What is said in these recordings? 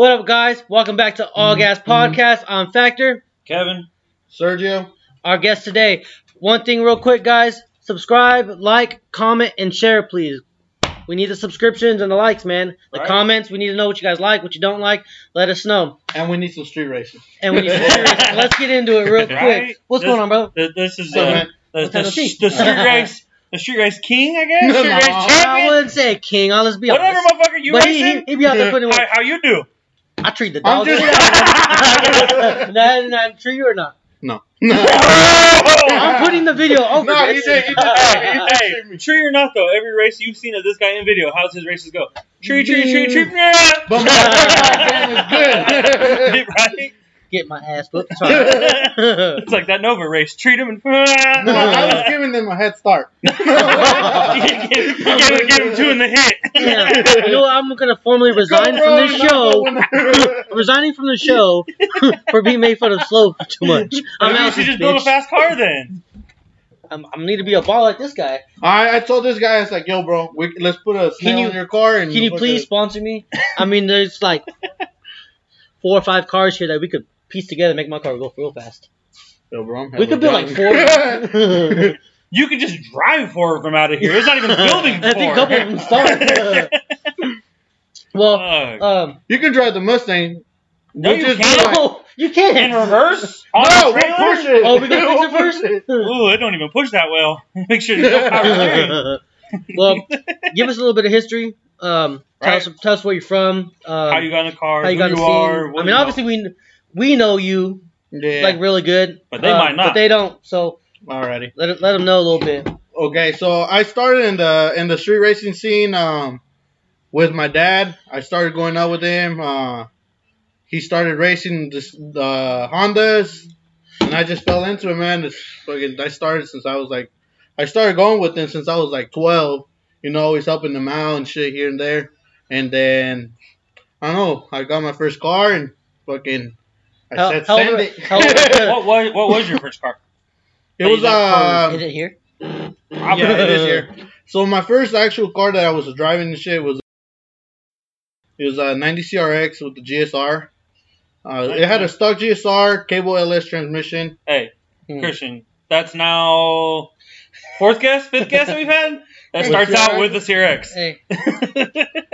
What up, guys? Welcome back to All Gas Podcast. I'm Factor. Kevin. Sergio. Our guest today. One thing, real quick, guys. Subscribe, like, comment, and share, please. We need the subscriptions and the likes, man. The Right. comments. We need to know what you guys like, what you don't like. Let us know. And we need some street racing. And we need some Let's get into it real quick. Right. What's This- going on, bro? This is So, uh, man, the, what the, sh- the street race, the street race king, I guess. No, Street race no. I wouldn't say king. I'll just be Whatever, honest. motherfucker. You But he, he, racing? he be out there putting. how, how you do? I treat the I'm dog. just- that, that treat you or not? No. I'm putting the video over. No, he this. did. He did. Hey, He did hey, treat me. tree or not though, every race you've seen of this guy in video, how's his races go? Tree, tree, tree, tree. But my game is good. right? Get my ass whooped. Sorry. It's like that Nova race. Treat him and. No, I was giving them a head start. you gave, you gave, gave him two in the hit. Yeah. You know? I'm gonna formally resign Go, from this show. Resigning from the show for being made fun of slow too much. I'm Maybe you should this just build a fast car then. I'm, I'm need to be a ball like this guy. I, I told this guy, I was like, yo, bro, we, let's put a snail you- in your car and Can you fucking- please sponsor me? I mean, there's like four or five cars here that we could piece together make my car go real fast. Yo, bro, I'm We could build like four. You could just drive four of them out of here. It's not even building I think a couple of them start. well, Fuck. um, You can drive the Mustang. No, you just can't. like- you can't. in reverse? On No, the we trailer? push it. Oh, we gonna fix it first? push it. Ooh, it don't even push that well. Make sure there's no power steering. well, give us a little bit of history. Um, tell Right. us tell us where you're from. Um, How you got in the car? how you who got you the are? scene. what I you mean, know. obviously we we know you Yeah. like really good, But they uh, might not. But they don't. So Alrighty. let it- let them know a little bit. Okay, so I started in the in the street racing scene um, with my dad. I started going out with him. Uh, he started racing this, the Hondas, and I just fell into it, man. It's fucking, I started since I was like, I started going with him since I was like 12. You know, always helping them out and shit here and there. And then I don't know, I got my first car and fucking, I said how send were- it. how old what, what, what was your first car? it was uh, Is it here? yeah, it is here. So my first actual car that I was driving and shit was it was a 90 CRX with the GSR. Uh, it had a stock GSR cable LS transmission. Hey, Hmm. Christian, that's now fourth guess, fifth guess that we've had? That starts out with the CRX. Hey,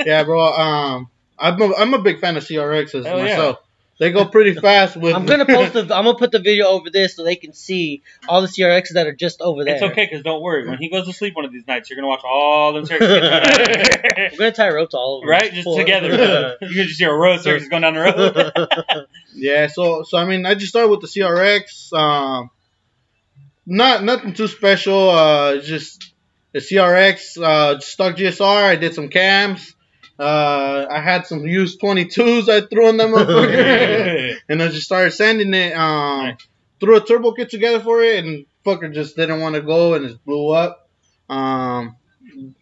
Yeah, bro. Um, I'm a, I'm a big fan of CRXs Hell yeah. Myself. They go pretty fast with. I'm gonna post the. I'm gonna put the video over this so they can see all the CRXs that are just over there. It's okay, because don't worry. When he goes to sleep one of these nights, you're going to watch all them CRX. We're gonna tie ropes all over. right? Just Four. together. you can just hear a road CRX going down the road. Yeah, so so I mean, I just started with the CRX. Um, not nothing too special. Uh, just the CRX, uh, stock GSR. I did some cams. Uh, I had some used 22s. I threw in them, motherfucker. and I just started sanding it. Um, Nice. threw a turbo kit together for it, and fucker just didn't want to go, and it blew up. Um,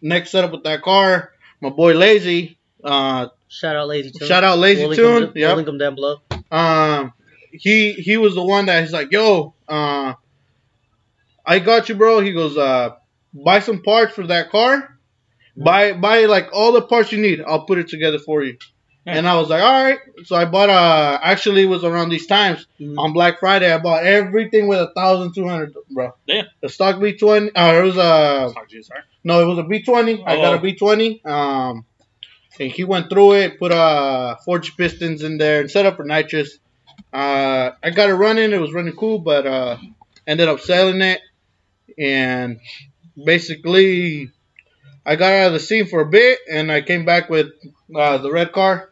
next setup with that car, my boy Lazy. Uh, Shout out Lazy Tune. shout out Lazy We'll link Tune. them- We'll link them down below. Um, he he was the one that he's like, yo, uh, I got you, bro. He goes, uh, buy some parts for that car. Buy buy like all the parts you need. I'll put it together for you. Yeah. And I was like, all right. So I bought uh actually it was around these times Mhm. on Black Friday. I bought everything with a thousand two hundred, bro. Yeah. The stock B twenty. Uh, it was a Stock GSR. no, it was a B twenty. I got Oh. a B twenty. Um, and he went through it, put uh forged pistons in there, and set up for nitrous. Uh, I got it running. It was running cool, but uh, ended up selling it, and basically, I got out of the scene for a bit, and I came back with uh, the red car,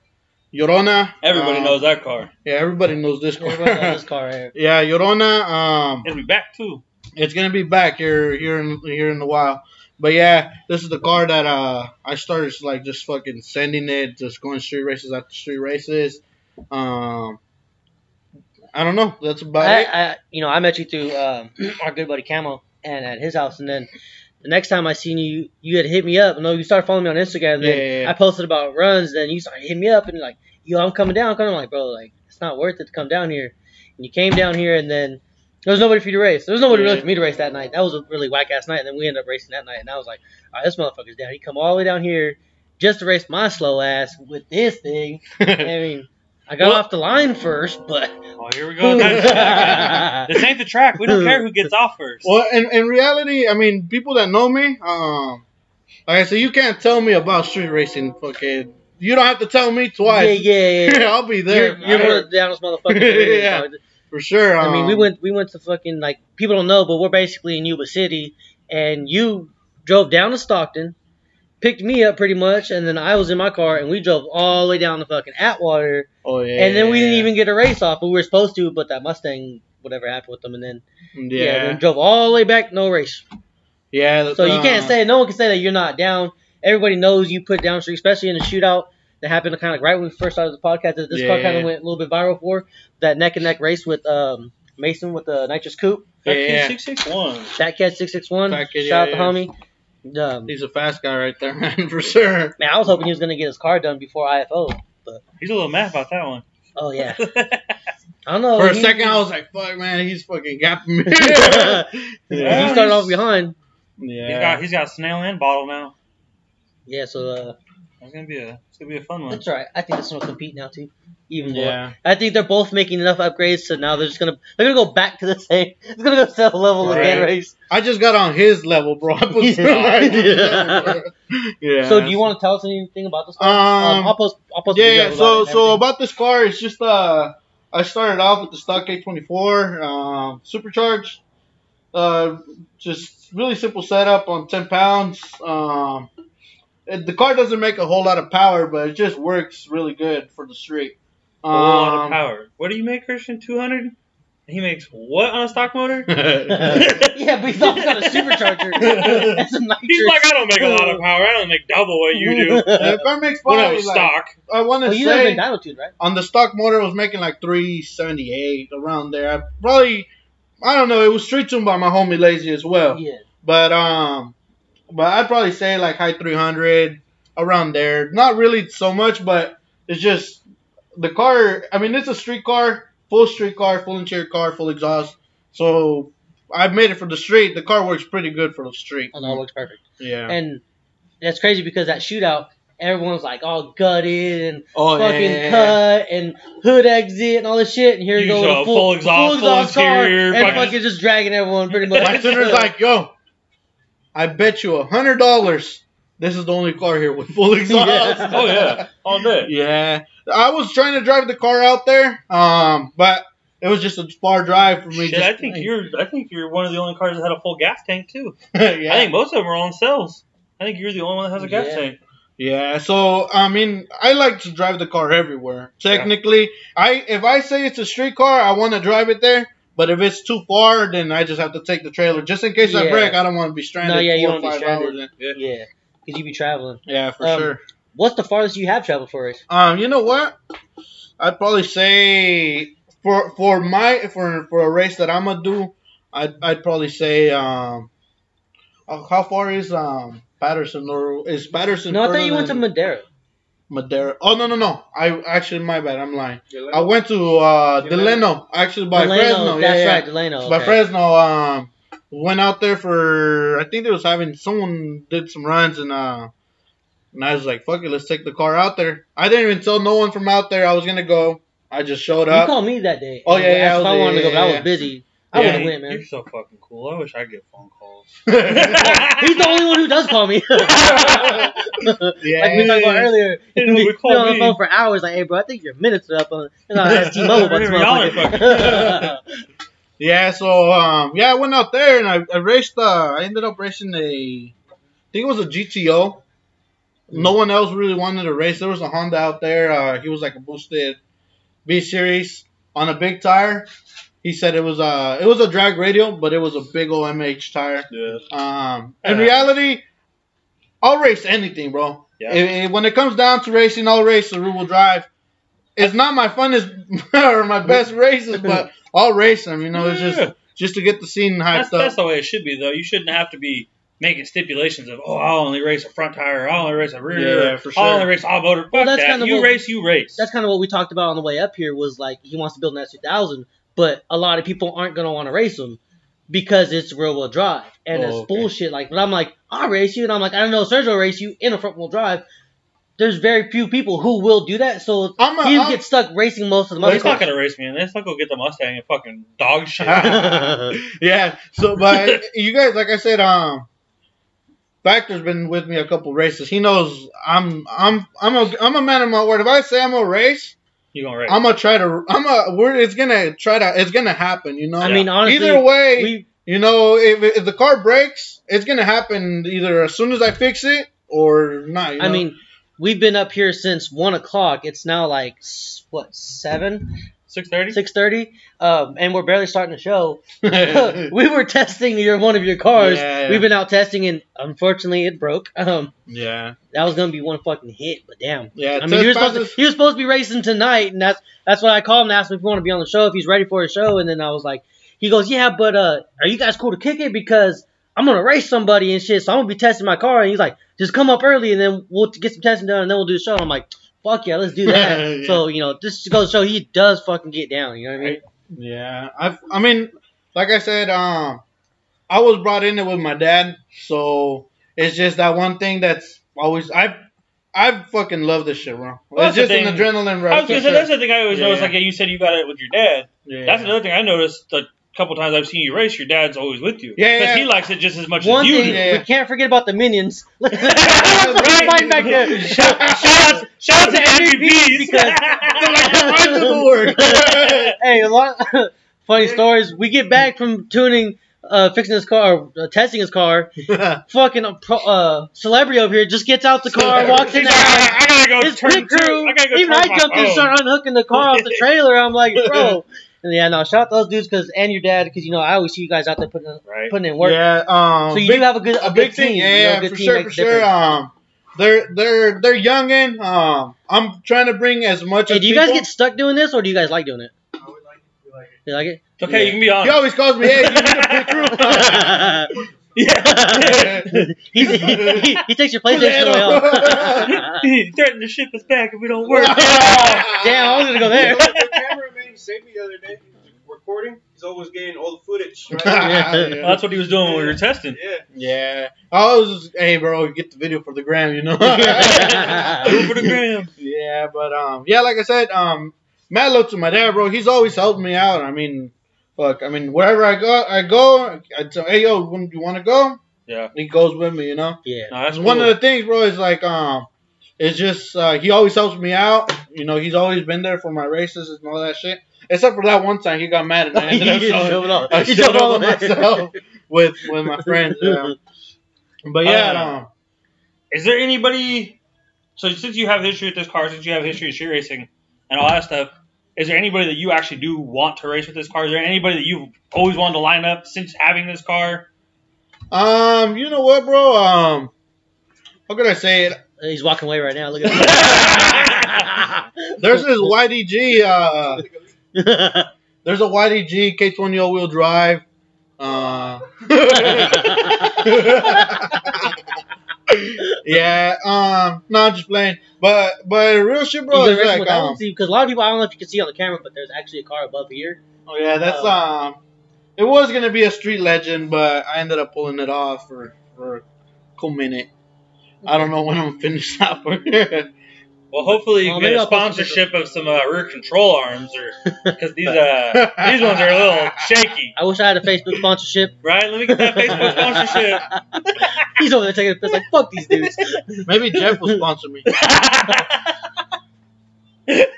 Llorona. Everybody Um, knows that car. Yeah, everybody knows this car. Everybody knows this car right here. yeah, Llorona. Um, It'll be back too. it's gonna be back here here in here in a while. But yeah, this is the car that uh I started like just fucking sending it, just going street races after street races. Um, I don't know. That's about I, it. I, you know, I met you through um, our good buddy Camo and at his house, and then the next time I seen you, you had hit me up. No, you started following me on Instagram. And then Yeah, yeah, yeah. I posted about runs. Then you started hitting me up and like, yo, I'm coming down. I'm coming. I'm like, bro, like it's not worth it to come down here. And you came down here, and then there was nobody for you to race. There was nobody really for me to race that night. That was a really whack ass night. And then we ended up racing that night, and I was like, all right, this motherfucker's down. He come all the way down here just to race my slow ass with this thing. I mean, I got Well- off the line first, but Oh, here we go. This ain't the track. We don't care who gets off first. Well, in, in reality, I mean, people that know me, um, like I said, you can't tell me about street racing. Fucking, you don't have to tell me twice. yeah, yeah. yeah. I'll be there. You're, you're I- one of the downest motherfuckers. Yeah. dog. for sure. I mean, we um, went we went to fucking like people don't know, but we're basically in Yuba City, and you drove down to Stockton, picked me up pretty much, and then I was in my car, and we drove all the way down to fucking Atwater, Oh yeah. and then we didn't even get a race off, but we were supposed to, but that Mustang, whatever happened with them, and then yeah, Yeah. then drove all the way back, no race. Yeah. So you can't uh, say no one can say that you're not down. Everybody knows you put down street, especially in a shootout. That happened kind of like right when we first started the podcast. That this car kind Yeah. of went a little bit viral for that neck and neck race with um, Mason with the nitrous coupe. Yeah. Six six one. Fat Cat six six one. Fat Cat, Shout yeah, out the homie. Um, He's a fast guy right there, man, for sure. man, I was hoping he was gonna get his car done before IFO. He's a little mad about that one. Oh yeah, I don't know. For a he- second, I was like, "Fuck, man, he's fucking gapping me." he yeah. started off behind. Yeah, He's got he's got snail and bottle now. Yeah, so uh, It's gonna be a it's gonna be a fun one. that's right. I think this one will compete now too, even more. Yeah. I think they're both making enough upgrades, so now they're just gonna they're gonna go back to the same. It's gonna go sell level again Right. race. I just got on his level, bro. I put Yeah. yeah. So do you want to tell us anything about this? car? Um, I'll post. I'll post. Yeah, yeah. So, and so about this car, it's just uh, I started off with the stock K24, um, supercharged. Uh, just really simple setup on 10 pounds. Um, the car doesn't make a whole lot of power, but it just works really good for the street. A lot of Um, power. What do you make, Christian? Two hundred. He makes what on a stock motor? yeah, but he's also got a supercharger. That's a nitrous. He's like, I don't make a lot of power. I don't make double what you do. the car makes When I power. was like, stock. I want to Well, say been dyno right? on the stock motor, it was making like 378 around there. I probably, I don't know, it was street tuned by my homie Lazy as well. Yeah. But um, but I'd probably say like high 300 around there. Not really so much, but it's just the car. I mean, it's a street car, full street car, full interior car, full exhaust. So I've made it for the street. The car works pretty good for the street. Oh, no, it looks perfect. Yeah. And that's crazy because that shootout, everyone's like all gutted and oh fucking cut and hood exit and all this shit. And here you You go with saw a full, full exhaust, full car interior, and fucking- fucking just dragging everyone pretty much. My tuner's like, yo, I bet you a hundred dollars. This is the only car here with full exhaust. Yeah. Oh yeah, all day. Yeah, I was trying to drive the car out there, um, but it was just a far drive for me. Shit, just, I think you're I think you're one of the only cars that had a full gas tank too. yeah. I think most of them are on cells. I think you're the only one that has a gas Yeah. tank. yeah. So I mean, I like to drive the car everywhere. Technically, I if I say it's a street car, I want to drive it there. But if it's too far, then I just have to take the trailer, just in case I break. I don't want to be stranded No, yeah, you or don't five be stranded. hours. in- yeah, because you be traveling. Yeah, for Um, sure. What's the farthest you have traveled for a race? Um, you know what? I'd probably say for for my for for a race that I'm gonna do, I'd I'd probably say um, uh, how far is um Patterson or is Patterson? No, I thought you went to than Madera. Madeira. Oh no no no! I actually my bad. I'm lying. I went to uh Delano actually by Delano, Fresno. that's yeah, yeah. right, Delano. By. Fresno. Um, went out there for I think they was having someone did some runs and uh. And I was like, fuck it, let's take the car out there. I didn't even tell no one from out there I was gonna go. I just showed up. You called me that day. Oh, yeah, and yeah, asked I if I was- wanted to go, but I was busy. I Yeah, would have went, man. You're so fucking cool. I wish I get phone calls. He's the only one who does call me. yeah. like we talked about earlier. He we call on the phone for hours. Like, hey, bro, I think your minutes are up on. And I asked T-Mobile about this motherfucker. Yeah, so um, yeah, I went out there and I, I raced. Uh, I ended up racing a, I think it was a GTO. No one else really wanted to race. There was a Honda out there. Uh, he was like a boosted B series on a big tire. He said it was a it was a drag radial, but it was a big old MH tire. Yeah. Um, in Yeah. reality, I'll race anything, bro. Yeah. If- if- when it comes down to racing, I'll race the rear wheel drive. It's not my funnest or my best races, but I'll race them. You know, it's just just to get the scene That's, hyped that's up. the way it should be, though. You shouldn't have to be making stipulations of, oh, I'll only race a front tire, I'll only race a rear, Yeah, for I'll sure. only race all motor. Fuck Well, that's that. kinda you what- race, you race. That's kind of what we talked about on the way up here. Was like he wants to build an S2000, but a lot of people aren't gonna want to race him because it's rear wheel drive and Oh, it's okay. bullshit. Like, but I'm like, I'll race you, and I'm like, I don't know, Sergio will race you in a front wheel drive. there's very few people who will do that. So I'm a- he I'm- gets stuck racing most of the Well, money. he's not gonna race me in this. I'll go get the Mustang and fucking dog shit. yeah. So, but you guys, like I said, um, Factor's been with me a couple races. He knows I'm I'm I'm a I'm a man of my word. If I say I'm gonna race, you gonna race? I'm gonna try to. I'm a. We're. It's gonna try to. It's gonna happen. You know. I mean, honestly, either way, we you know, if, if the car breaks, it's gonna happen either as soon as I fix it or not. You know? I mean, we've been up here since one o'clock. It's now like what seven, Six thirty. six thirty, um, and we're barely starting the show. we were testing your one of your cars. Yeah. We've been out testing, and unfortunately, it broke. Um, yeah. that was gonna be one fucking hit, but damn. Yeah. I mean, he was, supposed to, passes- he was supposed to be racing tonight, and that's that's what I called him and asked him if he wanted to be on the show, if he's ready for a show, and then I was like, he goes, yeah, but uh, are you guys cool to kick it because I'm gonna race somebody and shit, so I'm gonna be testing my car, and he's like, just come up early and then we'll get some testing done, and then we'll do the show. And I'm like, fuck yeah, let's do that. Yeah. So you know, this goes to show he does fucking get down. You know what I mean? Yeah, I I mean, like I said, um, I was brought in it with my dad, so it's just that one thing that's always I I fucking love this shit, bro. Well, it's just an thing. adrenaline I rush. was gonna say that's the thing I always Yeah. notice. Like you said, you got it with your dad. yeah. That's another thing I noticed. The couple times I've seen you race, your dad's always with you. Yeah, Because yeah. he likes it just as much One as you thing do. Yeah. we can't forget about the minions. Right. right back there. Shout, shout out, shout out to MVPs. because- Right to the word. hey, a lot funny stories. We get back from tuning, uh, fixing his car, uh, testing his car. Fucking uh, pro, uh, celebrity over here just gets out the car, walks in He's the like, house. I gotta go His turn pit crew. I gotta go Even turn I jumped in and phone. started unhooking the car off the trailer. I'm like, bro. And yeah, no, shout out those dudes because and your dad because you know I always see you guys out there putting in, Right. putting in work. yeah, um, So you big- do have a good a, a good big team. thing. You know, Yeah, a good for team sure, for sure. Um, they're they're they're youngin. Um, I'm trying to bring as much. Hey, as do you guys get stuck doing this or do you guys like doing it? I would like it. We like it. You like it? It's okay, you can be on. He always calls me, "Hey, you need a pit crew." Yeah. he, he, he takes your PlayStation away. off. he threatened to ship us back if we don't work. Damn, I was gonna go there. the cameraman he saved me the other day. He was recording. He's always getting all the footage. Right? Well, that's what he was doing when we were testing. yeah. Yeah. I was just, hey, bro, get the video for the gram, you know? For the gram. yeah, but, um, yeah, like I said, um, mad love to my dad, bro. He's always helped me out. I mean, fuck, I mean, wherever I go, I go, I tell, hey, yo, when you want to go? Yeah. He goes with me, you know? yeah. No, that's One of the things, bro, is like, um, it's just, uh, he always helps me out. You know, he's always been there for my races and all that shit. Except for that one time he got mad at me and I ended up showing- showed up. I You showed showed up all with myself with with my friends. Yeah. But yeah, Uh, um, Is there anybody? So since you have history with this car, since you have history with street racing and all that stuff, is there anybody that you actually do want to race with this car? Is there anybody that you've always wanted to line up since having this car? um, you know what, bro? Um, how could I say it? He's walking away right now. Look at him. There's this YDG. Uh, there's a YDG K20 all-wheel drive. Uh, yeah. Um, no, I'm just playing. But but real shit, bro. He's been Is racing like, with that one, um, because a lot of people I don't know if you can see on the camera, but there's actually a car above here. oh yeah, that's Oh. um. It was gonna be a street legend, but I ended up pulling it off for for a cool minute. I don't know when I'm finished that one. Well, hopefully you Well, get maybe a I'll post a sponsorship of some uh, rear control arms, or because these uh these ones are a little shaky, I wish I had a Facebook sponsorship. right? Let me get that Facebook sponsorship. He's over there taking a piss like, fuck these dudes. Maybe Jeff will sponsor me.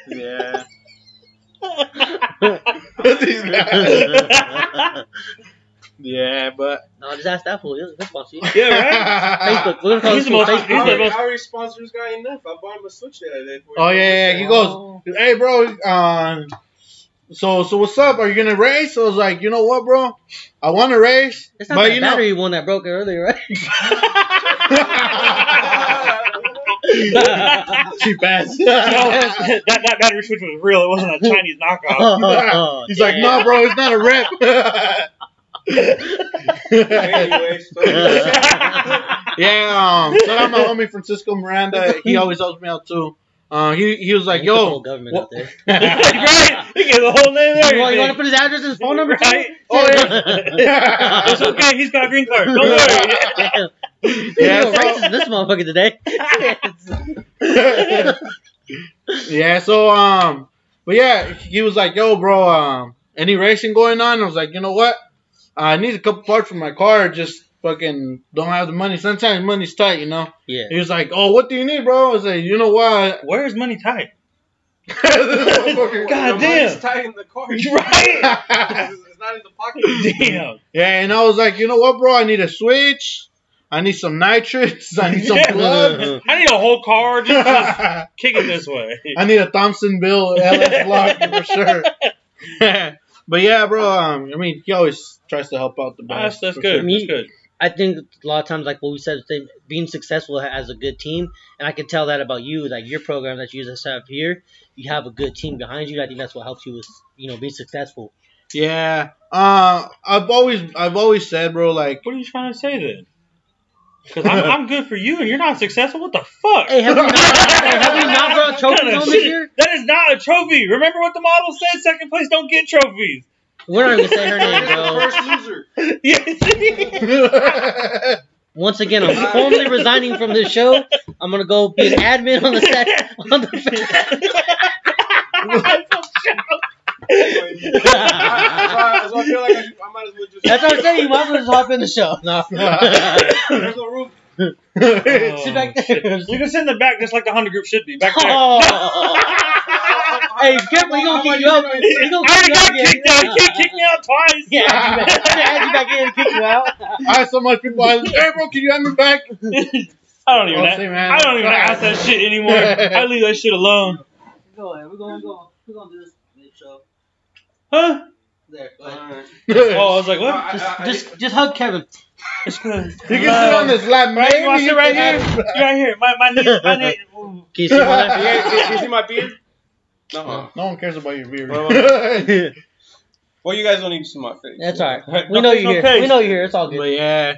Yeah. These guys. Yeah, but no, just ask that fool. He'll he'll sponsor you. yeah, right. Facebook. We're gonna call He's the most- Facebook. he's I the already, most- I already sponsored this guy enough. I bought him a switch the other day. for oh yeah, yeah, birthday. he goes, hey bro, uh, so so what's up? Are you gonna race? I was like, you know what, bro? I want to race, It's not but that you know, battery one that broke earlier, right? cheap ass. No, that, that battery switch was real. It wasn't a Chinese knockoff. Oh, He's like, no, bro, it's not a rep. Anyways, so yeah, um, shout out my homie Francisco Miranda. He always helps me out too. Uh, he he was like, He's the whole yo, government out there. right? He gave the whole name there. You want, you want to put his address and his phone number? too? Right? Oh, It's okay. He's got a green card. Don't worry. Damn. Yeah, so, so- racist this motherfucker today. yeah, so um, but yeah, he was like, "Yo, bro, um, any racing going on?" I was like, "You know what? I need a couple parts for my car. Just fucking don't have the money. Sometimes money's tight, you know." yeah. He was like, "Oh, what do you need, bro?" I was like, "You know what?" Where is money tight? God the damn. money's tight in the car. You're right. it's, it's not in the pocket. Damn. yeah, and I was like, "You know what, bro? I need a switch. I need some nitrates. I need some Yeah. plugs." I need a whole car. Just, just kick it this way. I need a Thompson Thompsonville LS block for sure. but yeah, bro. Um, I mean, he always tries to help out the best. that's for good. sure. That's good. I think a lot of times, like what we said, being successful as a good team, and I can tell that about you, like your program that you just have here, you have a good team behind you. I think that's what helps you with, you know, be successful. Yeah. Uh, I've always, I've always said, bro, like, What are you trying to say then? Because I'm, I'm good for you and you're not successful. What the fuck? Hey, have we not, hey, have we not brought What trophies home this year? That is not a trophy. Remember what the model said? Second place don't get trophies. We're not even gonna say her name, bro. first loser. yes. Once again, I'm formally resigning from this show. I'm gonna go be an admin on the set. On the Anyway, I, I like I, I might as well just. That's what I'm saying. You might as well just hop in the show. No. There's no room. Sit back oh, there. You can sit in the back just like the Honda group should be. Back there. Oh. hey, careful, he gonna kick you out. He gonna I kick already you out got kicked out. He can't kick me out twice. Yeah, add you back, add you back in and kick you out. I had so much people. I was, hey, bro, can you have me back? I don't even. I'll say, man. I don't even ask that shit anymore. I leave that shit alone. Go ahead. We're gonna go. We're gonna do this show. Huh? There. Go ahead. Alright. Oh, I was like, what? I- Just, I- I- just, just hug Kevin. It's good. You can sit on this lap, Right, you want to sit right here? have- You right here. My my knee. My knee. Ooh. Can you see Yeah, my you, you see my beard? No. No one cares about your beard. Well, Well, you guys don't need to see my face. That's all right. Right, We no know you're no here. case. We know you're here. It's all good. but good. yeah.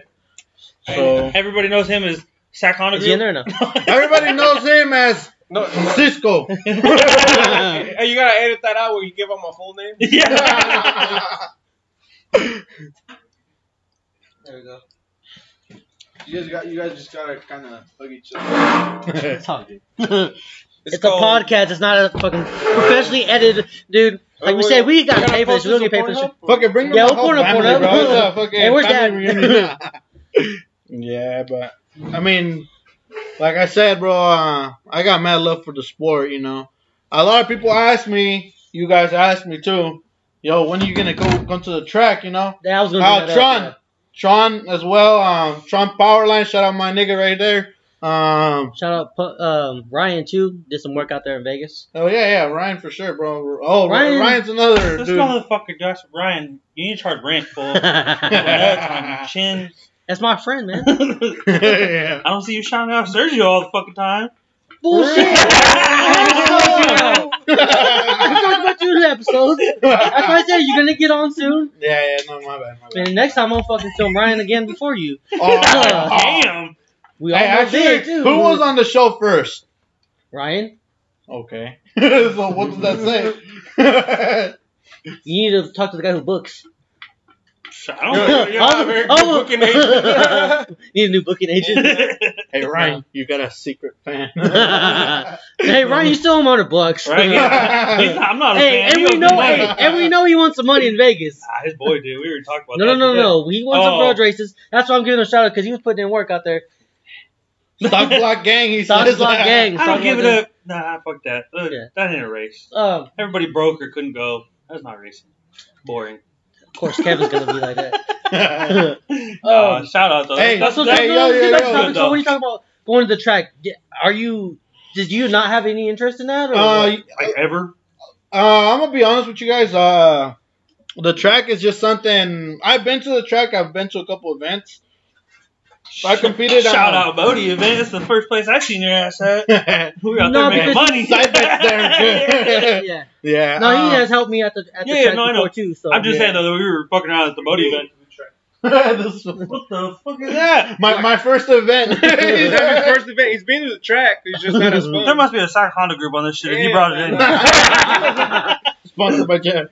So Everybody knows him as Sac Honda Is he in there or no? everybody knows him as No, no. Cisco. Hey, you gotta edit that out where you give out my full name. yeah. There we go. You guys got. You guys just gotta kind of hug each other. It's all good. It's, It's a called- podcast. It's not a fucking professionally edited, dude. Like we said, we got You to gotta pay for this. post We don't on get paid for this. Pornhub? Fucking bring Yeah, the we'll whole put it on family, Pornhub. bro. It's a fucking Hey, where's family Dad? yeah, but I mean, like I said, bro, uh, I got mad love for the sport. You know, a lot of people ask me. You guys ask me too. Yo, when are you gonna go come to the track? You know, Yeah, I was gonna. Uh, bring that Tron. Up, Tron as well. Um, Tron Powerline. Shout out my nigga right there. Um. Shout out um, Ryan too. Did some work out there in Vegas. oh yeah, yeah, Ryan for sure, bro. Oh, Ryan- Ryan's another This dude. motherfucker, Josh Ryan, you need to charge rent for nuts on your That's my friend, man. yeah. I don't see you shouting out Sergio all the fucking time. Bullshit. I talked about you in the. That's why I said you're gonna get on soon. Yeah, yeah, no, my bad, my bad. And next time I'll fucking film Ryan again before you. Oh, Damn. Oh. We all Hey, know actually, big too. who was on the show first? Ryan? Okay. so what does that say? You need to talk to the guy who books. I don't You're, you're not a very good booking agent. Need a new booking agent. hey Ryan, you got a secret fan. hey Ryan, you still owe him hundred bucks. Right? Yeah. He's I'm not a Hey, fan. and He we know, hey, and we know he wants some money in Vegas. Ah, his boy did. We already talked about that. No, no, no, no. He wants some Oh. grudge races. That's why I'm giving him a shout out because he was putting in work out there. Stock Block Gang, he Stock says. Block Gang. I don't give it up. Nah, fuck that. Ugh, Yeah. That ain't a race. Um, Everybody broke or couldn't go. That's not racing. Boring. Of course, Kevin's gonna be like that. Uh, shout out though. Hey, that's, So, that's, hey, no, yo, no, yo, get back to yo. topic. so when you talk about going to the track, are you? Did you not have any interest in that? Or uh, like ever. uh, I'm gonna be honest with you guys. Uh, the track is just something. I've been to the track. I've been to a couple events. I competed. Shout on, out Bodie event. It's the first place I seen your ass at. We out No, there making because money. side bets there. yeah. yeah. No, uh, he has helped me at the at the Yeah, track no, I before know. too. So I'm just Yeah. saying though that we were fucking around at the Bodie event. this- What the fuck is that? my my first event. He's at his first event. He's been to the track. He's just not as fun. There must be a Sac Honda group on this shit. if you brought it in. Sponsored by Jeff.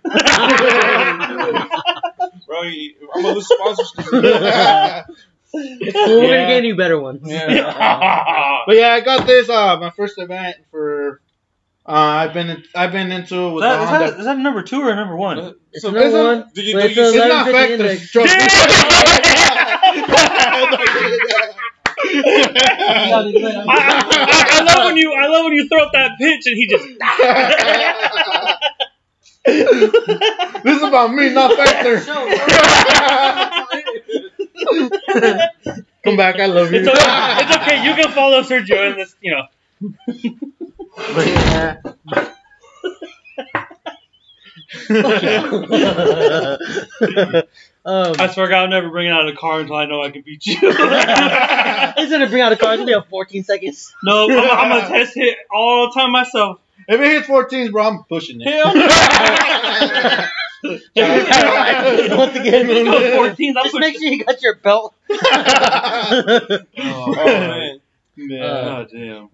Bro, you, I'm gonna lose sponsors. 'Cause of you. It's cool. We're Yeah. gonna get you better ones. Yeah. But yeah, I got this. Uh, my first event for. Uh, I've been I've been into Is with that, the is, Honda. that, is that number two or number one? It's So another isn't- one. Do you, but do it's you a it's not 1150 factors. index. Trust me. I, I, I love when you I love when you throw up that pitch and he just this is about me, not Factor. Come back, I love you. it's okay, it's okay you can follow Sergio in this you know But yeah. um, I swear God I'll never bring it out of the car until I know I can beat you. he's gonna bring out a car. It's gonna be on 14 seconds. no, I'm, I'm gonna test hit all the time myself. If it hits 14s, bro, I'm pushing it. Hell Once again, Let's go 14. I'm just make sure you got your belt. Oh, man. Yeah. Oh damn.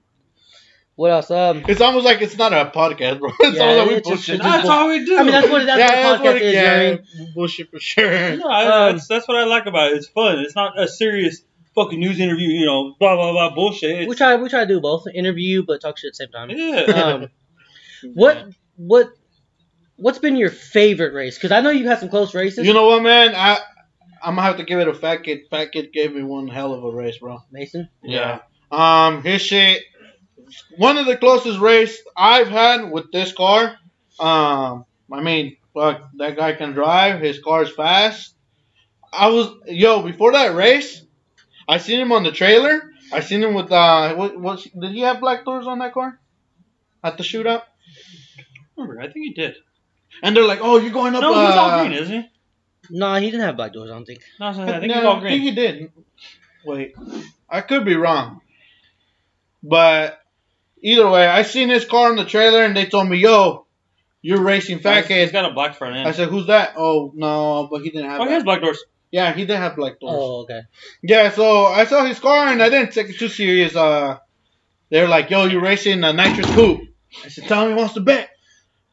what else? Um, it's almost like it's not a podcast, bro. It's Yeah, almost like we it's bullshit. it's That's all we do. I mean, that's what that's yeah, what a podcast is, yeah, Jerry. bullshit for sure. No, I, Um, that's, that's what I like about it. It's fun. It's not a serious fucking news interview, you know, blah blah blah bullshit. We try we try to do both, interview but talk shit at the same time. yeah. Um, what what what's been your favorite race? Because I know you had some close races. You know what, man? I I'm gonna have to give it a fat kid. Fat kid gave me one hell of a race, bro. Mason. yeah. Um, his shit. One of the closest race I've had with this car. Um, I mean, fuck, that guy can drive. His car's fast. I was yo before that race. I seen him on the trailer. I seen him with uh, what, what did he have black doors on that car? At the shootout, Remember, I think he did. And they're like, "Oh, you're going up." No, he's uh, all green, isn't he? No, he didn't have black doors. I don't think. No, I think no, he's all I think he didn't. Wait, I could be wrong, but either way, I seen his car in the trailer, and they told me, "Yo, you're racing Fat He's- He's Kid." got a black front end. I said, "Who's that?" Oh no, but he didn't have. oh, he has black doors. Yeah, he didn't have black doors. Oh, okay. Yeah, so I saw his car, and I didn't take it too serious. Uh, they're like, "Yo, you're racing a nitrous coupe." I said, "Tell him he wants to bet."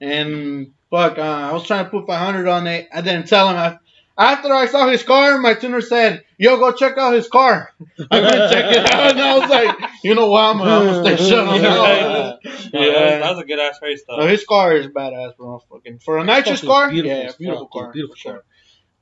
And fuck, uh, I was trying to put 500 on it. I didn't tell him. I, after I saw his car, my tuner said, "Yo, go check out his car." I went and checked it out, and I was like, "You know what? I'm gonna, I'm gonna stay shut on that." Yeah. Yeah. that, was, a good ass race, though. No, his car is badass, bro. Fucking for a nitrous car, beautiful yeah, beautiful car, beautiful for sure. car.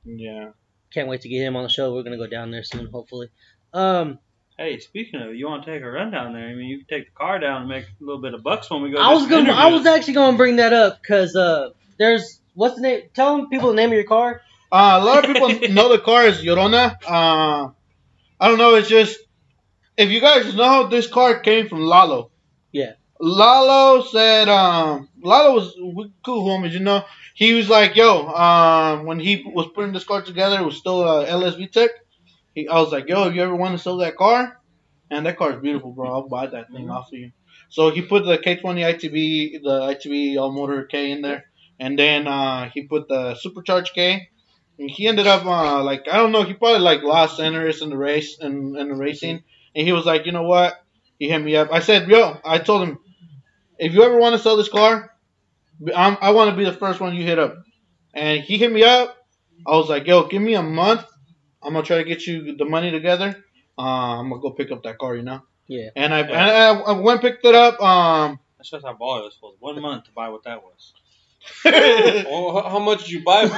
Yeah. Can't wait to get him on the show. We're gonna go down there soon, hopefully. Um, Hey, speaking of, you want to take a run down there? I mean, you can take the car down and make a little bit of bucks when we go. I do was gonna. I was actually gonna bring that up because uh, there's what's the name? Tell them people the name of your car. Uh, a lot of people know the car is Llorona. Uh, I don't know. It's just if you guys know, this car came from Lalo. Yeah. Lalo said, um, Lalo was cool homies, you know. He was like, "Yo, um, when he was putting this car together, it was still a LS VTEC. He, I was like, "Yo, if you ever want to sell that car, and that car is beautiful, bro, I'll buy that thing off of you." So he put the K20 ITB, the ITB all motor K in there, and then uh, he put the supercharged K. And he ended up uh, like I don't know. He probably like lost interest in the race and in, the racing, and he was like, you know what? He hit me up. I said, yo, I told him, if you ever want to sell this car, I'm, I want to be the first one you hit up. And he hit me up. I was like, yo, give me a month. I'm gonna try to get you the money together. Uh, I'm gonna go pick up that car, you know. Yeah. And I, Yeah. and I, I went picked it up. Um, That's just how ball it was supposed. One month to buy what that was. Well, how- how much did you buy it for?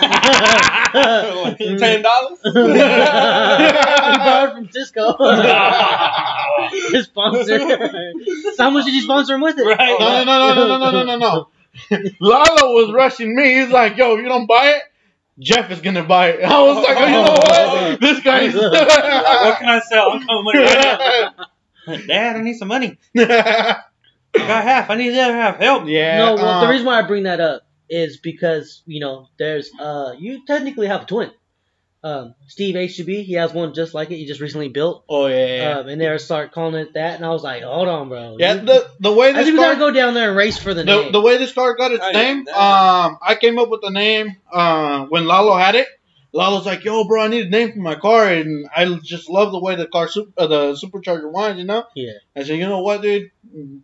Like Ten dollars? he borrowed from Cisco. His sponsor. so how much did you sponsor him with it? Right. No, no, no, no, no, no, no, no, no. Lalo was rushing me. He's like, "Yo, if you don't buy it, Jeff is gonna buy it." I was like, oh, "You know what? This guy's." what can I sell? I'm coming money right now. Dad, I need some money. I got half. I need the other half. Help. yeah. No, well, the um, reason why I bring that up is because you know there's uh you technically have a twin. Um, Steve HGB, he has one just like it. He just recently built. Oh yeah. yeah. Um, and they start calling it that, and I was like, hold on, bro. yeah. You- The the way I this think we car, gotta go down there and race for the, the, name. the way this car got its Oh, yeah, name, um, I came up with the name uh, when Lalo had it. Lalo's like, "Yo, bro, I need a name for my car," and I just love the way the car, sup- uh, the supercharger winds. You know. Yeah. I said, you know what, dude?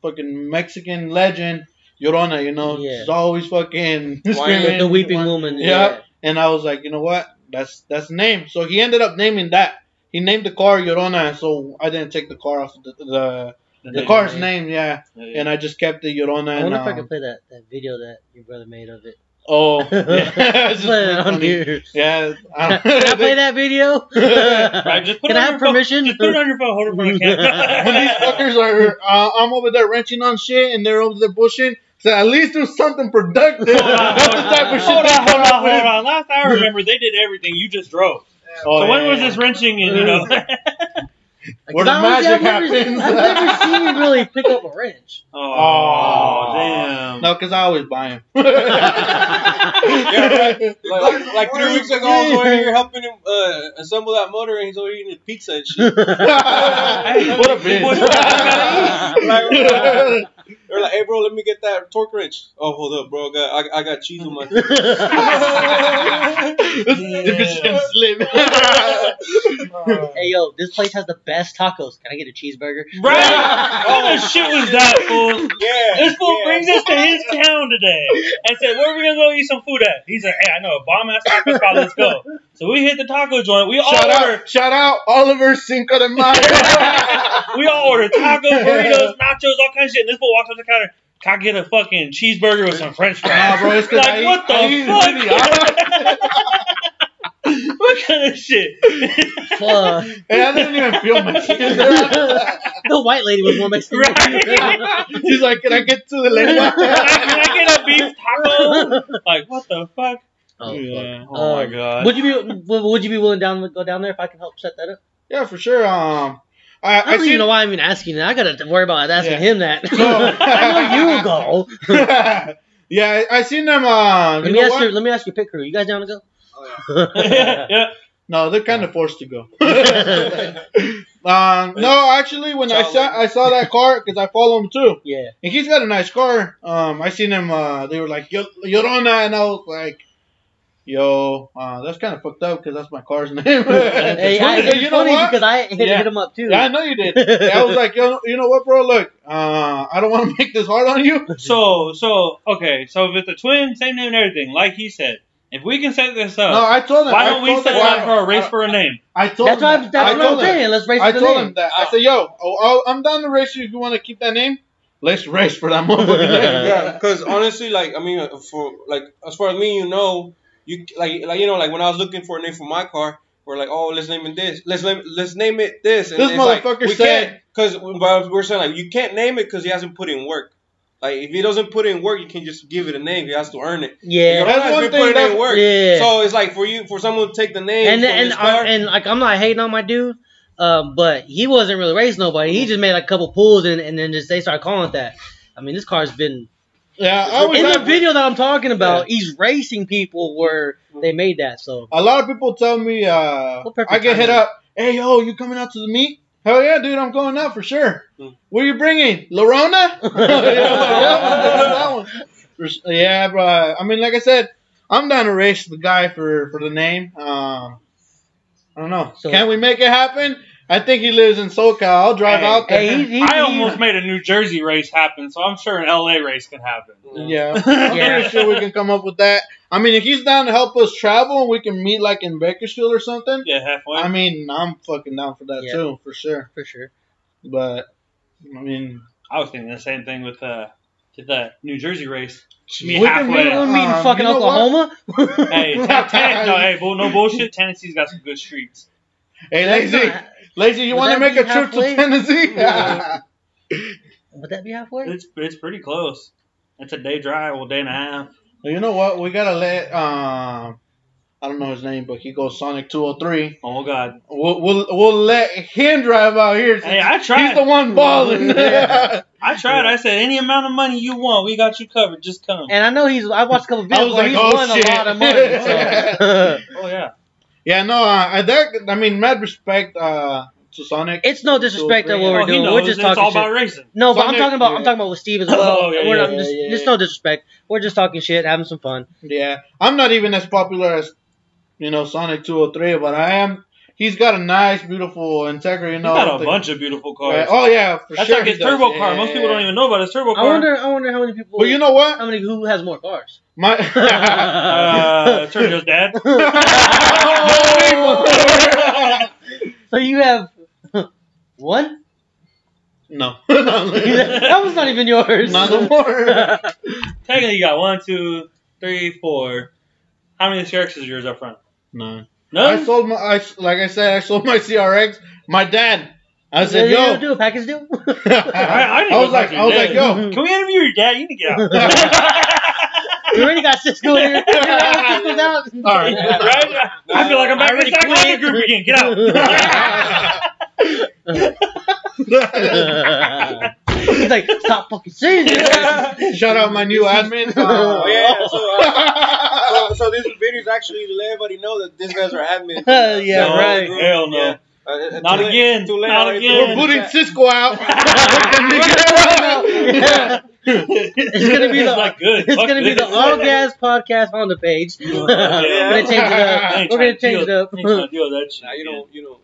Fucking Mexican legend, Llorona. You know, Yeah. she's always fucking the, screaming. the weeping woman. Yeah. And I was like, you know what? That's that's the name. So he ended up naming that. he named the car Llorona, so I didn't take the car off the the, the name. car's name, yeah, Yeah, yeah. and I just kept the Llorona. I And, wonder if I um, can play that, that video that your brother made of it. oh, yeah, it's just Play it on funny. here. Yeah, Can, can I play that video? Right, just put Can it I have your phone. permission? Just put it on your phone. Hold it in front of the camera. when these fuckers are, uh, I'm over there wrenching on shit, and they're over there bushing. So at least do something productive. Hold on, That's hold the on, type of shit hold they on, come hold on, hold on. Last I remember, they did everything. You just drove. Oh, so when yeah, was this wrenching and, you know? Where the magic I've never, happens. I've never seen you really pick up a wrench. oh, damn. No, because I always buy them. Yeah, right. Like, like three weeks ago, I was over here helping him uh, assemble that motor, and he's over here eating pizza and shit. what a bitch. like, they're like, "Hey, bro, let me get that torque wrench." Oh, hold up, bro. I got, I, I got cheese on my. If it's slim. hey yo, this place has the best tacos. Can I get a cheeseburger? Right? What the shit was that, fool? yeah. This fool yeah. brings us to his town today and said, Where are we gonna go eat some food at? He's like, Hey, I know a bomb ass taco spot, let's go. So we hit the taco joint. We all shout order out, shout out, Oliver Cinco de Mayo. we all order tacos, burritos, nachos, all kinds of shit. And this fool walks up to the counter. Can I get a fucking cheeseburger with some French fries? Nah, bro, it's 'cause like, I eat- what the I fuck? what kind of shit? Fuck. hey, I didn't even feel Mexican. the white lady was more Mexican. Right? She's like, can I get to the lady? Can I get a beef taco? Like, what the fuck? Oh, Yeah. fuck. Oh, my Um, God. Would you be would would you be willing down to go down there if I can help set that up? yeah, for sure. Um, I, I I don't see. even know why I'm even asking that. I gotta worry about asking Yeah. him that. No. I know you go. yeah, I, I seen them. Uh, let you me ask what? your let me ask your pit crew. You guys down to go? yeah, yeah. No, they're kind of forced to go. um, no, actually, when I saw I saw that car because I follow him too, yeah. and he's got a nice car. Um, I seen him. Uh, they were like Yo- Llorona, and I was like, "Yo, uh, that's kind of fucked up because that's my car's name." Hey, I, it's you know funny what? because I hit, Yeah. hit him up too. Yeah, I know you did. I was like, yo, you know what, bro? Look, uh, I don't want to make this hard on you. So, so okay. So if it's a twin, same name and everything, like he said, if we can set this up, No, I told him. why don't we set him- up for a race for a name? I told that's him. why that. I'm, that's I what I'm him. saying. Let's race I for the told name. him that. I said, yo, oh, oh, I'm down to race you if you want to keep that name. Let's race for that motherfucker. name. yeah, because honestly, like I mean, uh, for like as far as me, you know, you like like you know, like when I was looking for a name for my car, we're like, oh, let's name it this. Let's name let's name it this. And This it's like, motherfucker said- because we're saying like you can't name it because he hasn't put in work. Like if he doesn't put in work, you can just give it a name. He has to earn it. Yeah. That's one thing work. Yeah. So it's like for you, for someone to take the name and and car. and like I'm not hating on my dude, um, but he wasn't really racing nobody. He just made like a couple pulls and, and then just they started calling it that. I mean, this car's been Yeah, I was in the video that I'm talking about. He's racing people where they made that. So A lot of people tell me, uh, I get hit up. Hey, yo, you coming out to the meet? Hell yeah, dude, I'm going out for sure. Hmm. What are you bringing? Llorona? yeah, yeah, bro. I mean, like I said, I'm down to race the guy for, for the name. Um, I don't know. So- Can we make it happen? I think he lives in SoCal. I'll drive Hey, out there. hey, he, he, I almost made a New Jersey race happen, so I'm sure an LA race can happen. yeah, I'm Yeah. pretty sure we can come up with that. I mean, if he's down to help us travel and we can meet like in Bakersfield or something, Yeah, halfway. I mean, I'm fucking down for that Yeah. too, for sure. for sure. But I mean, I was thinking the same thing with uh, to the New Jersey race. We Meet can halfway. meet We're meeting Um, fucking you know? Oklahoma. hey, ten, ten, no, hey, no bullshit. Tennessee's got some good streets. hey, lazy, not- lazy, you want to make a trip halfway? to Tennessee? Yeah. Would that be halfway? It's it's pretty close. It's a day drive, well, day and a half. Well, you know what? We gotta let um, I don't know his name, but he goes Sonic 203. Oh God. We'll we'll, we'll let him drive out here. Hey, I tried. He's the one balling. Yeah. I tried. I said any amount of money you want, we got you covered. Just come. And I know he's. I watched a couple I videos was where like, he's oh, won shit. a lot of money. So. Oh yeah. Yeah, no, uh, I- that I mean, mad respect uh, to Sonic. it's no disrespect to what we're Oh, he doing. knows. We're just it's talking all shit. about racing. No, but I'm Sonic- talking about yeah. I'm talking about with Steve as well. Oh, yeah, We're yeah, not, yeah, just, yeah, just yeah. no disrespect. We're just talking shit, having some fun. Yeah, I'm not even as popular as you know Sonic 203, but I am. He's got a nice, beautiful Integra. You He's know, got a the- bunch of beautiful Yeah, cars. oh yeah, for That's sure. like his he does. turbo car. Yeah, Most people don't even know about his turbo car. I car. wonder. I wonder how many people. Well, you know what? how many who has more cars? My Uh, Sergio's dad. So you have one? No. that was not even yours. Not no more. Technically, you got one, two, three, four. How many CRXs is yours up front? None. None. I sold my, I, like I said, I sold my CRX. My dad, I said, Did you yo. do a package deal? I, I, didn't I was like, I was your like, yo. Can we interview your dad? You need to get out. We already got Cisco here. We got Cisco's out. All right. right? I feel like I'm back in already the Sac group again. Get out. He's like, stop fucking saying it. Shout out my new admin. Uh, Oh yeah, so, uh, so so this video is actually to let everybody know that these guys are admins. Yeah, No, right. Hell no. Yeah. Uh, uh, Not too late- again. Too late Not already. again. We're booting Cisco out. Yeah. It's gonna be It's the not good. it's Fuck gonna be the. All Gas podcast on the page. We're gonna change it I up. We're gonna change it up. I ain't trying to deal that shit. Nah, you again. don't, you don't.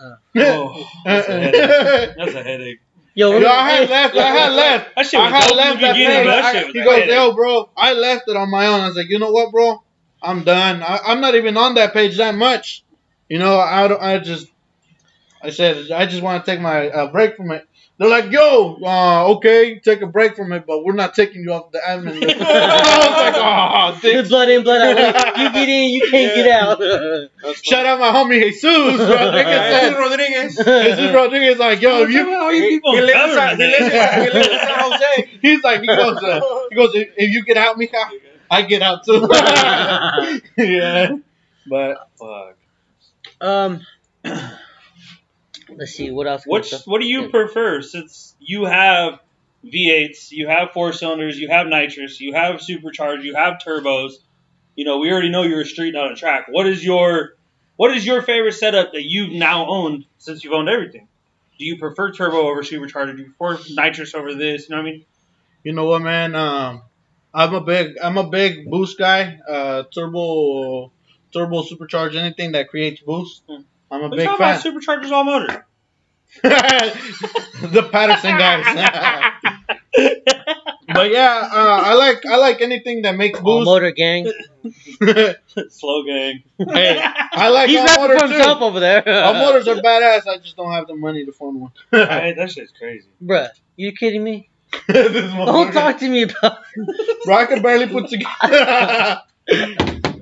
uh, Oh, that's a headache. That's a headache. Yo, Yo, I had left. I had left. That shit I had dope in left the that beginning, page. that I- He goes, headache. yo, bro, I left it on my own. I was like, you know what, bro? I'm done. I, I'm not even on that page that much. You know, I don't. I just. I said I just want to take my uh, break from it. They're like, yo, uh, okay, take a break from it, but we're not taking you off the admin list. I was like, oh, dick. blood in, blood out. You get in, you can't get out. Shout out my homie Jesus Rodriguez. Jesus said- Rodriguez. Jesus Rodriguez like, yo, if you How are you people He lives in government? San- he lives in- he lives in San Jose. He's like, he goes, uh, he goes, if, if you get out, Mika, I get out too. yeah, but Fuck. um, let's see what else. Which what do you prefer? Since you have V8s, you have four cylinders, you have nitrous, you have supercharged, you have turbos. You know, we already know you're a street, not a track. What is your what is your favorite setup that you've now owned since you've owned everything? Do you prefer turbo over supercharged? Do you prefer nitrous over this? You know what I mean? you know what, man? Um, I'm a big, I'm a big boost guy. Uh, turbo, turbo supercharged, anything that creates boost. Hmm. I'm a Let's big talk fan. about superchargers all motor. the Patterson guys. but yeah, uh, I like, I like anything that makes All boost. motor gang. Slow gang. hey, I like He's all rapping motors for himself too. over there. All motors are badass. I just don't have the money to phone one. Right, that shit's crazy. Bruh, you kidding me? Don't talk to me about. Bro, I can barely put together.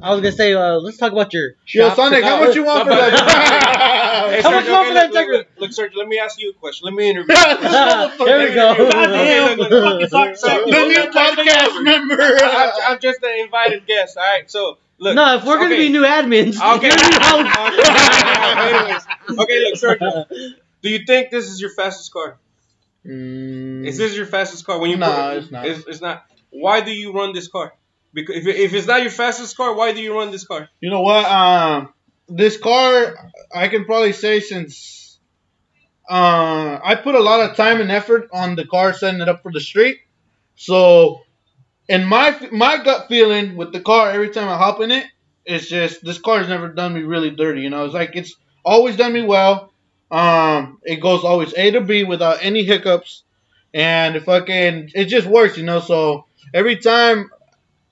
I was gonna say, uh, let's talk about your. Yo, shop Sonic, how much you want for Hey, that? How much you want for that look, look, look, look, Sergio, let me ask you a question. Let me interview. there we go. Goddamn, Look, look, fucking suck, suck. the new podcast member. I'm, I'm just an invited guest. All right, so look. no, if we're gonna okay. be new admins, Okay. you're new host. Anyways, okay, look, Sergio. Do you think this is your fastest car? Mm, Is this your fastest car? When you Nah, put- it's not. It's, it's not. Why do you run this car? Because if, if it's not your fastest car, why do you run this car? you know what? Um, this car, I can probably say since uh, I put a lot of time and effort on the car, setting it up for the street. So, in my my gut feeling with the car, every time I hop in it, it's just this car's never done me really dirty. You know, it's like it's always done me well. Um, it goes always A to B without any hiccups, and fucking it just works. You know, so every time.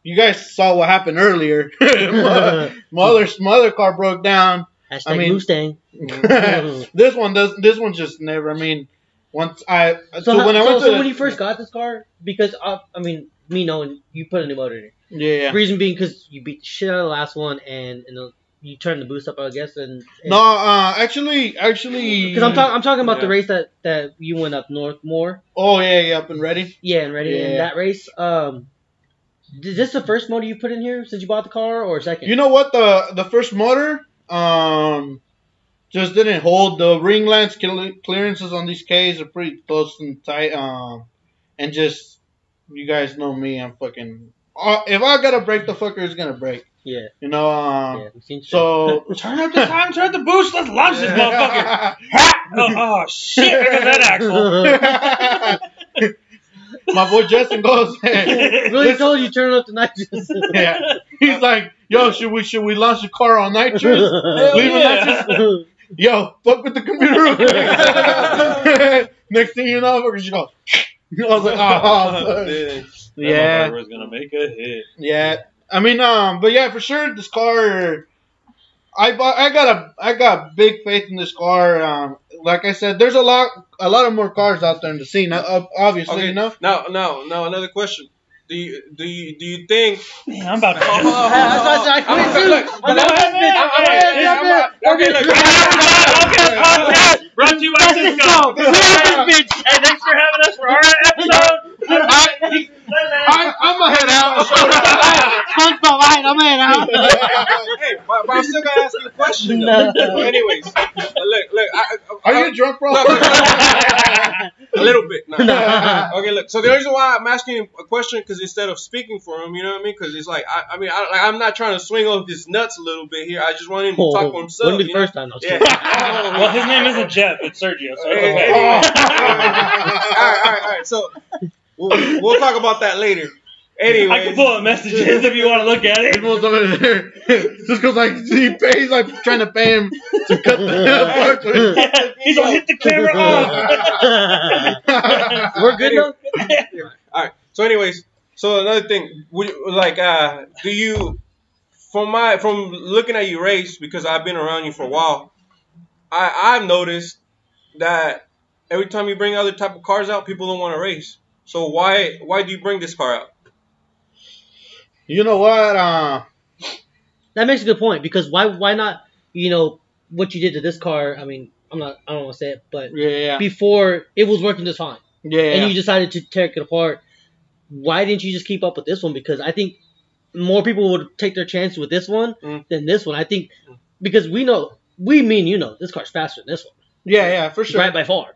You guys saw what happened earlier. my, my other my other car broke down. Hashtag I mean- Mustang. this one does. This one just never. I mean, once I so, So, how- when I so, went so the- when you first got this car, because uh, I mean, me knowing you put a new motor in it. yeah, yeah. Reason being because you beat the shit out of the last one, and, and the, you turned the boost up, I guess. And, and No, uh, actually, actually, because I'm talking, I'm talking about the race that that you went up north more. Oh yeah, yeah, up and ready. Yeah, and ready in that race. Um, is this the first motor you put in here since you bought the car, or second? You know what? The the first motor, um, just didn't hold. The ring lands cle- clearances on these K's are pretty close and tight. Um, and just you guys know me, I'm fucking. Uh, if I gotta break the fucker, it's gonna break. yeah, You know. Um, yeah. We've seen shit. so. Turn up the time, turn up the boost, let's launch this motherfucker. Oh, oh shit, there goes that axle. My boy Justin goes. really told you turn it up to nitrous. yeah. He's like, yo, should we should we launch the car on nitrous? Hell Leave it yeah. nitrous. Yo, fuck with the computer. Next thing you know, she goes. I was like, oh, fuck. Dude. was gonna make a hit. yeah. I mean, um, but yeah, for sure, this car. I bought, I got a I got big faith in this car. Um, like I said, there's a lot a lot of more cars out there in the scene. Uh, obviously, Okay. you know. Now, now, now, another question. Do you do you do you think? Man, I'm about to. Oh, oh, oh, That's why I said I oh, quit oh, look, look, look, look. Brought to you by Cisco. Hey, thanks for having us for our episode. I, I'm gonna head out. SpongeBob, alright, I'm in. I'm hey, but, but I'm still gonna ask you a question. though. No. Anyways, uh, look, look. I, I, Are you drunk, bro? Look, look, a little bit. No. No. Okay, look. So the reason why I'm asking him a question because instead of speaking for him, you know what I mean? Because it's like I, I mean, I, like, I'm not trying to swing off his nuts a little bit here. I just want him to talk for himself. Wouldn't be the you know? first time. I was Yeah. kidding. well, his name isn't Jeff. It's Sergio. So it's Hey, okay. hey, all right, all right, all right. So we'll, we'll talk about that later. Anyway, I can pull up messages if you want to look at it. People's over there. Just because like he pays, like trying to pay him to cut the. He's gonna hit the camera off. We're good though. All right. So, anyways, so another thing, would like, uh, do you, from my, from looking at your race, because I've been around you for a while, I, I've noticed that every time you bring other type of cars out, people don't want to race. So why, why do you bring this car out? you know what? Uh, That makes a good point because why why not you know what you did to this car? I mean, I'm not I don't want to say it, but yeah, yeah, before it was working just fine, yeah. and you decided to tear it apart. Why didn't you just keep up with this one? Because I think more people would take their chance with this one Mm. than this one. I think because we know we mean you know this car's faster than this one, yeah, yeah, for sure. right by far.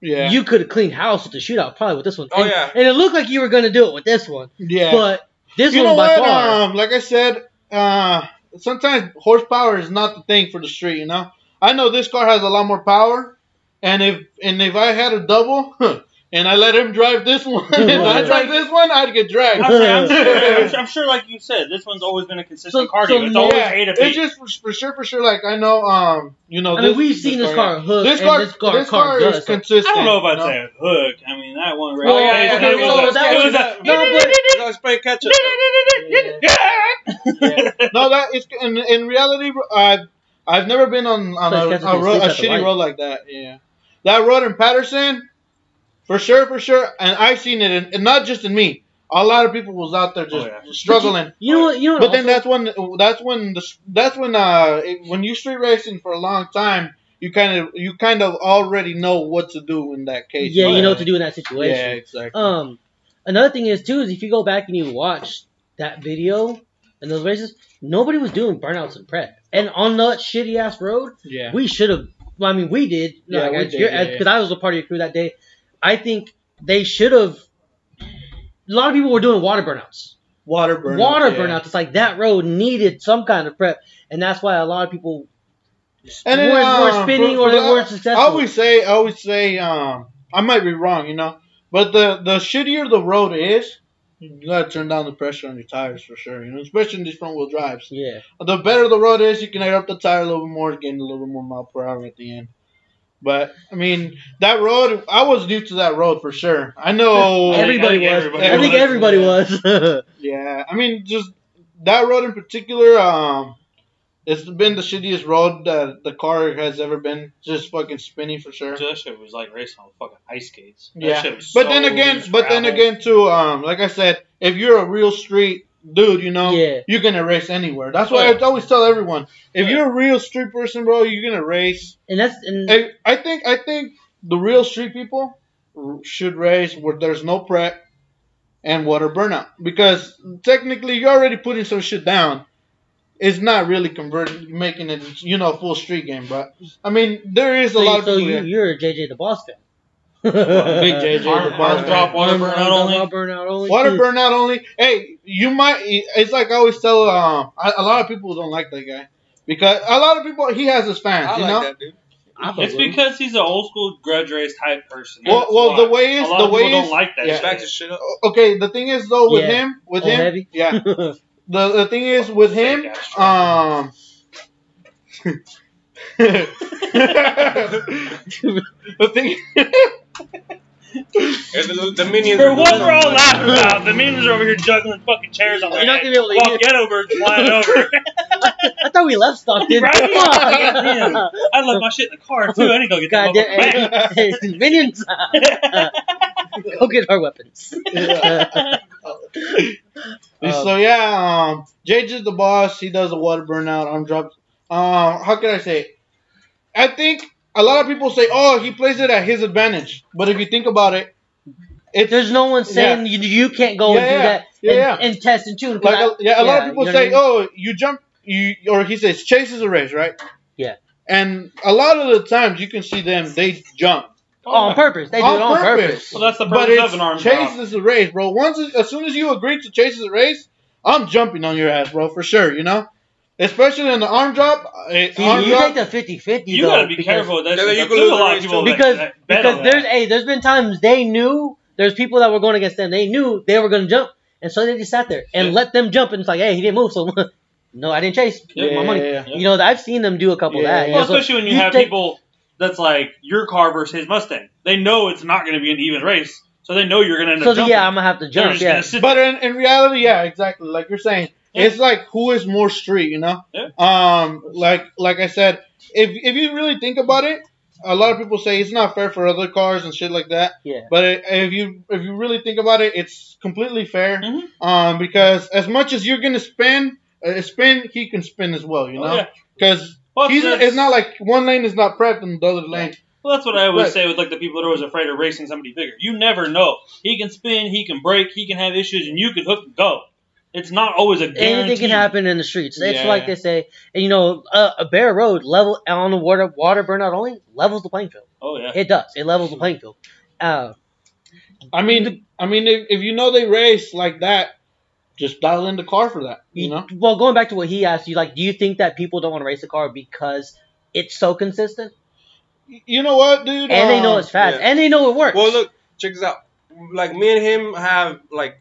Yeah, You could have cleaned house with the shootout probably with this one. Oh, and, yeah. and it looked like you were gonna do it with this one, yeah. but this you one by what? far. Um, like I said, uh, sometimes horsepower is not the thing for the street. You know, I know this car has a lot more power, and if and if I had a double, and I let him drive this one, and I drive this one, I'd get dragged. I'm, I'm, sure, I'm, sure, I'm sure, like you said, this one's always been a consistent So- cardio. so it's always yeah, eight to it's just for, for sure, for sure. Like I know, um, you know, I this, mean, we've seen this car hook This and car, this car, this car car does. is consistent. I don't know if I'd you know? say hook. I mean, that one right Well, there, yeah, it okay, was so a- that it was was a- a- no, but- No, it's playing catch up. No, that is in, in reality. I've I've never been on on So a, it's got a, to be road, a at the shitty light. road like that. Yeah, that road in Patterson, for sure, for sure. And I've seen it, in, and not just in me. A lot of people was out there just Oh, yeah. struggling. You know what? You know what? But then also- that's when that's when the that's when uh it- when you street racing for a long time, you kind of you kind of already know what to do in that case. yeah, you know what to do in that situation. Yeah, exactly. Um, another thing is too is if you go back and you watch that video and those races, nobody was doing burnouts and prep. And on that shitty ass road, yeah. we should have. Well, I mean, we did. Yeah, like, we as yeah, yeah. Because I was a part of your crew that day. I think they should have. A lot of people were doing water burnouts. Water burn. water burnouts. It's like that road needed some kind of prep, and that's why a lot of people And then, weren't, weren't um, spinning for- or they the- weren't successful. I always say, I always say, um, I might be wrong, you know, but the the shittier the road is, you gotta turn down the pressure on your tires for sure, you know, especially in these front wheel drives. yeah. The better the road is, you can air up the tire a little bit more, gain a little bit more mile per hour at the end. But I mean, that road, I was new to that road for sure. I know. Everybody I was. think I think everybody everybody was. Yeah, I mean, just that road in particular. Um, it's been the shittiest road that the car has ever been. Just fucking spinny for sure. That shit was like racing on fucking ice skates. That Yeah, shit was but so then again, loose but then again too. Um, like I said, if you're a real street dude, you know, Yeah. you're gonna race anywhere. That's why Yeah. I always tell everyone, if Yeah. you're a real street person, bro, you're gonna race. and that's and I, I think I think the real street people r- should race where there's no prep and water burnout because technically you're already putting some shit down. It's not really converting, making it you know full street game, but I mean there is a so, lot of so you, you're a JJ the Boss fan. Big JJ the Arm- arm drop, water Arm- burnout arm only? drop, burnout only. Water burnout only. Hey, you might. It's like I always tell. Um, I, a lot of people don't like that guy because a lot of people he has his fans. I you like know. that dude. I fuck It's because he's an old school grudge race type person. Well, well, the way is a lot the of way people is. don't like that. yeah. shit. Back his shit up. Okay, the thing is though with Yeah. him, with Oh, him, heavy? yeah. The the thing is with him, Fake ass truck. um. the thing. And the, the minions. For are what we're all laughing about, the memes are over here juggling fucking chairs on their You're not head gonna be able to while eat it. ghetto birds flying over. I thought we left Stockton. Right? Come on. Damn. I left my shit in the car too. I need to go get that God damn, motherfucker back. hey, hey, minions. Go get our weapons. Yeah. Um, so yeah, um, Jage is the boss. He does the water burnout, arm drops. Uh, how can I say? It? I think a lot of people say, "Oh, he plays it at his advantage," but if you think about it, it's There's no one saying you, you can't go and Yeah, do that Yeah, and, yeah. and test and tune. 'cause like I- a, yeah, a lot of people you know say, I mean? "Oh, you jump, you," or he says, "Chases a race," right? Yeah. And a lot of the times you can see them, they jump Oh, on purpose. They do it on purpose. Well, that's the but purpose it's of an arm drop. chases a race, bro. Once, as soon as you agree to chases a race, I'm jumping on your ass, bro, for sure. You know, especially in the arm drop. uh, See, arm you drop, take the 50-50 You though, gotta be careful with that. Yeah, you There's could a lot of people too. that- because that because there's that. hey there's been times they knew there's people that were going against them they knew they were going to jump and so they just sat there and Yeah. let them jump and it's like hey he didn't move so no I didn't chase Yeah, my money yeah, yeah. you know I've seen them do a couple Yeah, of that Well, know, so especially when you, you have take- people that's like your car versus his Mustang. They know it's not going to be an even race, so they know you're going to end so up jumping. yeah I'm gonna have to jump yeah But in, in reality, yeah, exactly. Like you're saying, Yeah. it's like who is more street, you know? Yeah. Um, like like I said, if if you really think about it, a lot of people say it's not fair for other cars and shit like that. Yeah. But it, if you if you really think about it, it's completely fair. Mhm. Um, because as much as you're gonna spin, uh, spin, he can spin as well, you Oh, know? yeah. Because Well, he's that's- it's not like one lane is not prepped and the other lane. Well, that's what I always Right. say with like the people that are always afraid of racing somebody bigger. You never know. He can spin, he can break, he can have issues, and you can hook and go. It's not always a guarantee. anything can happen in the streets it's Yeah. like they say and you know uh, a bare road level on the water water burnout only levels the playing field Oh yeah. it does it levels the playing field uh, I mean, I mean, if, if you know they race like that, just dial in the car for that, you know? Well, going back to what he asked you, like, do you think that people don't want to race a car because it's so consistent You know what, dude? and they know Um, it's fast yeah. and they know it works? Well, look, check this out. Like me and him have like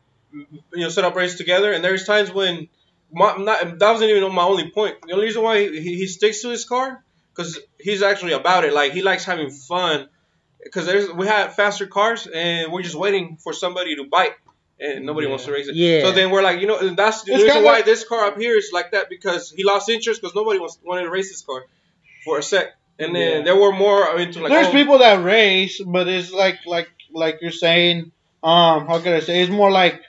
you know set up races together, and there's times when my, not, that wasn't even my only point. The only reason why he, he sticks to his car because he's actually about it. Like he likes having fun. Because there's we have faster cars, and we're just waiting for somebody to bite, and nobody wants to race it. Yeah. So then we're like, you know, and that's the It's reason why this car up here is like that because he lost interest because nobody wants wanted to race this car for a sec, and then Yeah. there were more into like There's oh, people that race, but it's like like like you're saying. Um, how can I say? It's more like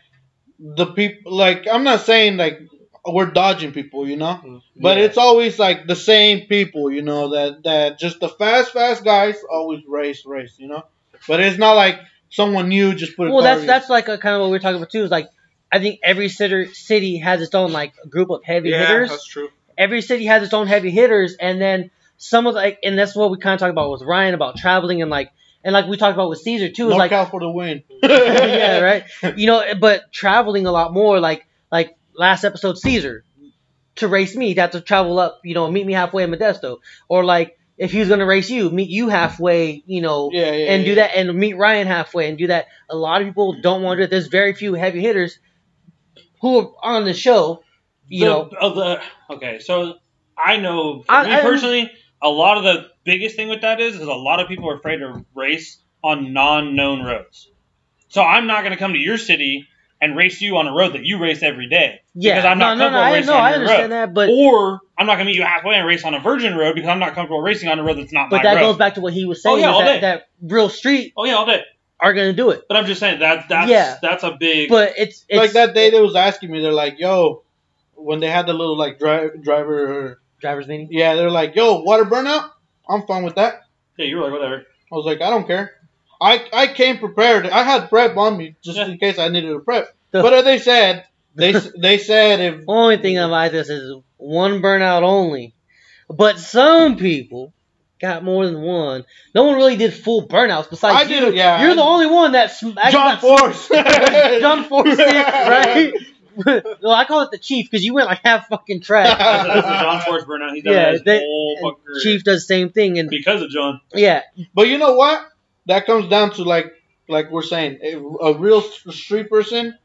the people. Like I'm not saying like we're dodging people, you know, mm, but Yeah. it's always like the same people, you know, that that just the fast fast guys always race race, you know. But it's not like someone new just put. Well, car that's in. that's like a, kind of what we are talking about too. Is like, I think every city city has its own like group of heavy yeah, hitters. that's true. Every city has its own heavy hitters, and then some of the, like, and that's what we kind of talked about with Ryan about traveling and like, and like we talked about with Caesar too. Is NorCal like, for the win. yeah, right. You know, but traveling a lot more. Like like last episode, Caesar to race me, he'd have to travel up. You know, meet me halfway in Modesto, or like if he was gonna race you, meet you halfway. You know, Yeah, yeah, and do that, and meet Ryan halfway, and do that. A lot of people don't want to do it. There's very few heavy hitters who are on the show. You The- know, of the okay, so I know for I- me I- personally, a lot of the biggest thing with that is is a lot of people are afraid to race on non-known roads. So I'm not going to come to your city and race you on a road that you race every day yeah, because I'm not no, no, no, comfortable I, racing no, on I understand road. that, but or I'm not going to meet you halfway and race on a virgin road because I'm not comfortable racing on a road that's not but my that road. goes back to what he was saying. Oh, yeah, all that, day. that real street oh yeah, all day. are gonna do it, But I'm just saying that that's Yeah. that's a big. but it's, it's like that day they was asking me, they're like, "Yo," when they had the little like dri- driver, driver's meeting. yeah, they're like, "Yo, water burnout." I'm fine with that. yeah, you were like whatever. I was like, I don't care. I I came prepared. I had prep on me just Yeah. in case I needed a prep. The- But as they said, they they said if Only thing about this is one burnout only. But some people got more than one. No one really did full burnouts besides I you. did, yeah. You're the only one that sm- actually John got Force, John Force right? well, I call it the Chief because you went like half fucking track. That's, that's the John Force burnout. He's done Yeah, his they- whole and fucking career. Chief does the same thing, and because of John. yeah, But you know what? That comes down to like like we're saying, a, a real street person.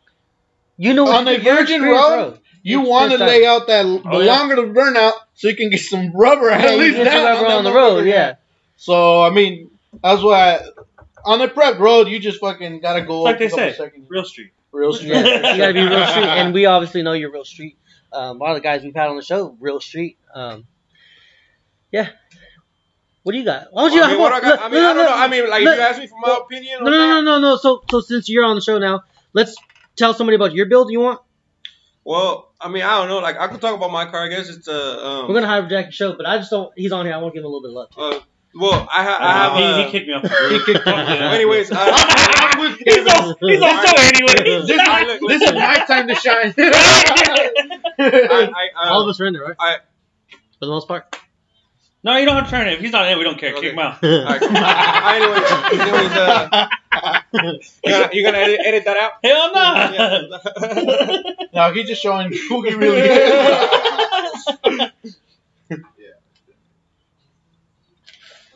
you know On a you're virgin experienced road, You It's want to first lay out that the Oh, yeah. longer the burnout, so you can get some rubber at you least get down rubber that on the road, motherfucker, yeah. So I mean, that's why on a prep road, you just fucking gotta go Like up they a say, seconds. real street. Real street. Yeah, you gotta be real street, and we obviously know you're real street. Um, a lot of the guys we've had on the show, real street. Um, yeah. What do you got? Why don't you? I mean, what I, got, I mean, no, I don't no, know. I mean, like, no, if you ask me for my well, opinion No, on no, that, no, no, no. So, so since you're on the show now, let's tell somebody about your build. You want? well, I mean, I don't know. Like, I could talk about my car. I guess it's a. Um, We're gonna have Jackie show, but I just don't. He's on here. I want to give him a little bit of love. uh, well, I, ha- I have. he, a, he kicked me off the. He kicked me Fuck off. yeah. Anyways, I, uh, he's on, he's on show anyway. This, Alright, look, this is my time to shine. I, I, I, um, All of us are in there, right? I- For the most part. no, you don't have to turn it. If he's not in, we don't care. Okay. Kick him out. Alright. Uh, anyways, anyways, uh, you gonna, you gonna edit, edit that out? Hell no. Yeah. no, he's just showing who he really is.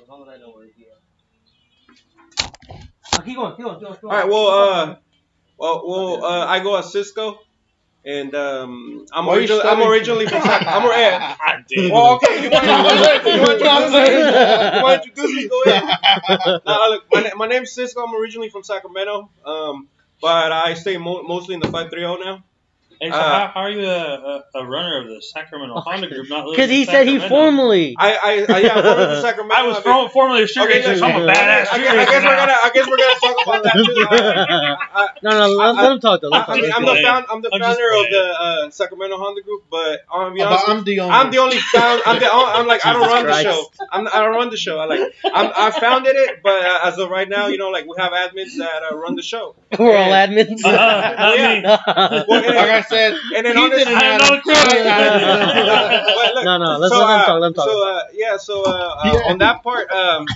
As long as I know where he is. Oh, keep going, keep going, keep going. All right. Well, uh, well, well, uh, I go at Cisco, and um, I'm Why originally, I'm originally from. Sac- I'm yeah. God damn. Well, okay. You want, you you want to introduce me? You want to introduce me? Go ahead. No, look, my, na- my name's Cisco. I'm originally from Sacramento, um, but I stay mo- mostly in the 530 now. Hey, so Uh, how, how are you a, a, a runner of the Sacramento Honda Group? Not Because he in said he Sacramento? formally. I, I, I yeah, I'm from Sacramento. I was I've from, formerly a street Okay, racer, yeah, so I'm a badass I street guess, I guess we're gonna. I guess we're gonna talk about that too. I, I, no, no, let, I- let him talk though. Let him I, talk. mean, I'm, the found, I'm the I'm founder of the uh, Sacramento Honda Group, but I'm gonna But honest. I'm the only. I'm the only found. I'm the. I'm like I don't Jesus run the show. I'm, I don't run the show. I like. I'm, I founded it, but uh, as of right now, you know, like we have admins that uh, run the show. We're all admins. Uh, Yeah. me. Well, like I said, And then he honestly, didn't I have know it. the crew. But look, no, no, let's so, let him uh, talk. Let him talk. So uh, yeah, so uh, uh, Yeah. on that part, um,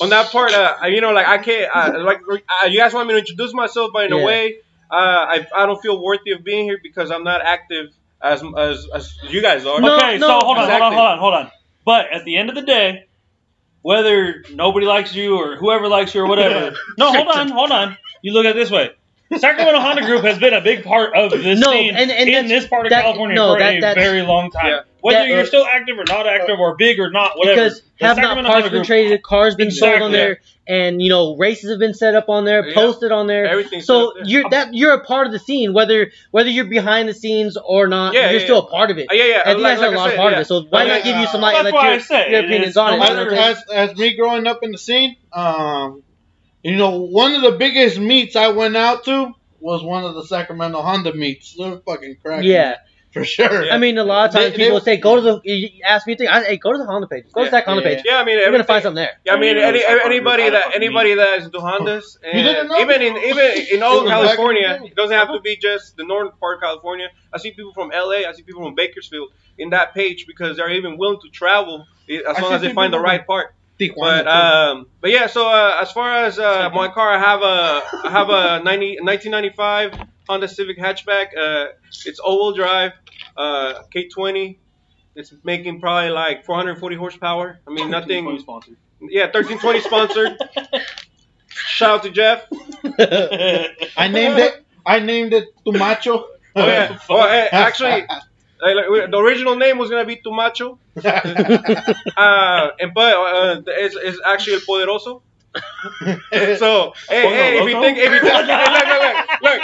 on that part, uh, you know, like I can't, uh, like uh, you guys want me to introduce myself, but in Yeah. a way, uh, I I don't feel worthy of being here because I'm not active as as, as you guys are. No, okay, no, so hold on, exactly. hold on, hold on, hold on. But at the end of the day, whether nobody likes you or whoever likes you or whatever, no, hold on, hold on. You look at it this way. Sacramento Honda Group has been a big part of this No, scene and- and in this part of that- California no, for that- a that's- very long time. Yeah. Whether That- you're still active or not active or big or not, whatever. because the have not Sacramento parts been traded, cars been sold on there, and you know races have been set up on there, Yeah. posted on there. Everything's So there. you're that you're a part of the scene, whether whether you're behind the scenes or not. Yeah, you're yeah, still yeah. a part of it. Uh, yeah, yeah. And you like, guys like are a I lot said, part yeah. of it. So why not give you uh, some light that's why your, I say your opinions on it? you know matter- what I'm saying? as as me growing up in the scene, um, you know, one of the biggest meets I went out to was one of the Sacramento Honda meets. They're fucking cracking. Yeah, for sure. Yeah. I mean, a lot of times They- people they- say go to the. Ask me to. I hey, go to the Honda page. Go to Yeah. the Sac Honda Yeah. page. Yeah, I mean, You're gonna find something there. Yeah, I mean, any, anybody that anybody that is into Hondas, and even in even in all It was back in California, it doesn't have to be just the northern part of California. I see people from LA, I see people from Bakersfield in that page because they're even willing to travel as long as they find the right part. Tijuana, But um, but yeah. So uh, as far as uh, my car, I have a I have a 90, 1995 Honda Civic hatchback. Uh, it's all-wheel drive, uh, K20. It's making probably like 440 horsepower. I mean, nothing. sponsored. Yeah, 1320 sponsored. Shout out to Jeff. I named it. I named it Tumacho. Oh yeah. Well, eh, actually, like, the original name was gonna be Tumacho. Uh, and but uh, it's, it's actually El Poderoso. So hey, hey, if you think if you think, hey, look, look, look, look.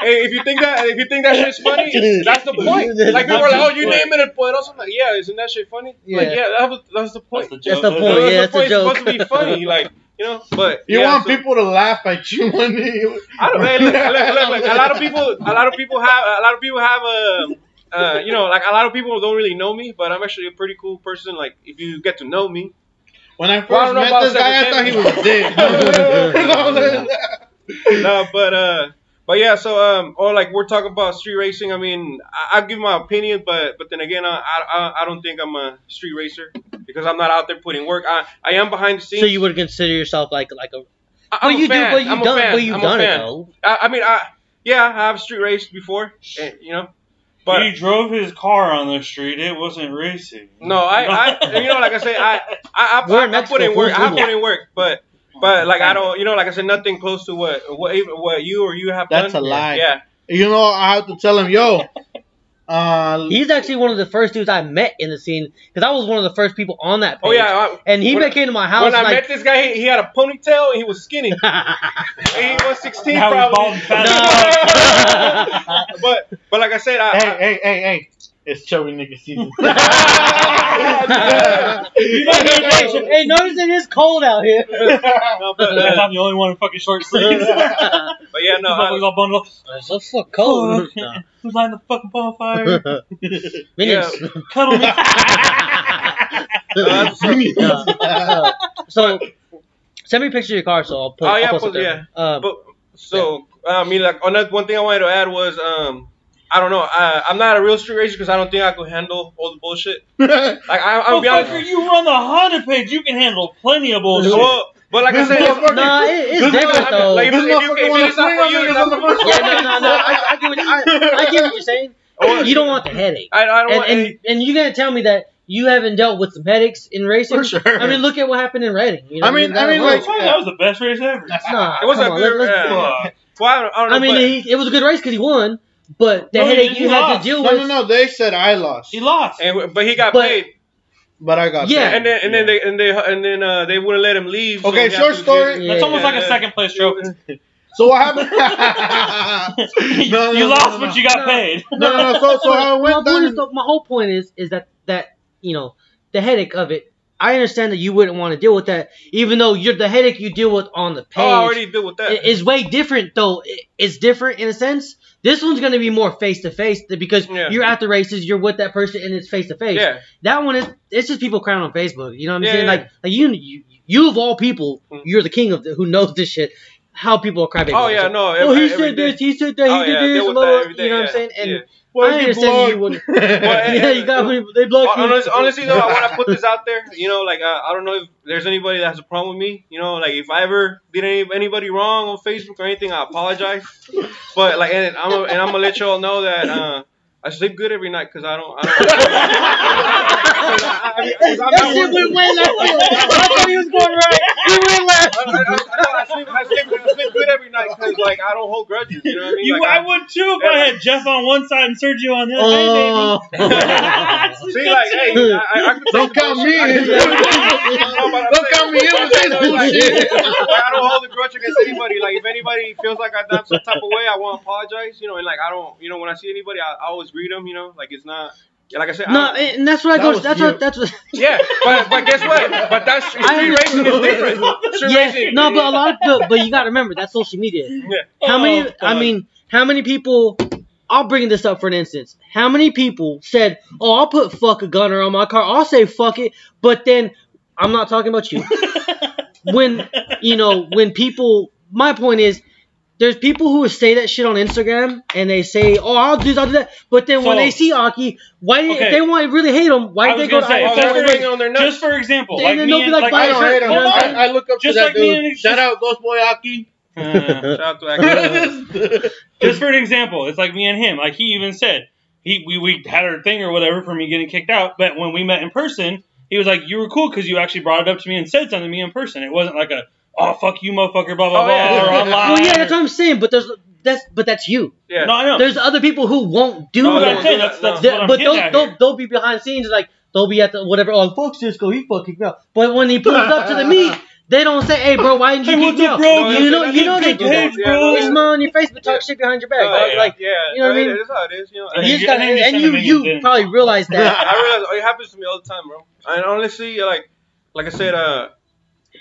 Hey, if you think that if you think that shit's funny, that's the point. Like people are like, oh, you name it El Poderoso. I'm like, yeah, isn't that shit funny? Like, Yeah. yeah, that was, that's the point. That's the That's the point, That's yeah, the that's a point. It's supposed to be funny, like you know. But you yeah, want so- people to laugh at you when you. I don't know. Look, look, look, look, a lot of people, a lot of people have, a lot of people have a, uh, you know, like a lot of people don't really know me, but I'm actually a pretty cool person. Like if you get to know me, When I first Well, I met this guy, I thought he was dead. no, but uh, but yeah. So um, or like we're talking about street racing. I mean, I, I give my opinion, but but then again, I, I I don't think I'm a street racer because I'm not out there putting work. I I am behind the scenes. So you would consider yourself like like a. I- But I'm a you do. But you I'm a done. fan. But you've I'm a done it fan. though. I, I mean, I yeah, I have street raced before, and, you know, but. he drove his car on the street. It wasn't racing. No, I, I, you know, like I say, I, I, I, We're I, I Mexico, put in work. full I put in work, but, but like I don't, you know, like I said, nothing close to what, what, what you or you have done. That's a lie. Yeah, You know, I have to tell him, yo, Uh, He's actually one of the first dudes I met in the scene because I was one of the first people on that page. Oh yeah. I, and he when- came to my house when I like. met this guy, he, he had a ponytail and he was skinny. And he was 16 Now he's probably. bald and fat. but but like I said, I, hey, hey, hey, hey! It's chubby nigga season. hey, hey, hey, notice it is cold out here. no, but, uh, I'm the only one in fucking short sleeves. but yeah, no, Motherfuckers I, all bundled up. It's so fuck cold. No. Who's lighting the fucking bonfire? Minions. Cuddle me. Uh, Uh, so, send me a picture of your car, so I'll put. Oh, yeah, I'll post post- it there. Um, but so I mean, like another one thing I wanted to add was um. I don't know. I, I'm not a real street racer because I don't think I could handle all the bullshit. Like I, I'll be honest. Motherfucker, you run the Honda page. You can handle plenty of bullshit. Well, but like I said, nah, it, it's This different motherfucker- though. like, if, This if, you, motherfucker if wanna it's not swing for on you, niggas it's not the for first me. yeah, no, no, no. I, I get what I, I get what you're saying. Oh, You don't want the headache, I, I don't and want. and, and you gotta tell me that you haven't dealt with some headaches in racing. For sure. I mean, look at what happened in Redding. You know I what mean- That I mean, like- that was the best race ever. nah, it was come a on, good. let's- let's- Fuck. well, I don't, I don't know. I mean, but, he, it was a good race because he won, but the No, headache didn't. you He had to deal No, with. no, no. No. They said I lost, He lost. and, but he got But- paid. but I got. Yeah. paid. And then and then they and they and then uh, they wouldn't let him leave. Okay, he had short story. get- Yeah. That's almost like a second place trophy. So what happened? you No, no, no, lost, no, but no. you got No. paid. no, no, no. So, so how it my, went point is, though, my whole point is is that that you know the headache of it. I understand that you wouldn't want to deal with that, even though you're the headache you deal with on the page. Oh, I already deal with that. i- is way different. Though it's different in a sense. This one's gonna be more face to face because Yeah. you're at the races, you're with that person, and it's face to face. That one is it's just people crying on Facebook. You know what I'm Yeah, saying? yeah. Like like you, you you of all people, Mm. you're the king of the, who knows this shit. How people are crybaby. Oh yeah, no. Oh, every- he said this. He said that. He Oh, did yeah, this. blah, blah, that blah, every day, you know what I'm saying? And yeah. Why I you understand you wouldn't. Well, yeah, you got they blocked Hon- you. honest- honestly though, I want to put this out there. You know, like uh, I don't know if there's anybody that has a problem with me. You know, like if I ever did any, anybody wrong on Facebook or anything, I apologize. But like, and I'm gonna- and I'm gonna let y'all know that uh, I sleep good every night because I don't. I don't I, I, mean, 'cause I'm That shit went way left field. I thought he was going right. He went left. I, I, I, I, sleep, I, sleep, I sleep good every night because like I don't hold grudges. You know what I mean? You, like, I would too if I had Jeff on one side and Sergio on the other. Oh. Hey. See, like, hey, I, I, I could Don't count me in. No, but I'm Don't count me in with this bullshit. I don't hold a grudge against anybody. Like, if anybody feels like I done some type of way, I want to apologize. You know, and like, I don't, you know, when I see anybody, I, I always greet them. You know, like it's not. Yeah, Like I said, No, don't- and eh, that's what I That go. was That's you. what. That's what. yeah, but but guess what? But that's street I- racing is different. Street Yeah, racing, no, but a lot. Of, but, but you got to remember that's social media. Yeah. How many? Oh, I mean, how many people? I'll bring this up for an instance. How many people said, "Oh, I'll put fuck a gunner on my car. I'll say fuck it," but then I'm not talking about you. when you know when people, my point is. There's people who say that shit on Instagram and they say, "Oh, I'll do, I'll do that," but then when they see Aki, why Okay. if they want to really hate him? Why I did they go gonna to say, Oh, I- just, on their nuts. just for example, like me and like, like, buy I a don't hate him. On. I, I look up Just to that like dude. and- Shout out Ghost Boy Aki. Uh, Shout out to Aki. just for an example, it's like me and him. Like he even said, he we, we had our thing or whatever for me getting kicked out. But when we met in person, he was like, "You were cool because you actually brought it up to me and said something to me in person. It wasn't like a oh fuck you motherfucker blah blah Oh, yeah. blah or online." Well, yeah, that's what I'm saying. But there's that's but that's you. Yeah. No, I know. There's other people who won't do No, That's what that. I'm saying. That's, that's They- what I'm but getting they'll, at they'll, they'll be behind the scenes like they'll be at the whatever. Oh fuck Cisco, he fucking me out. But when he pulls up to the meet, they don't say, "Hey, bro, why didn't you Hey, kick what's me out?" bro? You know, That's you know they do that. page, bro. They smile on your face but talk shit behind your back. Oh, yeah, Like yeah, you know what I mean? That's how it is. You know. And you you got, get- and, you you them in, you you didn't. probably realize that. I realize oh, it happens to me all the time, bro. And honestly, like, like I said, uh,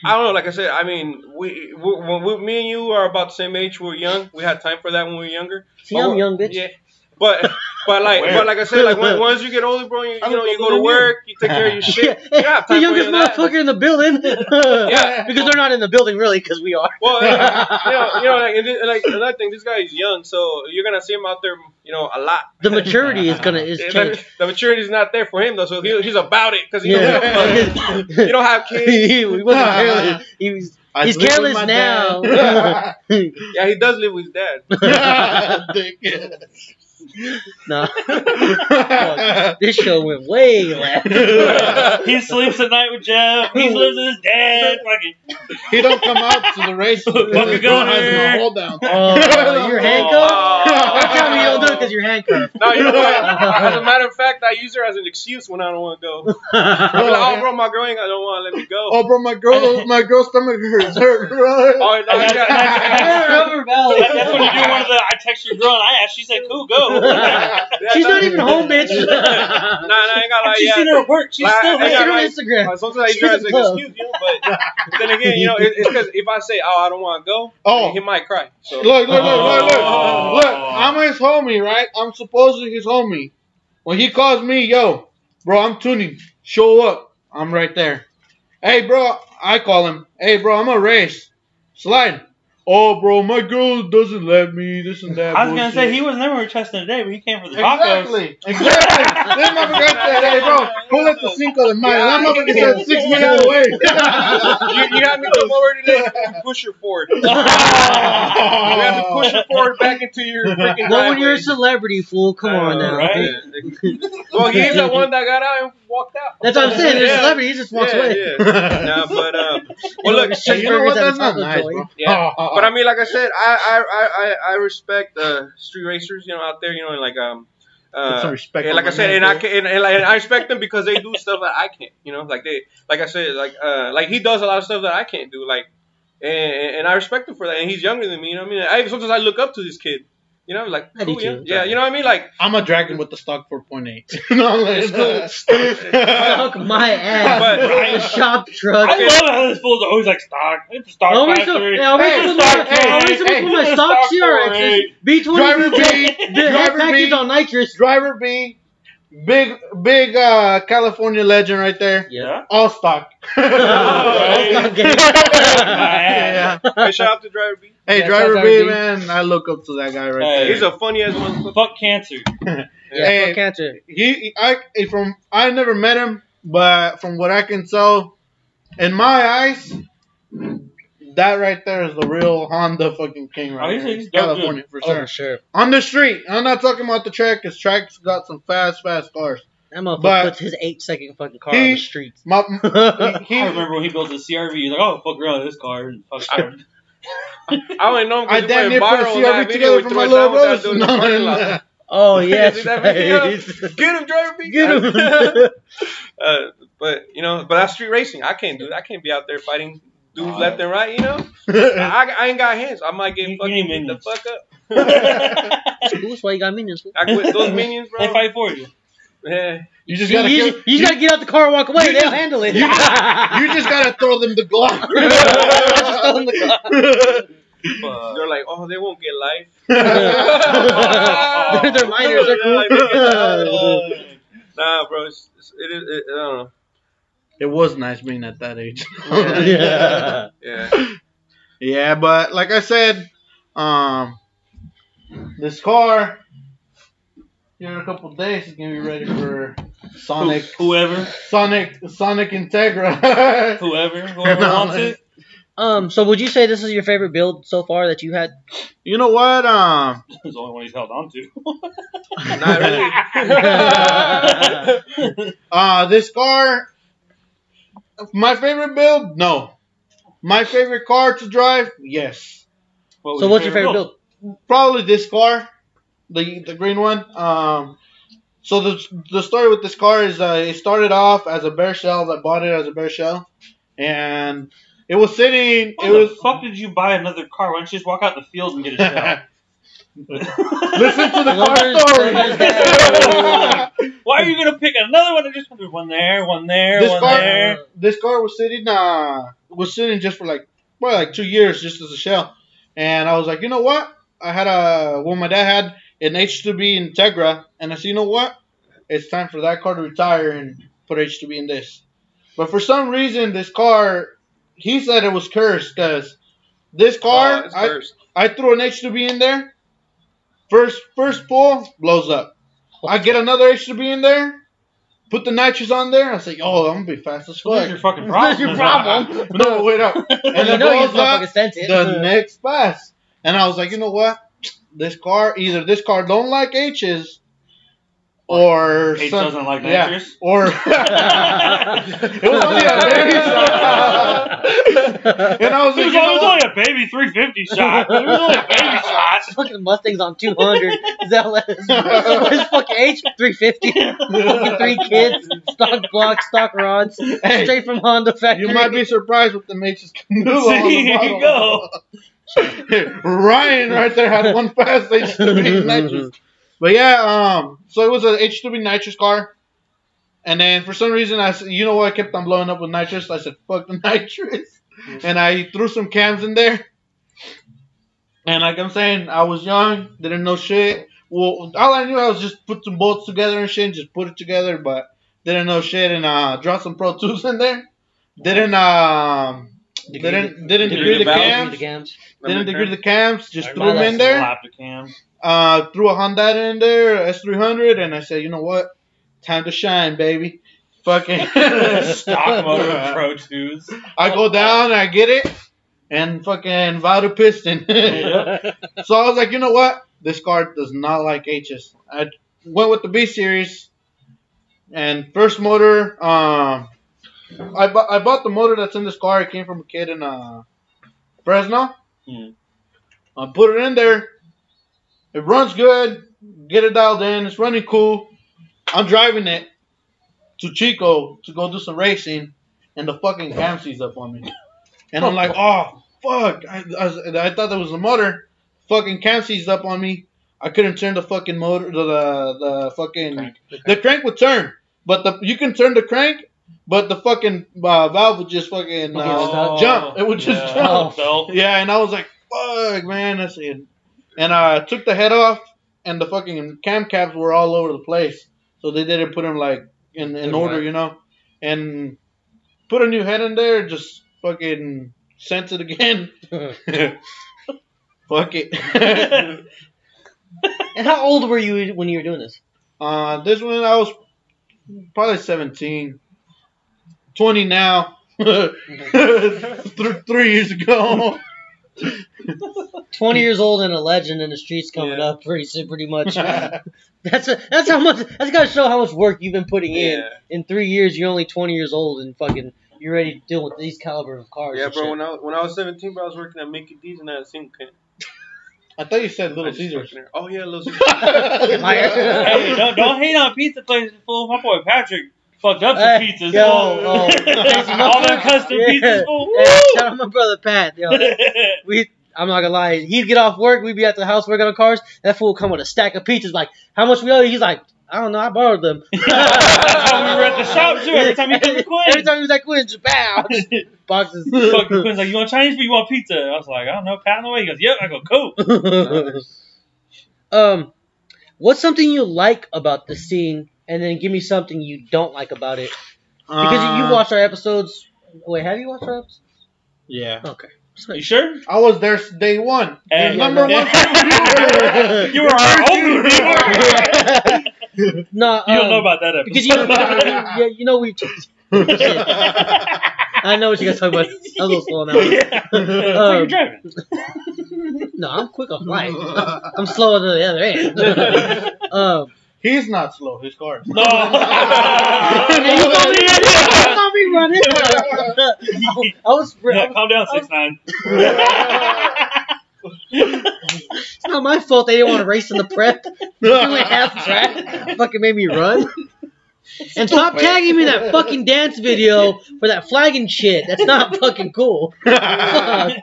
I don't know. Like I said, I mean, we, we, when we, me and you are about the same age. We were young. We had time for that when we were younger. See, I'm young, bitch. Yeah. But but like Where? but like I said, like when, once you get older, bro, you, you know you go to work, you take care of your shit. Yeah, You the youngest any of that. motherfucker in the building. Yeah. because they're not in the building really, because we are. Well, yeah, you know, you know, like, and this, like another thing, this guy is young, so you're gonna see him out there, you know, a lot. The maturity is gonna is The, changed. the maturity is not there for him though, so he, he's about it because he Yeah. don't give a fuck. you don't have kids. he, he wasn't careless. He was. I He's careless now. Yeah, he does live with his dad. Dick. No, Fuck, this show went way left. he sleeps at night with Jeff. He lives with his dad. Fucking. he don't come out to the race because Fuck a his girl has him gunner. hold down. Oh, you're oh. handcuffed. How come you don't do it because you're handcuffed? No, you know what? As a matter of fact, I use her as an excuse when I don't want to go. I'm like, oh, bro, my girl ain't, I don't want to let me go. Oh, bro, my girl, my girl's stomach hurts. Hurt, bro. Oh, no, I you got- got- Rubber Valley. That- That's when you do one of the. I text your girl and I asked. She said, "Cool, go." Yeah, She's not even home, bitch. Nah, nah, I ain't got like, She's yeah. seen her at work. She's Like, still I I see got her there. on like- Instagram. Uh, Sometimes I use She's her as a an club. excuse, you. But then again, you know, it, it's because if I say, "Oh, I don't want to go," Oh. he might cry. So Look, look, look, look, look. Oh. Look, I'm his homie, right? I'm supposedly his homie. When he calls me, yo, bro, I'm tuning. Show up. I'm right there. Hey, bro, I call him. Hey, bro, I'm a race. Slide. Oh, bro, my girl doesn't let me. This and that. I was gonna say he was never testing today, but he came for the tacos. Exactly. Exactly. this motherfucker said, hey, bro, pull up the Cinco de Mayo. That motherfucker said six minutes away. you, you have me come over today and push her forward. You have to push her forward back into your freaking Well, when you're a celebrity, fool, come on now. right? Well, he's the one that got out and walked out. That's what I'm saying. There's a celebrity. He just walks yeah, away. Yeah. Nah, but um, well, look, Cheeseburgers you know what? That's not taco nice, joint. bro. Yeah. But I mean, like I said, I I I I, I respect uh, street racers, you know, out there, you know, and like um. Uh, some respect yeah, on like I said, and I can, and, and, like, and I respect them because they do stuff that I can't. You know, like they, like I said, like uh, like he does a lot of stuff that I can't do. Like, and, and I respect him for that. And he's younger than me. You know what I mean? I sometimes I look up to this kid. You know, like cool, yeah, too. yeah. You know what I mean? Like, I'm a dragon with the stock 4.8. no, like, Fuck my ass. But- the shop truck. I love how this fool's always like stock. It's a stock I always so, yeah, I always Hey, stock- I always hey, so hey, put my hey, stock stock CRXs, B20 Driver B, the driver package B. on nitrous. Driver B, big big uh, California legend right there. Yeah. All stock. right. Stock yeah. hey, shout out to Driver B. Hey, Yeah, driver B, to man, I look up to that guy right Hey. there. He's a funny ass motherfucker. Fuck cancer. Yeah, Hey. fuck cancer. he, he- I from I never met him, but from what I can tell, in my eyes, that right there is the real Honda fucking king right Oh, he's- there. he's dope, California for Oh, sure. for sure. On the street, I'm not talking about the track. Cause track's got some fast, fast cars. That motherfucker But- puts his eight second fucking car He- on the streets. My, he, I remember when he built the CRV. He's like, "Oh, fuck around this car." And fuck I- I only know him I because damn he near went put a viral on that CRV video. together He for threw my it little down with that brothers. dude in the No, parking no, lot. no. oh See yes, right. Get him, Driver B. Get him. uh, but you know, but that's street racing. I can't do that. I can't be out there fighting dudes Nah. left and right. You know, I, I ain't got hands. I might get You- you fucking need beat the fuck up. Cool, That's why you got minions. I quit those minions, bro. they fight for you. Yeah. You just You, gotta you, kill- you just gotta get out the car and walk away. They'll just- handle it. you you just gotta throw them the Glock. Just throw them the Fuck. They're like, oh, they won't get life. They're- they're minors, they're They're like, they cool. life. nah, bro. It's, it's, it is. It, I don't know. It was nice being at that age. yeah. Yeah. Yeah, but like I said, um, this car here in a couple days is gonna be ready for Sonic, Whoever, Sonic, Sonic Integra. whoever, whoever wants it. Um. So, would you say this is your favorite build so far that you had? you know what? Um, It's the only one he's held on to. Not really. uh, this car, my favorite build? No. My favorite car to drive? Yes. What was So, what's your favorite build? Probably this car, the the green one. Um, so the the story with this car is uh, it started off as a bare shell. I bought it as a bare shell, and it was sitting. Why it was the fuck did you buy another car? Why don't you just walk out the field and get a shell? Listen to the car story. Why are you gonna pick another one? And just there's one there, one there, this one car, there. this car was sitting, uh, was sitting just for like, well, like two years, just as a shell. And I was like, you know what? I had a, well, my dad had an H2B Integra, and I said, you know what? It's time for that car to retire and put H2B in this. But for some reason, this car, he said it was cursed because this car, Oh, I, cursed. I threw an H2B in there. First, first pull blows up. I get another H2B in there. Put the nitrous on there. I say, oh, I'm gonna be fast as What's fuck. your fucking What's problem? your problem? no, wait up. And you then know you blows up motherfucker sent it. the next pass. And I was like, you know what? this car either this car don't like H's or H some- doesn't like yeah, nitrous. or it was only a baby shot. and I was It like, was, it was only a baby 350 shot. It was only a baby shot. fucking Mustang's on 200. Is that what His fucking H 350. Fucking three kids, stock blocks, stock rods, Hey, straight from Honda factory. you might be surprised with the H's canoe on There the you go. Ryan right there had one fast H2B nitrous. But yeah, um, so it was a H2B nitrous car. And then for some reason, I said, you know what? I kept on blowing up with nitrous. I said, fuck the nitrous. And I threw some cams in there. And like I'm saying, I was young, didn't know shit. Well, all I knew I was just put some bolts together and shit, and just put it together, but didn't know shit and uh, dropped some Pro Tools in there. Didn't um, didn't didn't degree the cams. The cams. Didn't degree the cams. Just threw them in there. Slapped a cam. Uh, threw a Honda in there, S300, and I said, you know what? Time to shine, baby. Fucking Stock motor Pro Tools. I go down, I get it, and fucking Vowed piston. so I was like, you know what? This car does not like H's. I went with the B series, and first motor. Um, I bu- I bought the motor that's in this car. It came from a kid in uh Fresno. Hmm. I put it in there. It runs good. Get it dialed in. It's running cool. I'm driving it to Chico to go do some racing, and the fucking cam sees up on me. And I'm like, oh fuck! I, I, I thought that was the motor. Fucking cam sees up on me. I couldn't turn the fucking motor, the the, the fucking Crank. the crank would turn, but the you can turn the crank, but the fucking uh, valve would just fucking uh, stop. jump. It would just yeah. jump. Belt. Yeah, and I was like, fuck, man, that's it. And I took the head off, and the fucking cam caps were all over the place. So they didn't put them like in, in order, right. you know. And put a new head in there, just fucking sense it again. Fuck it. and how old were you when you were doing this? uh, this one I was probably 17, 20 now. three, three years ago. 20 years old and a legend in the streets coming Yeah. up pretty soon, pretty much. That's a, that's how much. That's got to show how much work you've been putting in. Yeah. In three years, you're only 20 years old and fucking you're ready to deal with these caliber of cars. Yeah, bro. shit. When I when I was 17, bro, I was working at Mickey D's and at Sink Pit. I thought you said Little Caesars. there. Oh yeah, Little Caesars. Hey, don't, don't hate on pizza places. Fool. My boy Patrick fucked up some Hey, pizzas. yo, oh. All them custom Yeah. pizzas. Hey, shout out my brother Pat. Yo, we. I'm not gonna lie. He'd get off work. We'd be at the house working on cars. That fool would come with a stack of pizzas. Like, how much we owe you? He's like, I don't know. I borrowed them. That's how we were at the shop, too, every time he came to Quinn. Every time he was at Quinn, just bow, boxes. Fucking Quinn's like, you want Chinese food? You want pizza? I was like, I don't know. Pat in the way. He goes, yep. I go, cool. um, what's something you like about the scene, and then give me something you don't like about it? Because you Uh, watched our episodes. Wait, have you watched our episodes? Yeah. Okay. You sure? I was there day one. Hey, number yeah. one. You were our only viewer. no, You don't know um, about that episode. because you, yeah, you know we. I know what you guys talking about. I was a little slow now. yeah. That's why you're driving. No, I'm quick off light. I'm slower than the other end. um, He's not slow. His car. No. Hey, you told me, you told me running. I was. Yeah, calm down, six nine. It's not my fault they didn't want to race in the prep. You went half track. Fucking made me run. And stop tagging me in that fucking dance video for that flagging shit. That's not fucking cool. Fuck.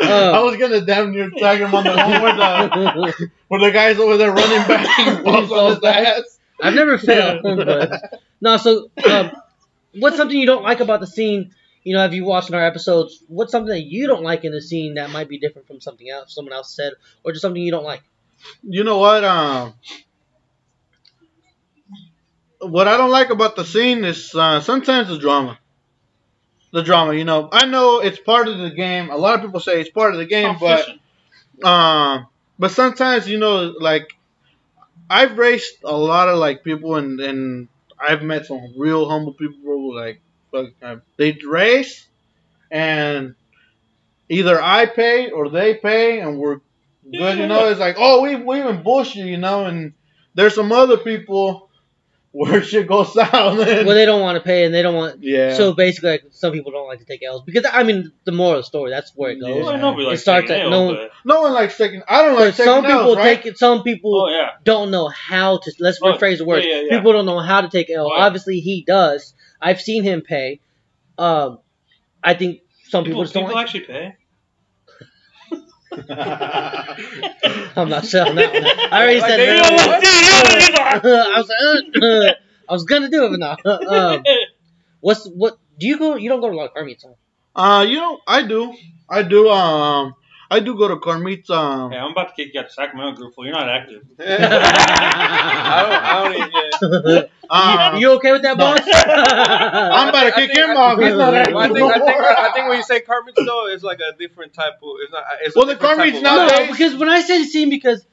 I was gonna damn near tag him on the one where the where the guy's over there running back and falls on his ass. I've never failed. But, no, so um, what's something you don't like about the scene? You know, have you watched our episodes? What's something that you don't like in the scene that might be different from something else someone else said, or just something you don't like? You know what? Um, what I don't like about the scene is uh, sometimes the drama. The drama, you know. I know it's part of the game. A lot of people say it's part of the game, but um, but sometimes you know, like I've raced a lot of like people, and and I've met some real humble people who like uh, they race, and either I pay or they pay, and we're good, you know. It's like, oh, we we even bullshit, you know, and there's some other people where shit goes south. And, well, they don't want to pay, and they don't want. yeah. So basically, like, some people don't like to take L's because I mean, the moral of the story that's where it goes. Yeah. Well, nobody likes It starts taking at L's, no- but- no one likes taking. I don't like But taking some people L's, right? take it. Some people Oh yeah. don't know how to. Let's Oh, rephrase the word. yeah, yeah, yeah. People don't know how to take L. Oh. Obviously, he does. I've seen him pay. Um, I think some people, People, just don't people like. actually pay. I'm not selling that one. I already Like said they that. Don't- I was like, uh, I was gonna do it, but no. Um, what's what? Do you go? You don't go to a lot of car meets, huh? Uh, you know, I do, I do. Um, I do go to car meets. Um, Hey, I'm about to kick you out the Sacramento group. Fool. You're not active. I don't. I don't even. Yeah. uh, you, you okay with that, no. boss? I'm about to kick think- him I off. think- He's not I active I think, I think. I think when you say carpets though, it's like a different type of. It's not. It's Well, the different car meets now- no, because when I say the scene, because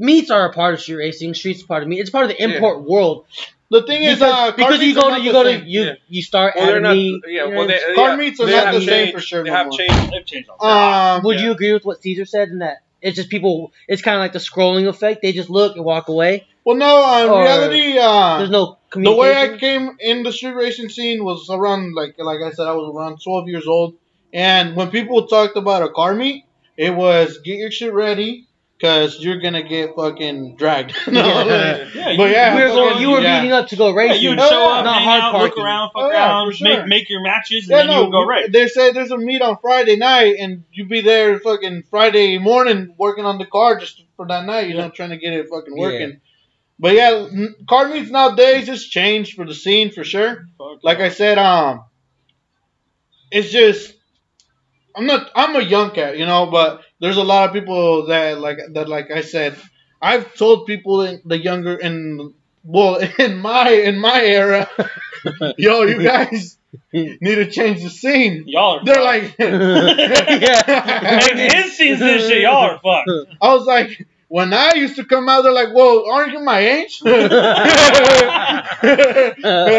meets are a part of street racing, streets part of meet. It's part of the import world. The thing is, Because, uh, because you go to you go to you Yeah. you start Well, at not. meet. Yeah. Well, they, Car yeah, meets are not the same for sure They have changed. They've changed. Um, Would Yeah. you agree with what Caesar said in that it's just people? It's kind of like the scrolling effect. They just look and walk away. well, no, uh, in reality, uh, There's no the way I came in the street racing scene was around like like I said, I was around 12 years old, and when people talked about a car meet, it was get your shit ready. Cause you're gonna get fucking dragged. no, Yeah. like- Yeah, but yeah, we were fucking- going, you were yeah. meeting up to go Yeah, you would show yeah. up, Not hang hard out, look around, fuck Oh, yeah, around, sure. make make your matches, and Yeah, then no, you would go race. they say there's a meet on Friday night, and you be there fucking Friday morning working on the car just for that night, you know, trying to get it fucking working. But yeah, car meets nowadays has changed for the scene for sure. Fuck. Like I said, um, it's just I'm not I'm a young cat, you know, but there's a lot of people that like that like I said, I've told people in the younger in well in my in my era, yo, you guys need to change the scene. y'all are They're fucked. like, Yeah. Hey, his scenes this shit, y'all are fucked. I was like, when I used to come out, they're like, "Whoa, aren't you my age?" and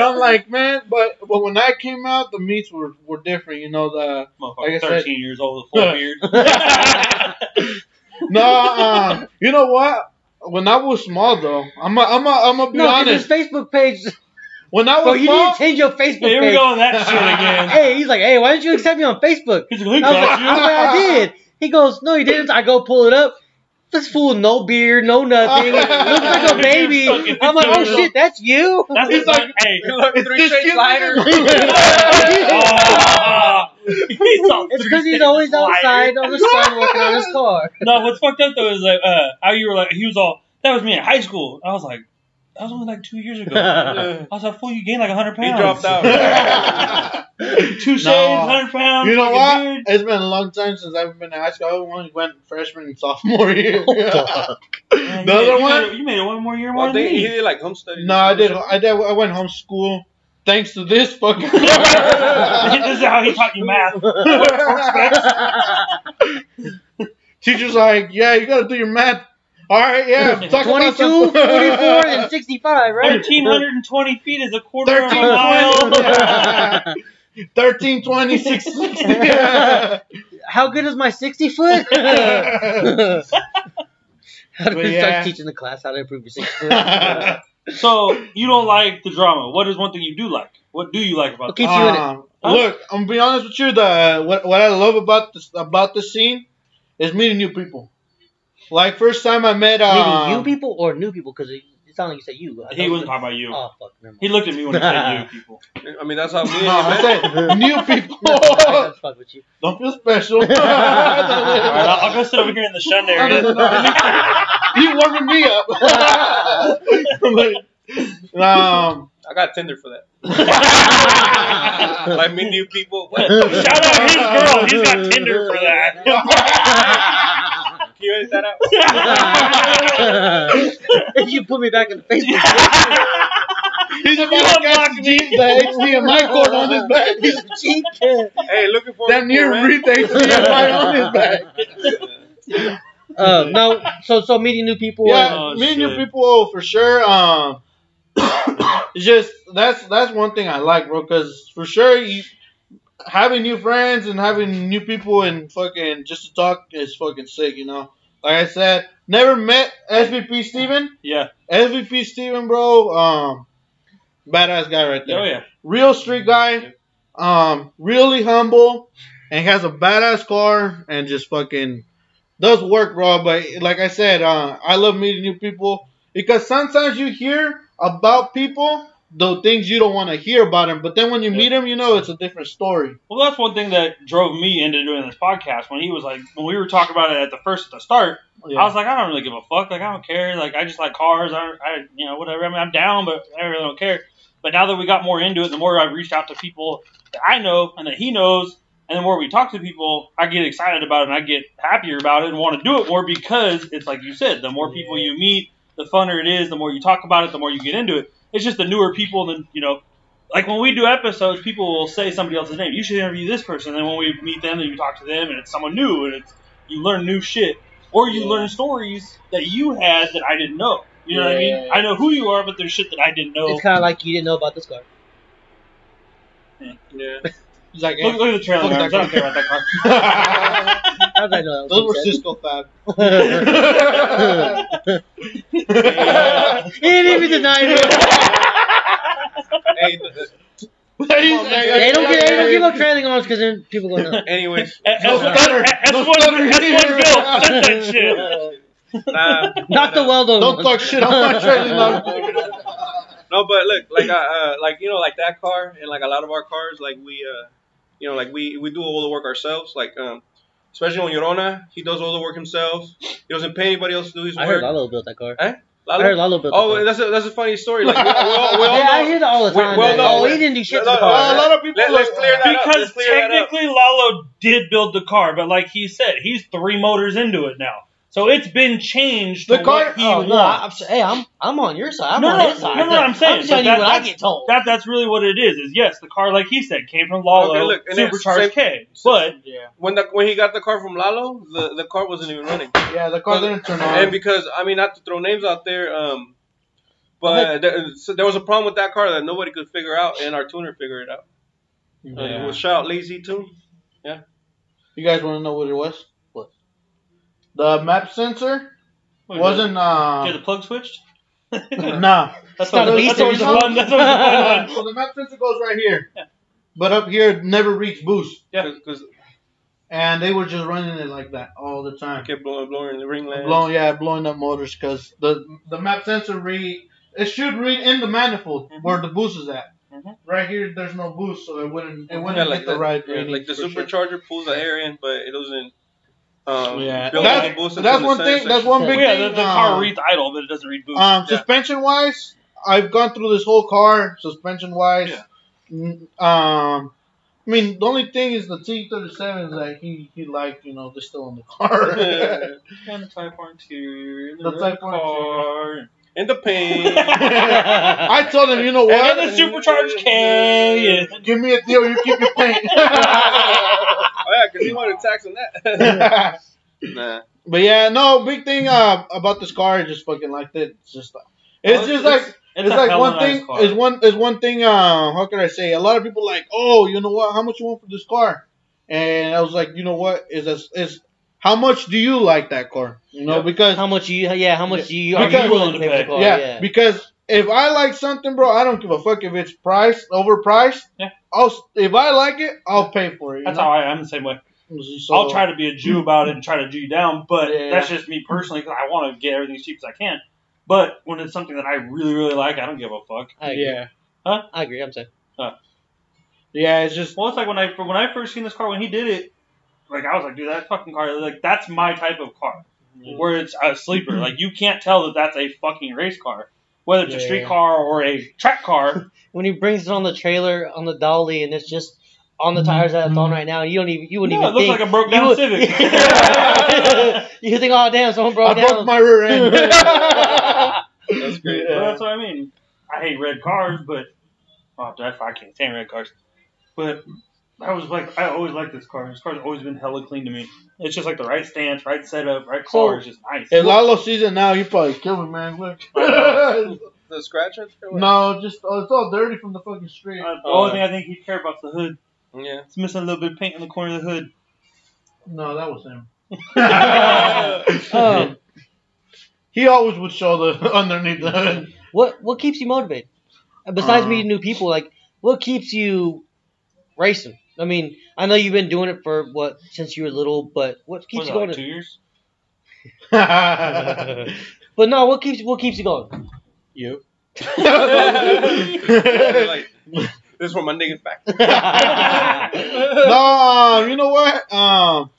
I'm like, man, but but when I came out, the meets were, were different. You know, the Like I said- 13 years old with full beard. no, uh, you know what? When I was small, though, I'm a, I'm a, I'm gonna be No, 'cause his. Facebook page. When I Bro, was you need to change your Facebook Here we page. go with that shit again. Hey, he's like, hey, why didn't you accept me on Facebook? He's I like, was "Look like, at I, was like, I did. He goes, no, he didn't. I go pull it up. This fool, no beard, no nothing. Looks like a baby. I'm like, oh shit, that's you. That's He's the like- hey. Look, It's three this straight kid- sliders. He's It's because he's always outside on the sun working on his car. No, what's fucked up though is like uh, how you were like he was all that was me in high school. I was like that was only like two years ago. I was like, fool, you gained like hundred He pounds. dropped out. Two shades, No. hundred pounds. you know fucking what? beard. It's been a long time since I've been in high school. I only went freshman and sophomore year. Oh, Man, The you other made, you one? made you made it one more year more Well, than they, he did like home studies. no, I did. I did. I went home school Thanks to this fucking. this is how he taught you math. Teacher's like, yeah, you gotta do your math. All right, yeah. Talk 22, some- 44, and 65, right? Thirteen hundred and twenty feet is a quarter of a mile. 20, 13, 20, 60. How good is my 60 foot? how do we yeah. start teaching the class how to improve your 60 foot? so you don't like the drama. What is one thing you do like? What do you like about What keeps you in it? Um, Look, I'm gonna be honest with you. The what, what I love about this about this scene is meeting new people. Like first time I met uh, Meaning you people or new people? Because it, it sounded like you said you. I He thought- wasn't talking about you. Oh, fuck. Never mind. He looked at me when he said you people. I mean, that's how me and No, you I met. said new people. I just fuck with you. Don't feel special. All right, I'll, I'll go sit over here in the shun No, no, area. no, no. you warming me up. But, um, I got Tinder for that. like meet new people. What? Shout out his girl. He's got Tinder for that. Can you edit that out? you put me back in the Facebook. he's about You to unblocked the HDMI cord on his back. He's cheap. Hey, looking for that near man. read the HDMI on his back. Uh, no, so so meeting new people. Yeah, Oh, meeting new people oh, for sure. Um, it's just that's that's one thing I like, bro. Because for sure, you having new friends and having new people and fucking just to talk is fucking sick, you know. like I said, never met SVP Steven. Yeah. SVP Steven, bro. Um, badass guy right there. Oh yeah. Real street guy. Um, really humble, and has a badass car, and just fucking does work, bro. But like I said, uh, I love meeting new people because sometimes you hear about people the things you don't want to hear about him. but then when you Yeah. meet him, you know it's a different story. Well, that's one thing that drove me into doing this podcast. When he was like, when we were talking about it at the first at the start, I was like, I don't really give a fuck. Like, I don't care. Like, I just like cars. I, I, you know, whatever. I mean, I'm down, but I really don't care. But now that we got more into it, the more I've reached out to people that I know and that he knows, and the more we talk to people, I get excited about it and I get happier about it and want to do it more because it's like you said, the more people you meet, the funner it is. The more you talk about it, the more you get into it. It's just the newer people than you know. Like when we do episodes, people will say somebody else's name. You should interview this person. And then when we meet them, then you talk to them, and it's someone new, and it's you learn new shit, or you Yeah. learn stories that you had that I didn't know. You know what I mean? Yeah. I know who you are, but there's shit that I didn't know. It's kind of like you didn't know about this car. Yeah. He's like, Look, look at the trailer Look at arms. I don't care about that car. How did I know that? those were Cisco Fab. he didn't even deny it. hey, th- th- They don't get, they don't give up trailing arms because then people go no. anyways, S No stutter. No one, stutter. S one Bill said that shit. nah, Not the nah. well done. Don't talk shit on my trailing arm. No, but look, like uh, uh, like you know, like that car and like a lot of our cars, like we, uh, you know, like we we do all the work ourselves. Like um, especially on Llorona, he does all the work himself. He doesn't pay anybody else to do his work. I heard. Lalo built that car. Eh? I heard Lalo built. Oh, that car. that's a that's a funny story. Like we, we all, we all yeah, know. I hear that all the we- time. well, man. no, oh, he didn't do shit no, to the no, car. a lot of people. Let, let's clear that up. Because Let's that up. technically Lalo did build the car, but like he said, he's three motors into it now. So it's been changed The to car- what he Oh, no, I, I'm, hey, I'm I'm on your side. I'm No, on no, his side. no, no, I'm saying, I'm telling but you what I get told. That that's really what it is. Is yes, the car like he said came from Lalo, Okay, look, supercharged same- K, but Yeah, When the when he got the car from Lalo, the, the car wasn't even running. yeah, the car didn't turn on. And because I mean, not to throw names out there, um, but there, so there was a problem with that car that nobody could figure out, and our tuner figured it out. Uh, it was shout out Lazy Tune. Yeah. You guys want to know what it was? What? The map sensor What, wasn't. Get Uh, the plug switched. nah. That's not always, a beast that's always the engine. fun. That's always the fun one. So the map sensor goes right here, Yeah. but up here it never reached boost, Yeah. Because and they were just running it like that all the time. kept blowing, blowing the ring lands. Blowing, yeah, blowing up motors because the the map sensor read it should read in the manifold Mhm. where the boost is at. Mhm. Right here, there's no boost, so it wouldn't it wouldn't Yeah, hit like the, the, right yeah, like the for sure. supercharger pulls the air in, but it doesn't. Um, Yeah, that's- the that's one center thing- that's one Well, big yeah, thing, the, the uh, car reads idle, but it doesn't read boost. Um, Yeah. suspension wise, I've gone through this whole car. Suspension wise, um, I mean the only thing is the T thirty seven that he he liked, you know, they're still in the car. And the Type R interior, The the, Type red R car. In the paint. I told him, you know And what? then the supercharged K. Give me a deal, you keep your paint. oh yeah, because he wanted tax on that. nah. but yeah, no, big thing uh, about this car, I just fucking liked it. It's just, it's Well, just it's- like it's, it's like one thing car. is one is one thing uh how can I say a lot of people like oh you know what how much you want for this car and I was like you know what is this is how much do you like that car you know Yeah. because How much you? Yeah, how much you are Because- you willing to pay for the car? yeah, yeah. because if I like something bro I don't give a fuck if it's priced overpriced Yeah. I'll if I like it I'll pay for it That's know? how I am the same way. So- I'll try to be a Jew about it and try to Jew you down, but Yeah. that's just me personally because I want to get everything as cheap as I can. But when it's something that I really, really like, I don't give a fuck. I agree. yeah I agree. I'm saying. yeah it's just Well, it's like when I when I first seen this car when he did it, like I was like, dude, that fucking car, like that's my type of car, where it's a sleeper. like you can't tell that that's a fucking race car, whether it's a street Yeah. car or a track car. When he brings it on the trailer on the dolly and it's just on the tires that it's on right now, you don't even you wouldn't No, even it looks think. like a broke you down would- Civic. you think, oh damn, someone broke I down. broke my rear end That's great. But that's what I mean. I hate red cars, but oh, that's I can't stand red cars. But I was like, I always liked this car. This car's always been hella clean to me. It's just like the right stance, right setup, right So- car. It's just nice. if Lalo sees it now he probably kill me man look The scratch right there? no just oh, it's all dirty from the fucking street Uh, the only thing I think he'd care about is the hood. Yeah. It's missing a little bit of paint in the corner of the hood. no that was him Um, he always would show the underneath the hood. what what keeps you motivated? Besides Uh. meeting new people, like what keeps you racing? I mean, I know you've been doing it for what since you were little, but what keeps Was you going? like two years? but no, what keeps what keeps you going? you. like, this is for my niggas back. no, you know what? Um,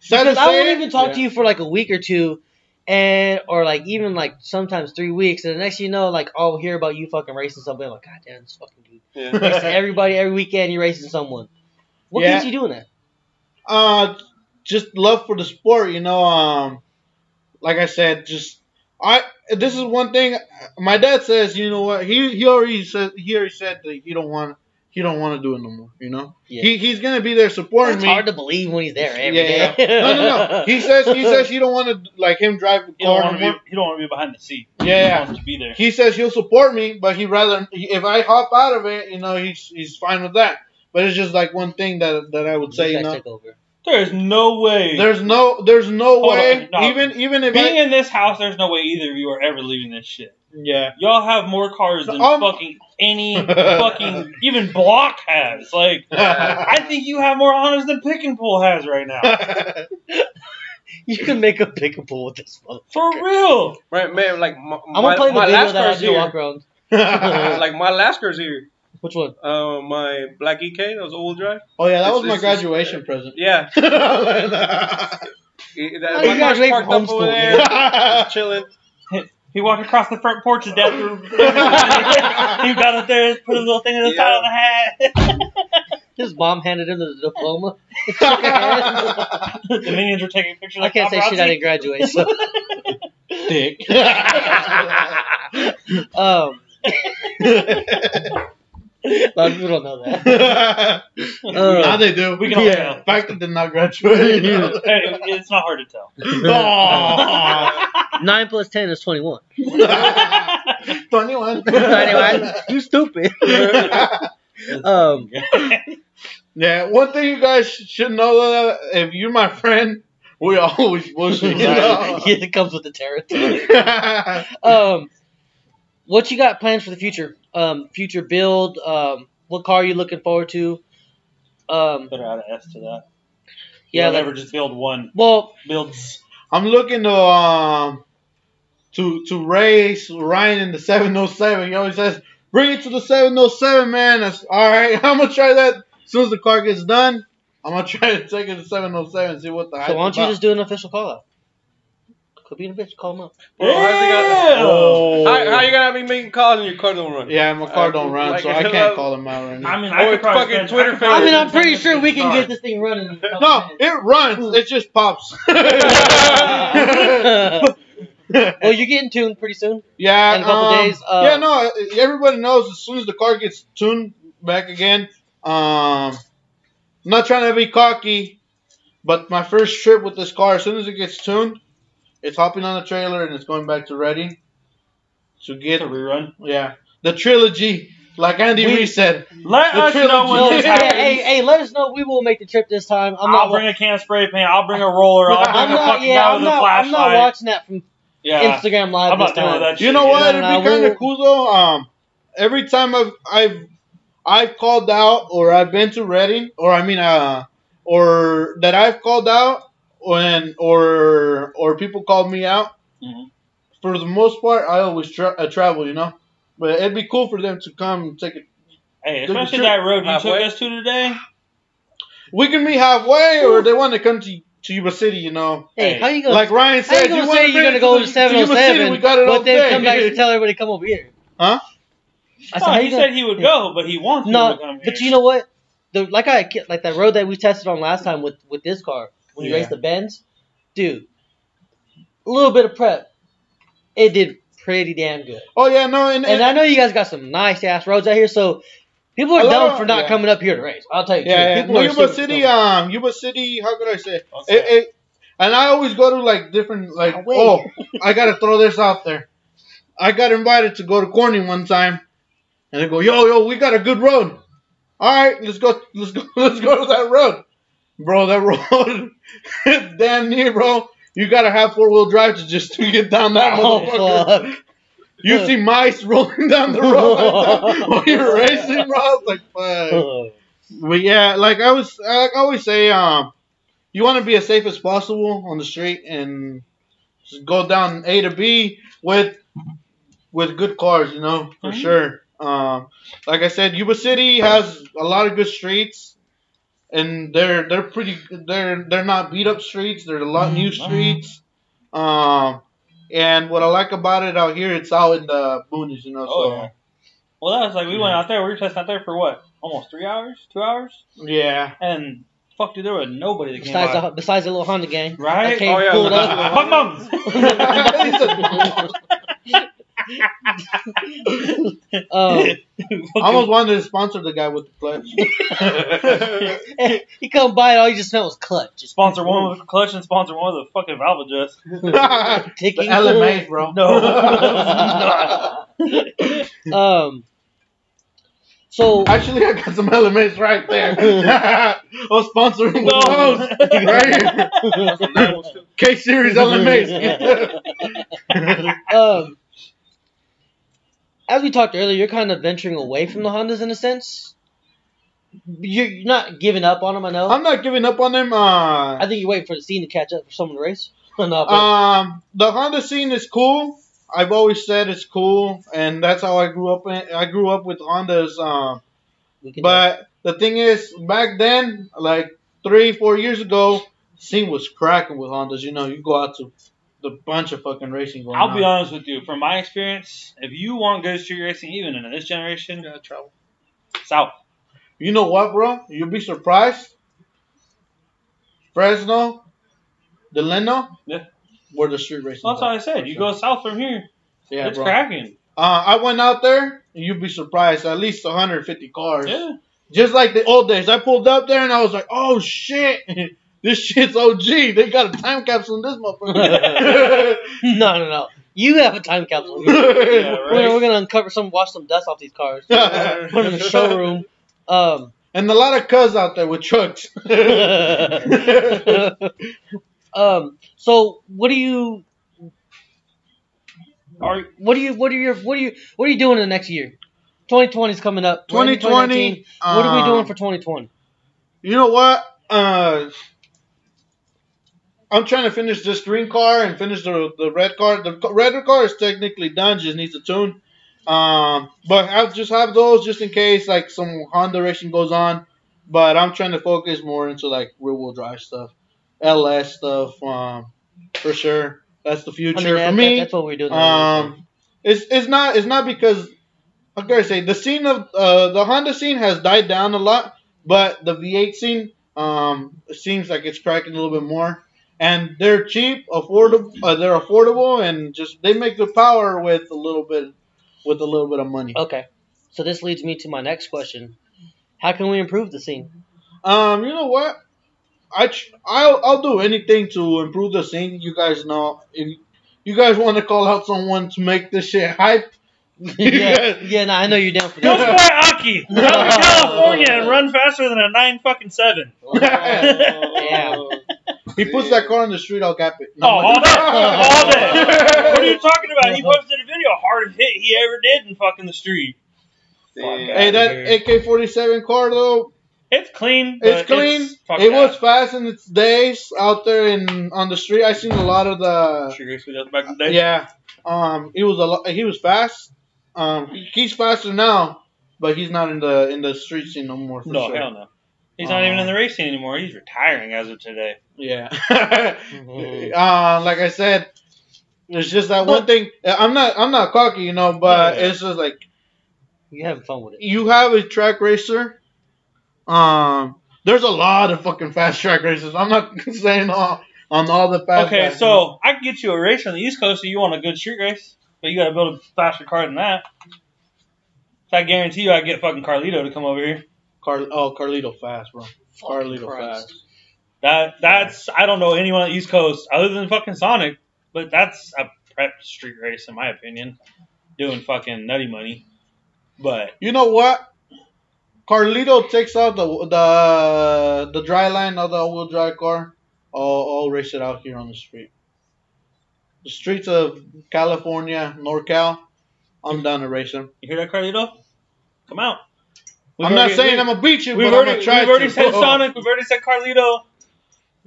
Because I say won't even talk yeah. to you for like a week or two, and or like even like sometimes three weeks, and the next thing you know, like I'll hear about you fucking racing something. I'm like, God damn, this fucking dude. Yeah. Everybody, every weekend, you're racing someone. What Yeah. keeps you doing that? uh, just love for the sport, you know. Um, like I said, just I. This is one thing. My dad says, you know what? He he already said he already said that he don't want he don't want to do it no more. You know. Yeah. He he's gonna be there supporting It's me. It's hard to believe when he's there every yeah, day. yeah. No, no, no. He says he says he don't want to like him drive the don't car want to be. Don't want to be behind the seat. Yeah, He yeah. wants to be there. He says he'll support me, but he rather if I hop out of it, you know, he's he's fine with that. But it's just like one thing that that I would say, You you know, take over. There's no way. there's no there's no Hold way on, no. even even if Being I in this house, there's no way either of you are ever leaving this shit. yeah. Y'all have more cars than Um, fucking any fucking even Block has. Like, I think you have more honors than Pick and Pull has right now. You can make a pick and pull with this motherfucker. For real. Right, man, like my, I'm gonna my, play the my video last that I car's do walk around. like my last car's here. Which one? Uh, my black EK, that was all drive. oh yeah, that It's- was my it's- graduation present. Yeah. yeah, It- Oh, that, you my car's graduated parked from up over there, chilling. He walked across the front porch. His dad threw. he got up there, put a little thing in the side of the hat. His mom handed him the diploma. the minions were taking pictures. I can't say shit. I didn't graduate. So. Dick. um, a lot of people don't know that. now they do. We can all Yeah. tell. The fact that they're not graduating. Hey, it's not hard to tell. oh. Nine plus ten is twenty-one. 21. Anyway, you stupid. um, yeah, one thing you guys should know though, if you're my friend, we always bullshit. You know? yeah, it comes with the territory. Um, what you got plans for the future? Um, future build. Um, what car are you looking forward to? Um, Better add an S to that. yeah. Yeah, like- never just build one. well, Builds. I'm looking to um to to race Ryan in the 707. He always says, "Bring it to the 707, man." That's all right. I'm gonna try that as soon as the car gets done. I'm gonna try to take it to 707 and see what the. so why don't you about. just do an official call out? Could be a bitch. Call him up. Bro, how's it gonna- Yeah. Oh. How, how you gonna be making calls and your car don't run? Yeah, my car don't run, like, so I can't call them out right now. I mean, I or could fucking spend, Twitter. I, I mean, I'm pretty sure we can get this thing running. in a couple no, minutes. it runs. It just pops. well, you're getting tuned pretty soon. Yeah, in a couple um, days, uh, yeah, no, everybody knows as soon as the car gets tuned back again. Um, I'm not trying to be cocky, but my first trip with this car, as soon as it gets tuned, it's hopping on the trailer and it's going back to Redding to get a rerun. yeah the trilogy, like Andy We- Reid said. Let The us know when this hey, happens. hey, hey, let us know. We will make the trip this time. I'm I'll not. bring a can of spray paint. I'll bring a roller. I'll bring I'm a not. fucking Yeah, guy I'm with a not. I'm not watching that from yeah. Instagram Live I'm this not doing time. that shit. You know what? no, It'd no, be kind of cool though. Um, every time I've I've I've called out or I've been to Redding or I mean uh or that I've called out when or or people call me out. Mhm. For the most part, I always tra- uh, travel, you know. But it'd be cool for them to come and take it. Hey, especially that road you Halfway. took us to today. We can meet halfway, or they want to come to to Yuba City, you know. Hey, Hey, how you gonna? Like Ryan how you said, gonna wanna say you're gonna go to the- Yuba City, 707, We got it but then day. come back and tell everybody to come over here? Huh? I said, Oh, he gonna- said he would go, but he wants No, to come but you know what? The like I like that road that we tested on last time with with this car when you Yeah. raced the bends, dude. A little bit of prep, it did pretty damn good. Oh yeah, no, and, And I know you guys got some nice ass roads out here, so people are dumb for not yeah. coming up here to race. I'll tell you, Yeah, yeah. people No, Yuba City, dumb. um, Yuba City. How could I say? It, it, and I always go to like different, like, Ah, oh, I gotta throw this out there. I got invited to go to Corning one time, and they go, yo, yo, we got a good road. All right, let's go, let's go, let's go to that road. Bro, that road, damn near, bro. You gotta have four wheel drive to just to get down that Oh motherfucker. You see mice rolling down the road like while you're racing, bro. I was like, fuck. But yeah, like I was, like I always say, um, you want to be as safe as possible on the street and just go down A to B with with good cars, you know, for Mhm. sure. Um, like I said, Yuba City has a lot of good streets, and they're they're pretty. They're they're not beat up streets. They're a lot new Mhm. streets. Um, and what I like about it out here, it's out in the boonies, you know. Oh, so yeah. Well, that's like we went out there. We were testing out there for what? Almost three hours, two hours, yeah. and fuck, dude, there was nobody that Besides by. the besides the little Honda gang, Right? that came Oh, yeah. pulled up. Fuck mums. Um, I almost wanted to sponsor the guy with the clutch. he come by and all you just smelled was clutch. Just sponsor one with the clutch and sponsor one with the fucking valve adjust. the ticking. LMA, bro. No. um. So Actually, I got some LMAs right there. I'll sponsoring him with No. those. Right here. K Series LMAs. um, as we talked earlier, you're kind of venturing away from the Hondas in a sense. You're not giving up on them, I know. I'm not giving up on them. Uh, I think you're waiting for the scene to catch up for someone to race. no, but Um, the Honda scene is cool. I've always said it's cool, and that's how I grew up. In, I grew up with Hondas. Um, can but the thing is, back then, like three, four years ago, scene was cracking with Hondas. You know, you go out to the bunch of fucking racing going I'll on. be honest with you. From my experience, if you want good street racing, even in this generation, travel. south. You know what, bro? You'll be surprised. Fresno, Delano, Yeah. where the street racing. That's what I said. You go south from here, yeah, it's bro. cracking. Uh, I went out there, and you'd be surprised. At least 150 cars. Yeah. Just like the old days. I pulled up there and I was like, oh shit. This shit's OG. They got a time capsule in this motherfucker. no, no, no. You have a time capsule. Here. Yeah, We're, right. we're gonna uncover some, wash some dust off these cars. Put them in the showroom. Um, and a lot of cuz out there with trucks. um. So, what do you, Are, what do you, what are your, what are you, what are you doing in the next year? 2020 is coming up. 2020. 2019. What are we uh, doing for 2020? You know what? Uh, I'm trying to finish this green car and finish the the red car. The red car is technically done, just needs a tune. Um, but I'll just have those just in case like some Honda racing goes on. But I'm trying to focus more into like rear wheel drive stuff, LS stuff. Um, for sure, that's the future I mean, that, for me. that- that's what we're doing. Um, it's it's not it's not because how can I say the scene of uh, the Honda scene has died down a lot, but the V8 scene um seems like it's cracking a little bit more, and they're cheap, affordable. Uh, they're affordable, and just they make the power with a little bit with a little bit of money. okay. So this leads me to my next question. How can we improve the scene? Um, you know what? I ch- I'll I'll do anything to improve the scene. You guys know if you guys want to call out someone to make this shit hype. yeah, yeah. No, I know you're down for that. go that. spy Aki out in California and run faster than a nine fucking seven. Damn. He puts that car on the street, I'll cap it. Oh, all day, all day. What are you talking about? He posted a video, hardest hit he ever did in fucking the street. Hey, that AK forty seven car though, It's clean. but it's clean. fuck it that. was fast in its days out there in on the street. I seen a lot of the Sugar Race videos back in the day. yeah. Um, he was a lot. He was fast. Um, he's faster now, but he's not in the in the street scene no more. For No, sure. hell no. He's not even in the racing anymore. He's retiring as of today. Yeah. Mhm. uh, like I said, it's just that one thing. I'm not I'm not cocky, you know, but Yeah. it's just like You're having fun with it. you have a track racer. Um, there's a lot of fucking fast track racers. I'm not saying all on all the fast. Okay, guys, so I can get you a race on the East Coast if you want a good street race, but you got to build a faster car than that. So I guarantee you, I get fucking Carlito to come over here. Car- oh Carlito fast, bro. Fucking Carlito Christ. fast. That that's I don't know anyone on the East Coast other than fucking Sonic, but that's a prep street race in my opinion, doing fucking nutty money. But You know what? Carlito takes out the the the dry line of the all-wheel drive car, I'll, I'll race it out here on the street. The streets of California, NorCal, I'm down to race them. You hear that, Carlito? Come out. We've I'm not already- saying we- I'm gonna beat you, We've but I'm already, gonna try we've already to. said Sonic. We've already said Carlito.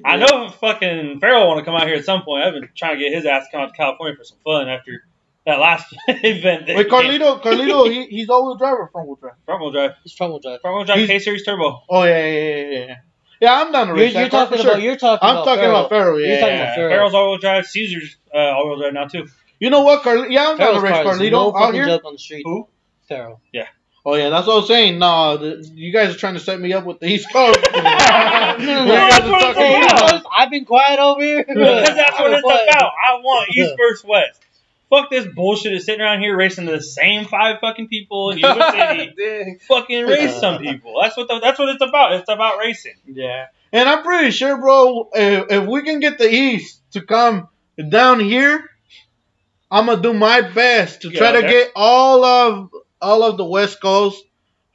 I know fucking Farrell want to come out here at some point. I've been trying to get his ass to come out to California for some fun after that last event. that Wait, he- Carlito, Carlito, he, he's all-wheel drive or front-wheel drive? Front wheel drive. It's front wheel drive. Front wheel drive He's- K Series Turbo. Oh yeah, yeah, yeah, yeah, yeah. Yeah, I'm down to You're, race you're talking for sure. about. You're talking I'm about. talking Farrell. about Farrell. Yeah, You're talking yeah. about Farrell. Farrell's all wheel drive. Caesar's uh, all wheel drive now too. You know what, Carlito? Yeah, I'm down to race Carlito no out here. joke on the street. Who? Farrell. Oh yeah, that's what I was saying. No, the, you guys are trying to set me up with the East Coast. No, no, You no. guys that's what it's talking Hey, you about. know, I've been quiet over here. Because that's what it's What? about. I want East versus West. Fuck this bullshit of sitting around here racing the same five fucking people in Yuba City. Fucking race some people. That's what the, that's what it's about. It's about racing. Yeah, and I'm pretty sure, bro. If, if we can get the East to come down here, I'm gonna do my best to Get try to there. get all of all of the West Coast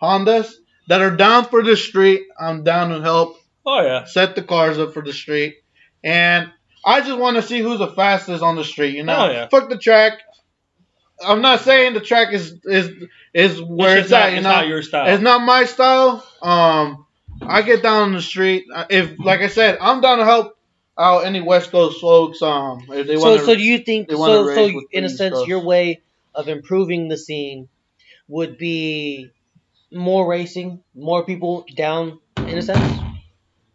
Hondas that are down for the street. I'm down to help Oh yeah. set the cars up for the street, and I just want to see who's the fastest on the street. You know, Hell yeah. fuck the track. I'm not saying the track is is is where it's it's, not, at. You it's know, not your style. it's not my style. Um, I get down on the street. Uh, If, like I said, I'm down to help out any West Coast folks. Um, if they So, want so to. do you think? So, so in a sense, girls. your way of improving the scene would be more racing, more people down. In a sense,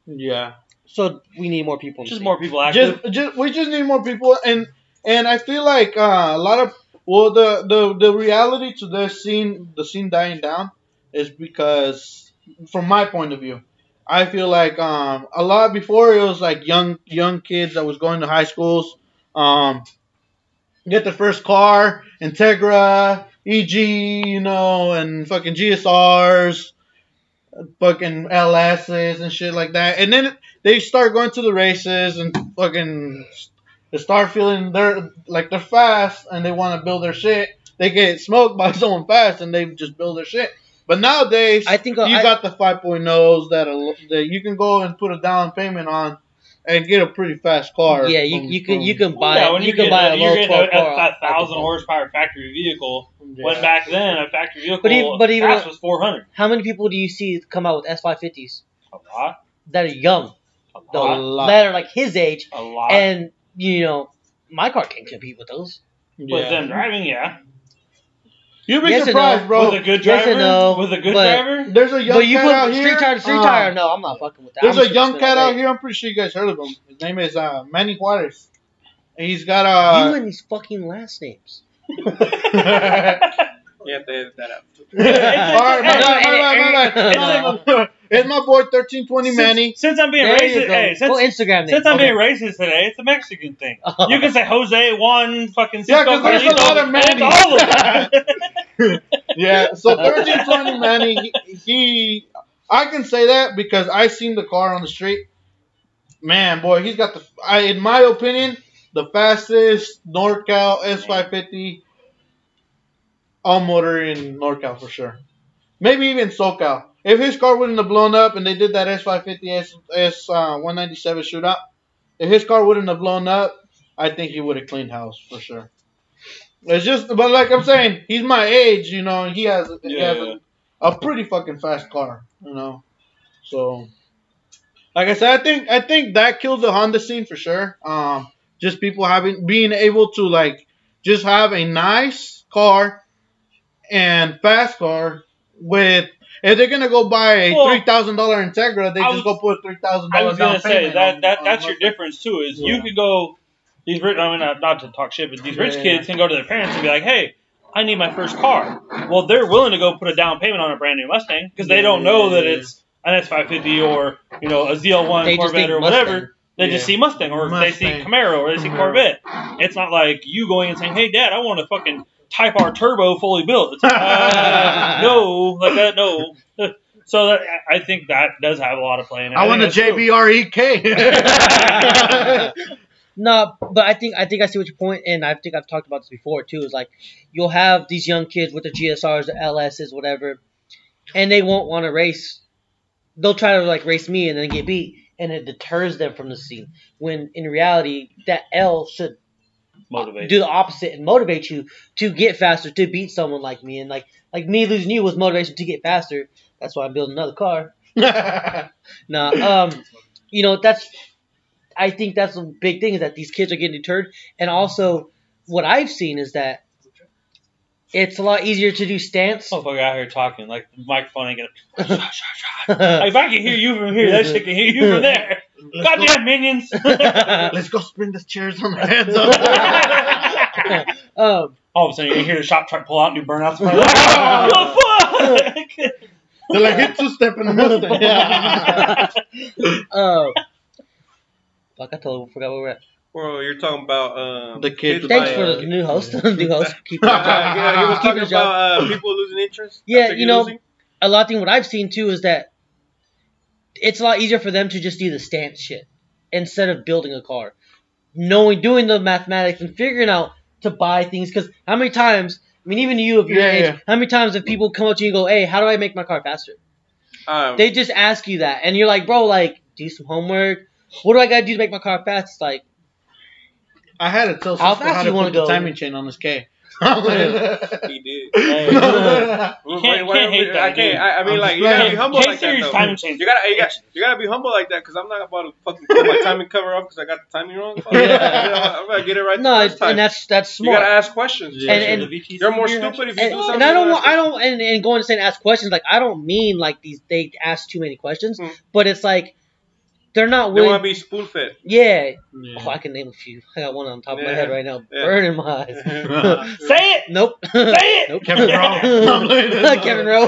yeah. so we need more people. just more people active. Just, just we just need more people, and and I feel like uh, a lot of well, the the the reality to this scene, the scene dying down, is because from my point of view, I feel like um a lot before it was like young young kids that was going to high schools, um, get their first car, Integra, EG, you know, and fucking GSRs. Fucking LSs and shit like that, and then they start going to the races and fucking they start feeling they're like they're fast and they want to build their shit. They get smoked by someone fast and they just build their shit. But nowadays, I think uh, you I, got the 5.0s that are, that you can go and put a down payment on and get a pretty fast car. yeah, you, from- you can from- you can buy yeah, when you you can get buy a, a you're low getting a, car. a, off thousand horsepower factory vehicle. Yeah. When back then a factory vehicle, But even- but even- gas was four hundred. How many people do you see come out with S five fifties A lot. that are young, A though, lot. lot. that are like his age, A lot. and you know, my car can't compete with those. with Yeah. them driving, yeah. You'd be Yes surprised, no. bro. With a good yes driver. and no, with a good but- driver. There's a young but you cat put out street here. tire, street uh, tire. No, I'm not fucking with that. There's I'm a young cat out say- here. I'm pretty sure you guys heard of him. His name is uh, Manny Juarez. And He's got a. you a. and these fucking last names. You have to edit that out. All right, my bad, my bad, my bad. No. It's my boy 1320 Manny. Since, since I'm being There racist, go. hey, since, oh, Instagram name. since I'm Okay. being racist today, it's a Mexican thing. You can say Jose Juan fucking Yeah, Cisco 'cause there's a Carlito, lot of and it's Mannys. all of them. Yeah, so 1320 Manny, he, he, I can say that because I seen the car on the street. Man, boy, he's got the, I, in my opinion, the fastest NorCal S550 all motor in NorCal for sure. Maybe even SoCal. If his car wouldn't have blown up and they did that S550 S, S uh, 197 shootout, if his car wouldn't have blown up, I think he would have cleaned house for sure. It's just, but like I'm saying, he's my age, you know. and He has, he has Yeah. a, a pretty fucking fast car, you know. So, like I said, I think I think that killed the Honda scene for sure. Um, just people having being able to like just have a nice car and fast car with. If they're gonna go buy a Well, three thousand dollar Integra, they I just go put three thousand I dollars was down gonna say payment that on- that on that's your Mustang. difference too. Is Yeah. you could go these rich. I mean, not, not to talk shit, but these rich Yeah. kids can go to their parents and be like, "Hey, I need my first car." Well, they're willing to go put a down payment on a brand new Mustang because they don't know that it's an S550 or you know a ZL1 Corvette think or Mustang. whatever. They just see Mustang or they see Camaro or they see Camaro. Corvette. It's not like you going and saying, "Hey, Dad, I want a fucking Type R turbo fully built." It's like, uh, no, like that, no. So that, I think that does have a lot of play in it. I want the think that's true. JBREK. No, but I think I think I see what your point, and I think I've talked about this before too. Is like you'll have these young kids with the GSRs, the LSs, whatever, and they won't want to race. They'll try to like race me and then get beat, and it deters them from the scene. When in reality, that L should Motivate. do the opposite and motivate you to get faster to beat someone like me. And like like me losing you was motivation to get faster. That's why I'm building another car. Nah, um, you know that's. I think that's a big thing is that these kids are getting deterred, and also what I've seen is that it's a lot easier to do stance. Motherfucker out here talking like the microphone ain't gonna. if I can hear you from here, that shit can hear you from there. Goddamn minions. Let's go spin the chairs on their heads up. um, All of a sudden, you hear the shop truck pull out and do burnouts. oh, fuck! They're like hit two step in the Mustang. Yeah. um, fuck, I totally forgot where we're at. Well, you're talking about um, The kids Thanks by, for uh, the new host. new host. Keep it yeah, yeah, he was talking about uh, people losing interest. Yeah, you know, losing. a lot of thing what I've seen too is that it's a lot easier for them to just do the stance shit instead of building a car. Knowing, doing the mathematics and figuring out to buy things. Because how many times, I mean, even you of your Yeah, age, yeah. how many times have people come up to you and go, hey, how do I make my car faster? Um, They just ask you that. And you're like, bro, like, do some homework. What do I got to do to make my car fast? It's like, I had to tell How fast how you to wanna put the go? timing chain on this K. he did. Hey. you You can't- can't hate that, I can't. I, I mean, I'm like you gotta be humble K like that series though. timing chain. You gotta, you gotta, you gotta be humble like that because I'm not about to fucking put my timing cover off because I got the timing wrong. Fuck, Yeah. you know, I'm gonna get it right no, the first time. and that's that's smart. you gotta ask questions. Yeah. And- and- You're more stupid if you and, do something. and I don't want, ask I don't, and, and going to say and ask questions. Like I don't mean like these they ask too many questions, Hmm. but it's like they're not They want willing. to be spoon fed. yeah, Yeah. oh, I can name a few. I got one on top of my head right now, Yeah. burning my eyes. Say it. nope. Say it. nope. Kevin Rowe. Kevin Rowe.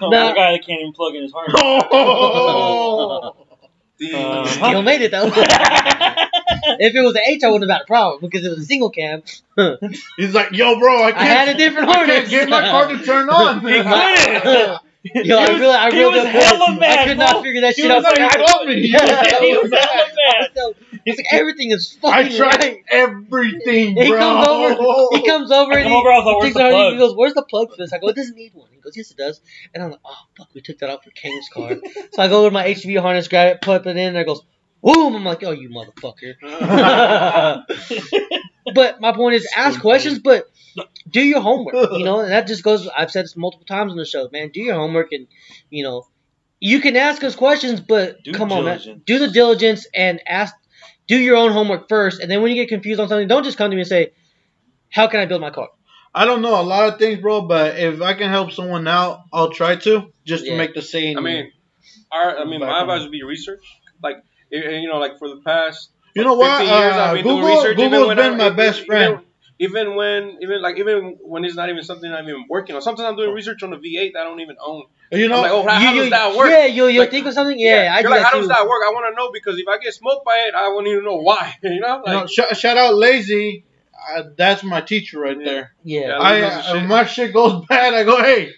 Oh, No. the guy that can't even plug in his harness. Oh. Uh, Still made it though. if it was an H, I wouldn't have had a problem because it was a single cam. He's like, yo, bro, I I can't. had a different I can't get my car to turn on. He couldn't. Yo, I He was- really, I really, was hella I could not bro. figure that He shit was out. like, I told me. Yeah, he was hella mad. So, He's like, everything is I fucking tried right. everything, bro. He comes over. He comes over I and come he, over, I was like, where's takes the plug? he goes, "Where's the plug for this?" I go, "It doesn't need one." He goes, "Yes, it does." And I'm like, "Oh fuck, we took that out for Kane's car." so I go with my HV harness, grab it, put it in, and it goes, "Boom!" I'm like, "Oh, you motherfucker." but my point is, ask questions, but do your homework. You know, and that just goes. I've said this multiple times on the show, man. Do your homework, and you know, you can ask us questions, but Due come on, man, do the diligence and ask. Do your own homework first, and then when you get confused on something, don't just come to me and say, "How can I build my car?" I don't know a lot of things, bro, but if I can help someone out, I'll try to just Yeah. to make the scene. I mean, our, I mean, my advice would be research. Like, you know, like for the past you know what? years, Uh, I've been doing Google, research. even Google's when been I- my even- best friend. Even, even when, even like, even when it's not even something I'm even working on. Sometimes I'm doing research on a V8 that I don't even own. you know, I'm like, oh, how, how you, does that work? Yeah, you'll, you'll Like, think of something. Yeah, I You're do like, that how too. does that work? I want to know because if I get smoked by it, I won't even know why. You know, you know like, sh- shout out Lazy. Uh, that's my teacher right Yeah. there. Yeah. Yeah. I Lazy as uh, shit. my shit goes bad. I go, hey.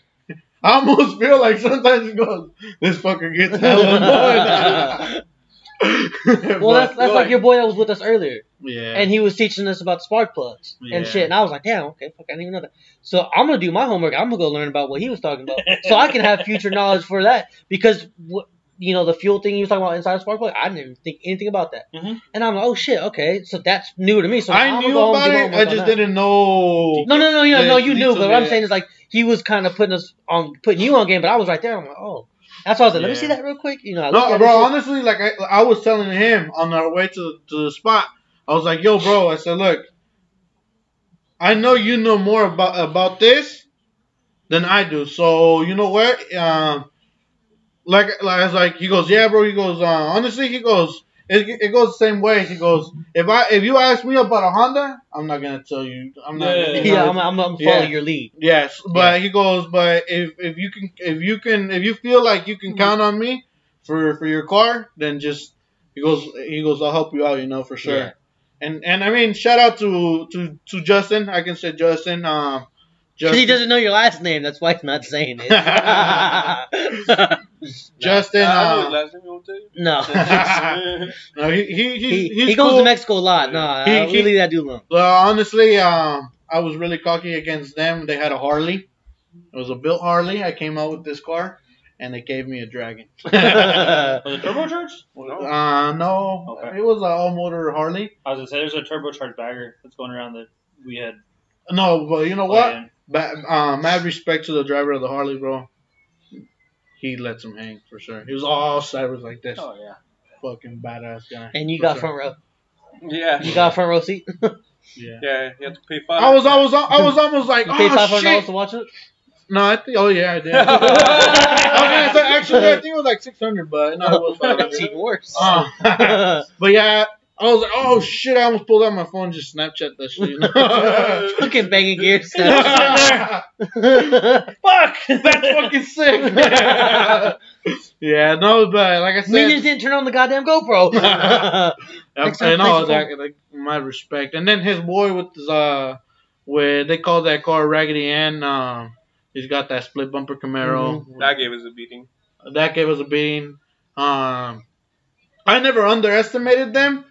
I almost feel like sometimes it goes, this fucker gets hella annoyed. well, that's, that's like your boy that was with us earlier, yeah. and he was teaching us about spark plugs and shit. And I was like, damn, okay, fuck, I didn't even know that. So I'm gonna do my homework. I'm gonna go learn about what he was talking about, so I can have future knowledge for that. Because what you know, the fuel thing you was talking about inside a spark plug, I didn't even think anything about that. Mhm. And I'm like, oh shit, okay, so that's new to me. So I I'm knew go about it. I just didn't know. No, no, no, you know, no, you knew. But what I'm saying is like he was kind of putting us on, putting you on game. But I was right there. I'm like, oh, that's why I was like, let me see that real quick. You know, I No, bro. Honestly, like I, I was telling him on our way to to the spot, I was like, "Yo, bro," I said, "Look, I know you know more about about this than I do. So you know what? Um, like, like I was like, he goes, "Yeah, bro." He goes, uh, "Honestly," he goes. It, it goes the same way. He goes, if I if you ask me about a Honda, I'm not gonna tell you. I'm not. Yeah. you know, yeah, I'm, I'm, I'm Yeah. your lead. Yes, but he goes, but if if you can if you can if you feel like you can count on me for for your car, then just he goes he goes I'll help you out, you know for sure. Yeah. And and I mean shout out to to to Justin. I can say Justin. Um, Because Justin, he doesn't know your last name, that's why he's not saying it. Justin. I know his Uh, last name. You want to no. no, he he he's, he he's he goes cool. to Mexico a lot. No, He- I, he- leave that dude alone. Well, honestly, um, I was really cocky against them. They had a Harley. It was a built Harley. I came out with this car, and they gave me a Dragon. Was it turbocharged? Uh, no, Okay. it was an all motor Harley. I was gonna say there's a turbocharged bagger that's going around that we had. No, but you know what? planned. Ba- uh, mad respect to the driver of the Harley, bro. He lets him hang for sure. He was all cyber like this. Oh yeah. Fucking badass guy. and you got sure. front row. Yeah. You got front row seat. Yeah. Yeah, you have to pay five. I was, I was, I was almost like, You paid oh five hundred dollars shit. to watch it. No, I think, oh yeah, I did. I was gonna actually, I think it was like six hundred, but no, it was five That's hundred. even worse. Uh, but yeah, I was like, oh shit! I almost pulled out my phone, and just Snapchat that shit. Fucking banging gear gears. Fuck, that's fucking sick. yeah, no, but like I said, Minions didn't turn on the goddamn GoPro. I, Next I time, know please that, like, my respect. And then his boy with his, uh, where they call that car Raggedy Ann. Um, he's got that split bumper Camaro. That gave us a beating. That gave us a beating. Um, I never underestimated them.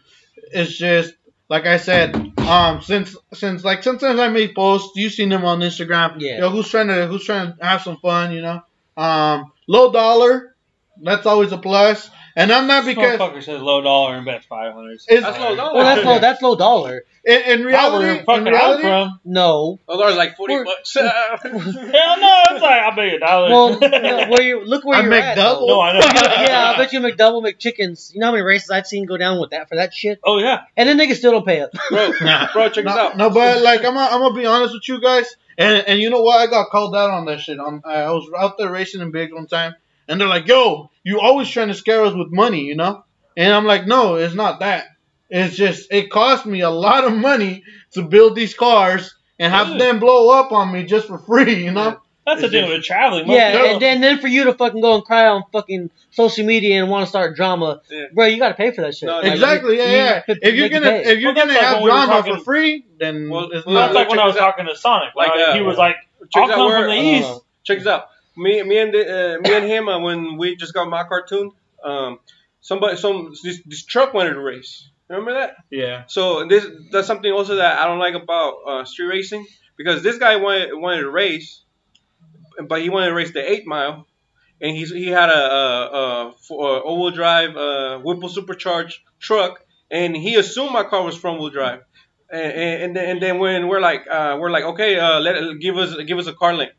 It's just like I said. Um, since since like sometimes I make posts, you've seen them on Instagram. Yeah. Yo, who's trying to who's trying to have some fun? You know. Um, low dollar. That's always a plus. And I'm not This because motherfucker says low dollar and bets five hundred. It's- That's low dollar. well, that's low. That's low dollar. in, in reality, in fucking I'm reality, from. No. Oh, there's like 40 We're- bucks. Hell no, it's like I bet you a dollar. Well, no, where you look where I you're make at. double. though. no, I know. yeah, I bet you McDouble McChickens. You know how many races I've seen go down with that for that shit, Oh yeah. and then niggas still don't pay up. bro, Nah. bro, check no, this out. no, but like I'm, gonna- I'm gonna be honest with you guys, and and you know what? I got called out on that shit. On I was out there racing in big one time, and they're like, "Yo, you always trying to scare us with money, you know?" And I'm like, "No, it's not that. It's just it cost me a lot of money to build these cars and have Good. them blow up on me just for free, you know?" That's the It's thing just- with traveling. Yeah, motherfucker. and then, then for you to fucking go and cry on fucking social media and want to start drama, Yeah. bro, you got to pay for that shit. No, Like, Exactly, yeah, you- yeah. you- If you're gonna if you're Well, gonna that's like have when we were drama talking- for free, then Well, it's well, Well, not. that's like when I was talking to Sonic. Like, Like, uh, he was like, "I'll this out. come from the uh, east." check this out. Me, me and the, uh, me and him uh, when we just got my cartoon. Um, somebody, some this, this truck wanted to race. Remember that? Yeah. So this that's something also that I don't like about uh, street racing because this guy wanted wanted to race, but he wanted to race the eight mile, and he's he had a, a, a, a all-wheel drive uh, Whipple supercharged truck, and he assumed my car was front wheel drive, and, and, and then and then when we're like uh, we're like okay uh, let give us give us a car link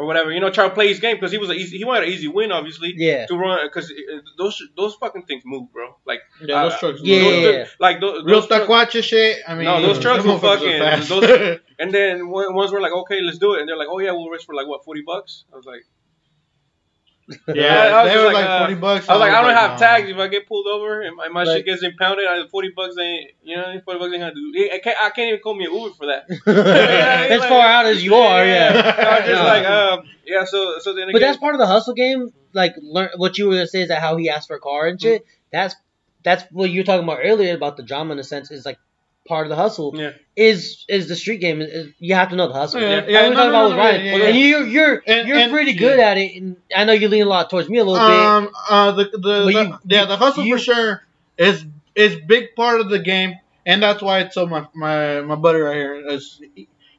or whatever you know try to play his game because he was a easy he wanted an easy win obviously Yeah. to run because those those fucking things move bro like Yeah, those uh, trucks. Yeah. those- like those, Real those trucks- taquacha shit. I mean, No, those trucks them were fucking- those- And then when- once we're like, okay, let's do it, and they're like, oh yeah, we'll race for like what, forty bucks? I was like, yeah, I was they were like, like, uh, forty bucks. I was like, I don't have nah. tags. If I get pulled over and my, my Like- shit gets impounded, I, forty bucks ain't, you know, forty bucks ain't gonna do. I can't, I can't even call me an Uber for that. as like- far out as you are, yeah. So I was just No. like, um, yeah. So, so then again, But that's part of the hustle game. Like learn what you were gonna say is that how he asked for a car and shit. That's that's what you were talking about earlier about the drama in a sense is like part of the hustle. Yeah. Is is the street game? Is, is- you have to know the hustle. Yeah, yeah, no, talking no, with Ryan. yeah, yeah. And you're you're And- you're and- pretty good at it. And I know you lean a lot towards me a little bit. Um, uh, the the, the you- yeah, the hustle you- for sure is is big part of the game, and that's why it's so my my my buddy right here is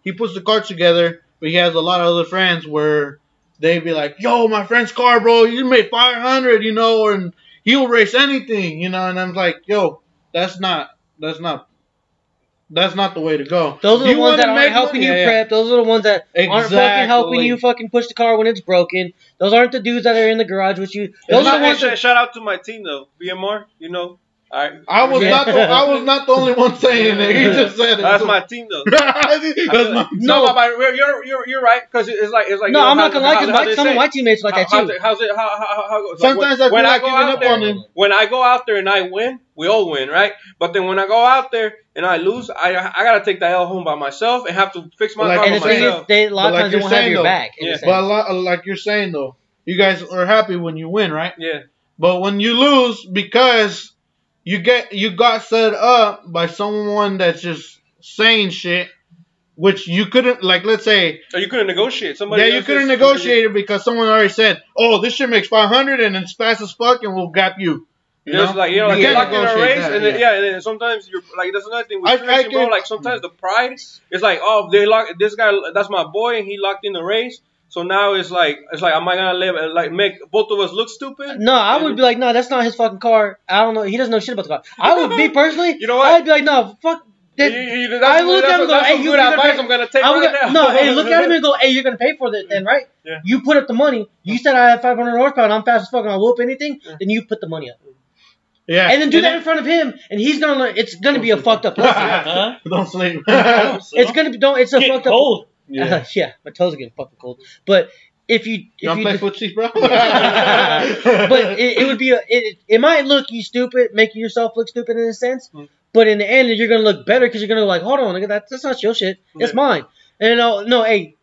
he, puts the cards together, but he has a lot of other friends where they be like, "Yo, my friend's car, bro, you made five hundred, you know, and he'll race anything, you know," and I'm like, "Yo, that's not that's not." That's not the way to go. Those are the You ones that aren't helping money? you Yeah, yeah. prep. Those are the ones that aren't fucking helping you fucking push the car when it's broken. Those aren't the dudes that are in the garage with you. Those are the ones sh- that shout out to my team though, BMR. You know, all right. I was Yeah. not the I was not the only one saying it. He just said it. That's my team though. That's my no, No. but you're you're you're, you're right because it's like it's like no, you know, I'm not gonna lie, how- because some of my teammates are like how- that how's too. it, how's it, how, how, how, how goes? Sometimes like, I when, feel when like I go giving out up there, on him. when I go out there and I win, we all win, right? But then when I go out there and I lose, I I gotta take the L home by myself and have to fix my Like- car And the by thing is, they, a lot But of like times they you're won't have saying, your though- back. in Yeah. But a lot, like you're saying though, you guys are happy when you win, right? yeah, But when you lose because you get you got set up by someone that's just saying shit, which you couldn't like. Let's say, so you couldn't negotiate. Somebody yeah, you couldn't is- negotiate it because someone already said, "Oh, this shit makes 500 and it's fast as fuck, and we'll gap you." You know? like you know, like You locked in a race, that, and then, yeah, and then sometimes you're like that's another thing with I- street I racing, bro. Like sometimes the pride is like, oh, they lock this guy. That's my boy, and he locked in the race. So now it's like it's like am I gonna live like make both of us look stupid? No, I would be like, no, that's not his fucking car. I don't know. He doesn't know shit about the car. I would be personally. You know what? I'd be like, no, fuck. You- That, you- that's, I look at him and go, hey, you- you're gonna pay- I'm gonna take I would right go, now. no, hey, look at him and go, hey, you're gonna pay for it then, right? Yeah. You put up the money. You said I have 500 horsepower and I'm fast as fuck and I'll whoop anything. Then you put the money up, Yeah. and then do that in front of him, and he's gonna. learn It's gonna be a fucked up pussy. Huh? Don't sleep. It's gonna be don't. It's a Get fucked up. cold. Yeah. yeah, my toes are getting fucking cold. But if you if You want you to play footsie, bro? but it, it would be a, it, it might look you stupid, making yourself look stupid in a sense. Mm. But in the end, you're gonna look better because you're gonna go like, hold on, look at that, that's not your shit. It's Yeah. mine. And no, no, hey,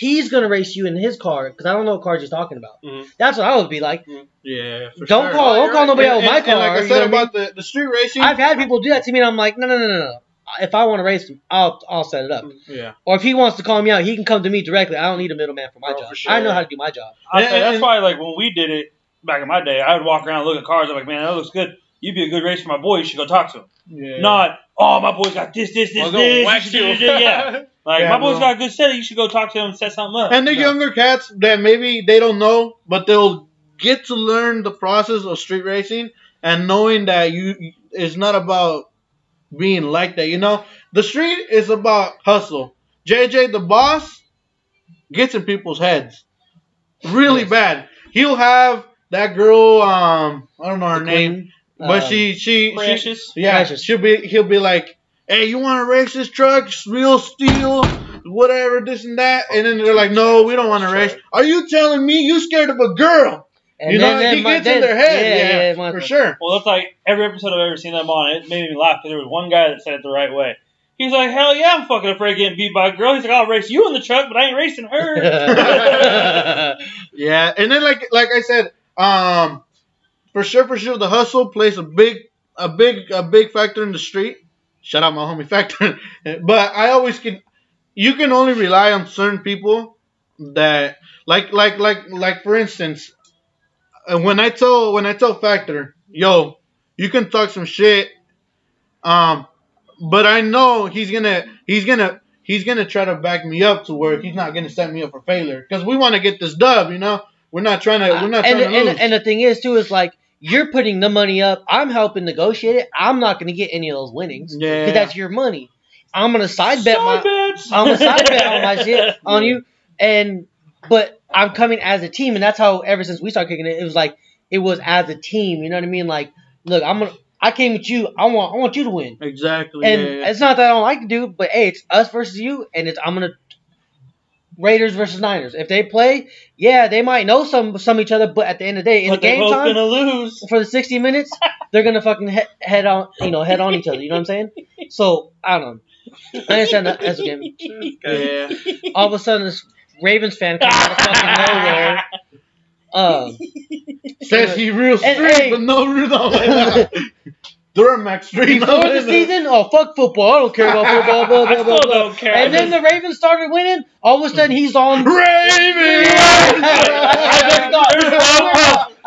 he's gonna race you in his car because I don't know what cars he's talking about. Mhm. That's what I would be like. yeah. For Don't sure. call, don't call nobody out And- with my and- car. and like I you said know what I about the, the street racing. I've had people do that to me, and I'm like, no, no, no, no, no. If I want to race him, I'll I'll set it up. yeah. Or if he wants to call me out, he can come to me directly. I don't need a middleman for my Oh, job. for sure. I know how to do my job. I And- say that's why, like, when we did it back in my day, I would walk around and look at cars. I'm like, man, that looks good. You'd be a good race for my boy. You should go talk to him. Yeah. Not, oh, my boy's got this, this, this, Well, this. don't you wax should you. this, Yeah. Like, Yeah, my boy's no. got a good set. You should go talk to him and set something up. And the No. younger cats that maybe they don't know, but they'll get to learn the process of street racing and knowing that you it's not about being like that. You know, the street is about hustle. JJ, the boss, gets in people's heads really Yes. bad. He'll have that girl. Um, I don't know her The name, queen, but um, she she she Precious. yeah, Precious. she'll be he'll be like, "Hey, you want to race this truck? Real steel, whatever, this and that." And then they're like, "No, we don't want to race." Are you telling me you scared of a girl? And you then- know, then he my- gets in their head. Yeah, Yeah, yeah, for sure. Well, that's like every episode I've ever seen them on. It made me laugh because there was one guy that said it the right way. He's like, hell yeah, I'm fucking afraid of getting beat by a girl. He's like, I'll race you in the truck, but I ain't racing her. Yeah, and then like like I said, um, for sure, for sure, the hustle plays a big a big a big factor in the street. Shout out my homie Factor, but I always can. You can only rely on certain people that like like like like for instance, uh, when I tell when I tell Factor, yo, you can talk some shit, um, but I know he's gonna he's gonna he's gonna try to back me up to where he's not gonna set me up for failure because we want to get this dub, you know. We're not trying to we're not and, trying to and, lose. and the thing is too is like you're putting the money up. I'm helping negotiate it. I'm not going to get any of those winnings because Yeah. that's your money. I'm going to side bet my. Side bets. I'm gonna side bet on my shit on you, and but I'm coming as a team, and that's how ever since we started kicking it, it was like it was as a team. You know what I mean? Like, look, I'm gonna. I came with you. I want. I want you to win. exactly. And yeah, yeah. it's not that I don't like to do, but hey, it's us versus you, and it's I'm gonna Raiders versus Niners. If they play, yeah, they might know some some each other, but at the end of the day, in but the they're game both time gonna lose. for the 60 minutes, they're gonna fucking he- head on, you know, head on each other. You know what I'm saying? So I don't know. I understand that that's a game. yeah. All of a sudden, this Ravens fan comes out of fucking nowhere. Um, Says he real street, hey- but no real. Duramax street. before the season, oh fuck football, I don't care about football. Blah, blah, blah, still blah. don't care. And then the Ravens started winning. All of a sudden, he's on. Ravens.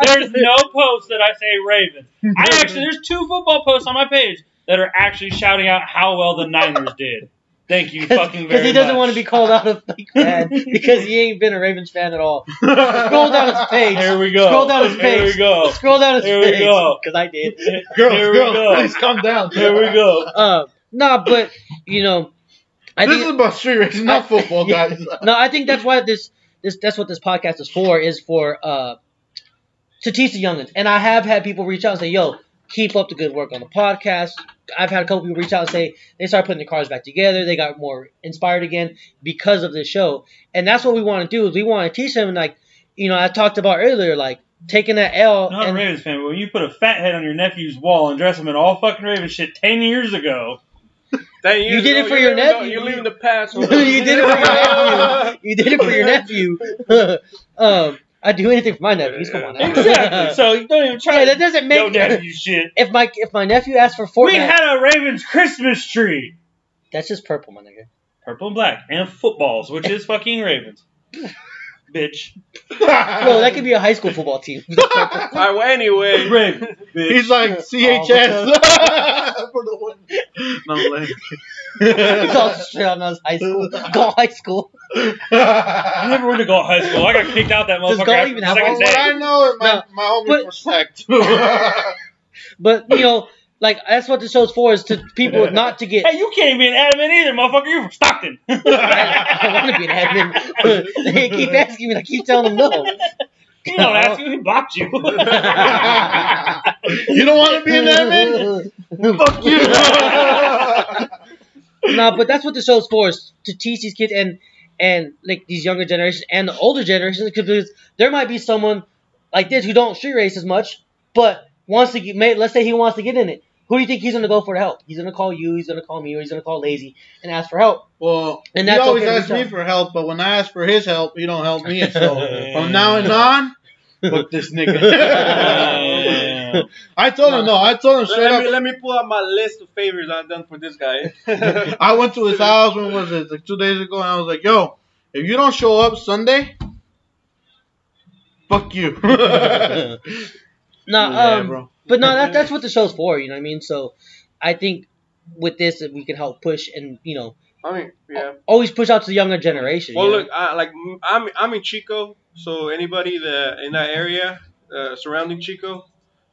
there's no post that I say Ravens. I actually there's two football posts on my page that are actually shouting out how well the Niners did. Thank you fucking very Because he doesn't much. want to be called out a fake fan because he ain't been a Ravens fan at all. Scroll down his page. Here we go. Scroll down his page. Here page. we go. Scroll down his Here we page. go. Because I did. Girls, Here we girls, go. please calm down. Here we go. Uh, no, but you know, I this think is about street racing, not football, Yeah. guys. no, I think that's why this this that's what this podcast is for is for uh to teach the youngins. And I have had people reach out and say, "Yo, keep up the good work on the podcast." I've had a couple people reach out and say they started putting their cars back together. They got more inspired again because of this show. And that's what we want to do is we want to teach them like, you know, I talked about earlier, like taking that L Not a and Ravens fan, but when you put a fat head on your nephew's wall and dress him in all fucking Ravens shit ten years ago, Ten You years did it for you're your nephew. You're leaving the past. you did it for your nephew. You did it for your nephew. um, I'd do anything for my nephews. Come on. Now. exactly. so you don't even try. Yeah, that doesn't make no nephew shit. if my if my nephew asked for We had a Ravens Christmas tree, that's just purple, my nigga. purple and black, and footballs, which is fucking Ravens. bitch. Bro, that could be a high school football team. All right. Well, anyway. Brave, bitch. He's like CHS for the win. No, like. It's all straight on us high school. Go high school. I never went to go High School. I got kicked out that Does motherfucker Galt after even the have second one? What day. I know is my, No, my homies but- were sacked. But you know, like that's what the show's for is to people not to get. Hey, you can't be an admin either, motherfucker. You're from Stockton. I, I want to be an admin. they keep asking me. I keep telling them no. You don't ask you, he blocked you. you don't want to be an admin? Fuck you. no, but that's what the show's for is to teach these kids and and like these younger generations and the older generations because there might be someone like this who don't street race as much, but wants to get. May, let's say he wants to get in it. Who do you think he's gonna go for help? He's gonna call you. He's gonna call me, or he's gonna call Lazy and ask for help. Well, And he always okay asks me for help, but when I ask for his help, he don't help me. So from now and on, fuck this nigga. I told him no. I told him straight Let me, up. let me pull out my list of favors I've done for this guy. I went to his house. When was it? Like two days ago, and I was like, "Yo, if you don't show up Sunday, fuck you." No, Yeah, um, bro. but no, that, that's what the show's for. You know what I mean? So, I think with this, we can help push and you know I mean, yeah. always push out to the younger generation. Well, you know? look, I, like I'm I'm in Chico, so anybody that in that area uh, surrounding Chico,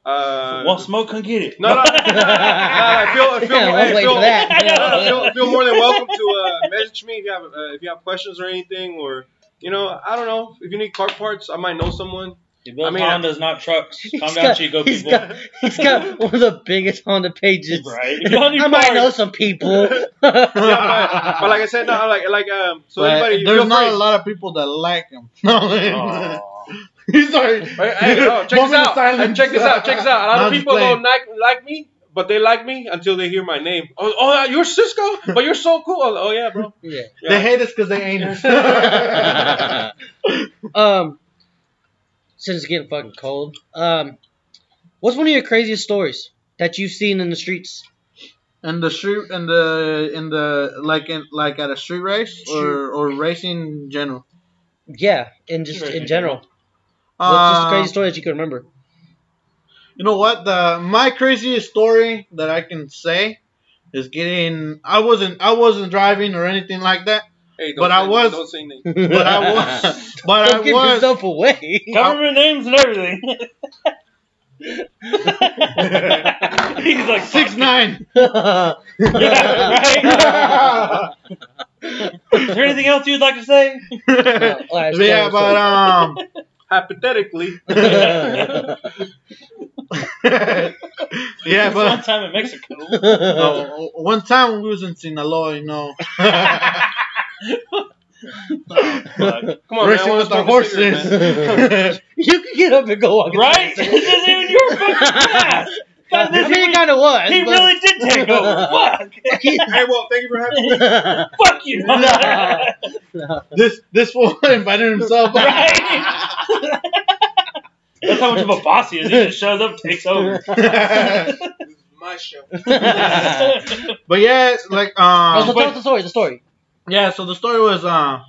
uh, Want smoke? Come get it. no, no, no, no, I feel, feel, Yeah, more, I hey, feel, for that. uh, feel, feel more than welcome to uh, message me if you have uh, if you have questions or anything, or you know, I don't know if you need car parts, I might know someone. You build I mean, Hondas, not trucks. Calm He's down, got- Chico he's people. got, he's got one of the biggest Honda pages. Right. If y'all I might cars- know some people. Yeah, but, but like I said, no, like like um, so But anybody, there's feel not free. a lot of people that like him. No, Aw. he's sorry. Hey, hey, no, check this out. silence. Hey, check this out. Check this out. A lot No, of people don't like, like me, but they like me until they hear my name. Oh, oh you're Cisco, but you're so cool. Oh, oh, yeah, bro. yeah. They hate us because they ain't us. um, since it's getting fucking cold, um, what's one of your craziest stories that you've seen in the streets? in the street, in the in the like in like at a street race or or racing in general. Yeah, in just in in general. What's just a Uh, crazy story that you can remember? You know what? The my craziest story that I can say is getting. I wasn't. I wasn't driving or anything like that. Hey, But I was- Don't say names. But I was. But Don't I give was. yourself away. Government names and everything. He's like Six nine. Yeah, right. Is there anything else you'd like to say? Alright, so- yeah, but um. Hypothetically, yeah, but one time in Mexico. uh, one time we was in Sinaloa, you know, Come on, racing man. With wanna our smoke a cigarette, man. horses. you can get up and go walk. Right? this isn't even your fucking class. God, I this mean, kind of was. he but- really did take over. Fuck. Hey, well, thank you for having me. Fuck you. No. this this fool invited himself. Right? That's how much of a boss he is. He just shows up, takes over. My show. but yeah, like Oh, so um, tell us the story. The story. Yeah. So the story was uh,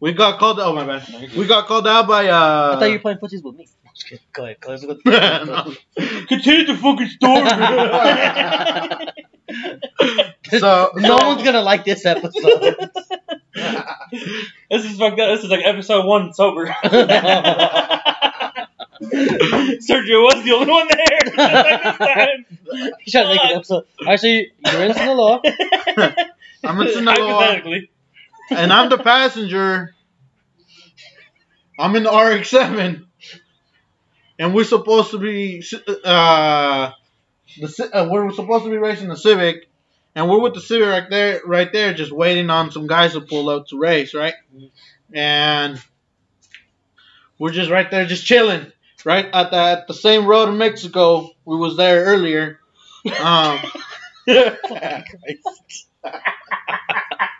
we got called. Oh my bad. We got called out by uh. I thought you were playing footsies with me. I'm just kidding. Go ahead. Go ahead. No. Continue the fucking story. So no one's gonna like this episode. this is fucked up. This is like episode one sober. Sergio was the only one there. this time. He's trying to make an episode. Actually, you're in Sinaloa. I'm in Sinaloa, Hypothetically. And I'm the passenger. I'm in the RX-7, and we're supposed to be uh, the uh, we're supposed to be racing the Civic, and we're with the Civic right there, right there, just waiting on some guys to pull up to race, right? And we're just right there, just chilling, right at the at the same road in Mexico we was there earlier. Um,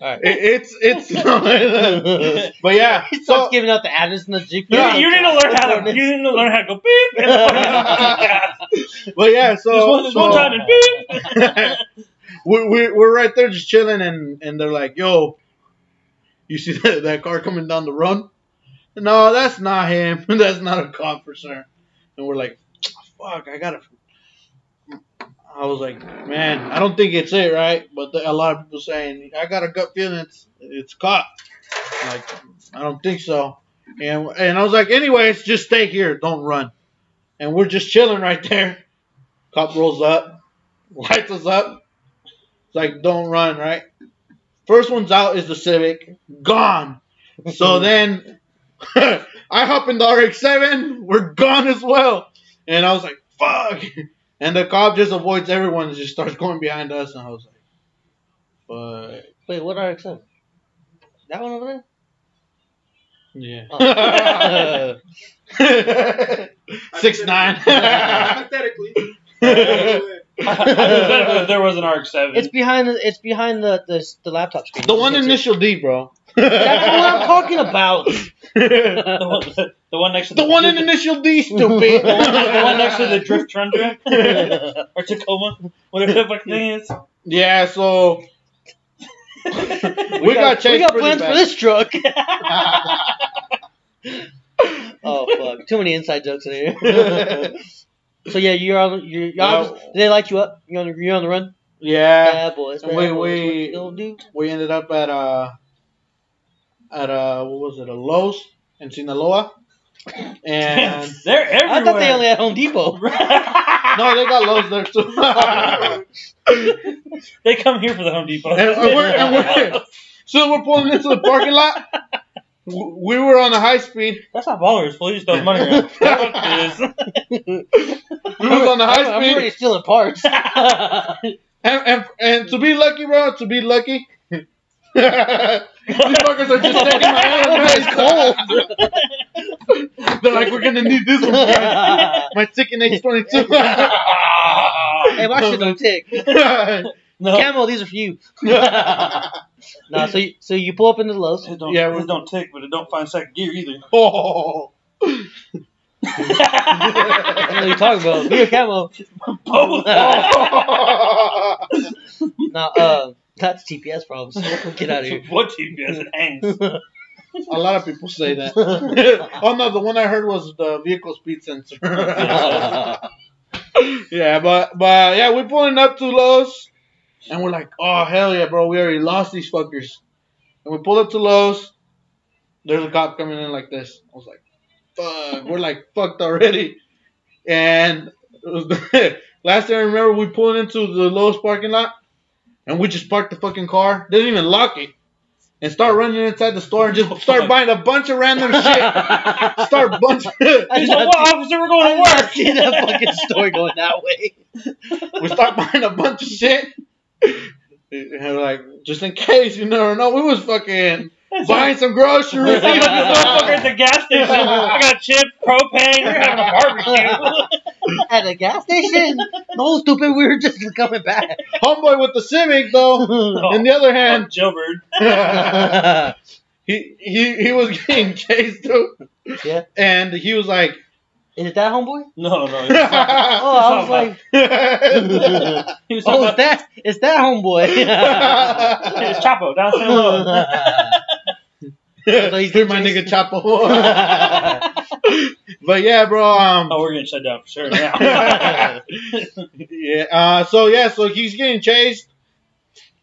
Alright. It, it's it's but yeah He starts so giving out the address in the You, GPS. you need to learn how to. You need to learn how to go beep. And but yeah so Just one, just one time and beep. we, we, we're right there just chilling, and, and they're like, yo, you see that, that car coming down the run? No, that's not him. that's not a cop for sure. And we're like, fuck, I gotta. I was like, man, I don't think it's it, right? But the, a lot of people saying, I got a gut feeling it's it's cop. I'm like, I don't think so. And and I was like, anyways, just stay here, don't run. And we're just chilling right there. Cop rolls up, lights us up. It's like, don't run, right? First one's out is the Civic, gone. So then I hop in the RX-7, we're gone as well. And I was like, fuck. And the cop just avoids everyone and just starts going behind us. And I was like, fuck. Wait, what RX-7? That one over there? Yeah. Oh. Six nine. Hypothetically. I knew there was an RX-7. It's behind the it's behind the the, the laptop screen. the one You can't initial D, bro. That's what I'm talking about. the, one, the, the one next to the, The one in initial D, stupid. the, one, the one next to the Drift Tundra or Tacoma, whatever the fuck thing is. Yeah, so we, got, chased we got plans bad. for this truck. oh fuck! Too many inside jokes in here. so yeah, you're on. You're, you're Yeah. Did they light you up? You're on. the- You're on the run. Yeah, Bad boys. Bad We- boys. we- What you gonna do? we ended up at uh at uh what was it a Lowe's in Sinaloa, and They're everywhere. I thought they only had Home Depot. no, they got Lowe's there too. they come here for the Home Depot. And we're- and we're- so we're pulling into the parking lot. We were on a high speed. That's not ballers. Please throw money around. We was on the high I'm, I'm speed. already stealing parts. And, and, and to be lucky, bro, to be lucky. These fuckers are just taking my hand. It's cold. They're like, we're gonna need this one. My chicken H22. hey, my shit don't tick. no. Camo, these are for you. nah, so you, so you pull up into the Lowe's. It don't, Yeah, yeah, we're- it don't tick, but it don't find second gear either. oh. I know what you're talking about. Be a camo. Nah, uh, that's TPS problems. Get out of here. what TPS? It hangs. A lot of people say that. oh no, the one I heard was the vehicle speed sensor. yeah, but but yeah, we're pulling up to Lowe's, and we're like, oh hell yeah, bro, we already lost these fuckers. And we pull up to Lowe's. There's a cop coming in like this. I was like, fuck, we're like fucked already. And it was the, last thing I remember, we pulled into the Lowe's parking lot, and we just parked the fucking car. Didn't even lock it. And start running inside the store and just start buying a bunch of random shit. Start bunch. I He's like, what officer? We're going to I work. see that fucking story going that way. we start buying a bunch of shit. And like, just in case, you never know. We was fucking buying some groceries. See the motherfucker at the gas station. I got chips, propane. We're having a barbecue. At a gas station? No, stupid. We were just coming back. Homeboy with the Civic, though. On the other Oh, hand, jailbird. he he he was getting chased too. Yeah. And he was like, Is it that homeboy? No, no. Oh, I was like, He was oh, talking oh, it's about that, it's that homeboy. it's Chapo down San Luis. So he's Hear my chasing- nigga Chapo. but yeah, bro. Um, Oh, we're getting shut down for sure now. yeah. Uh, so yeah, so he's getting chased,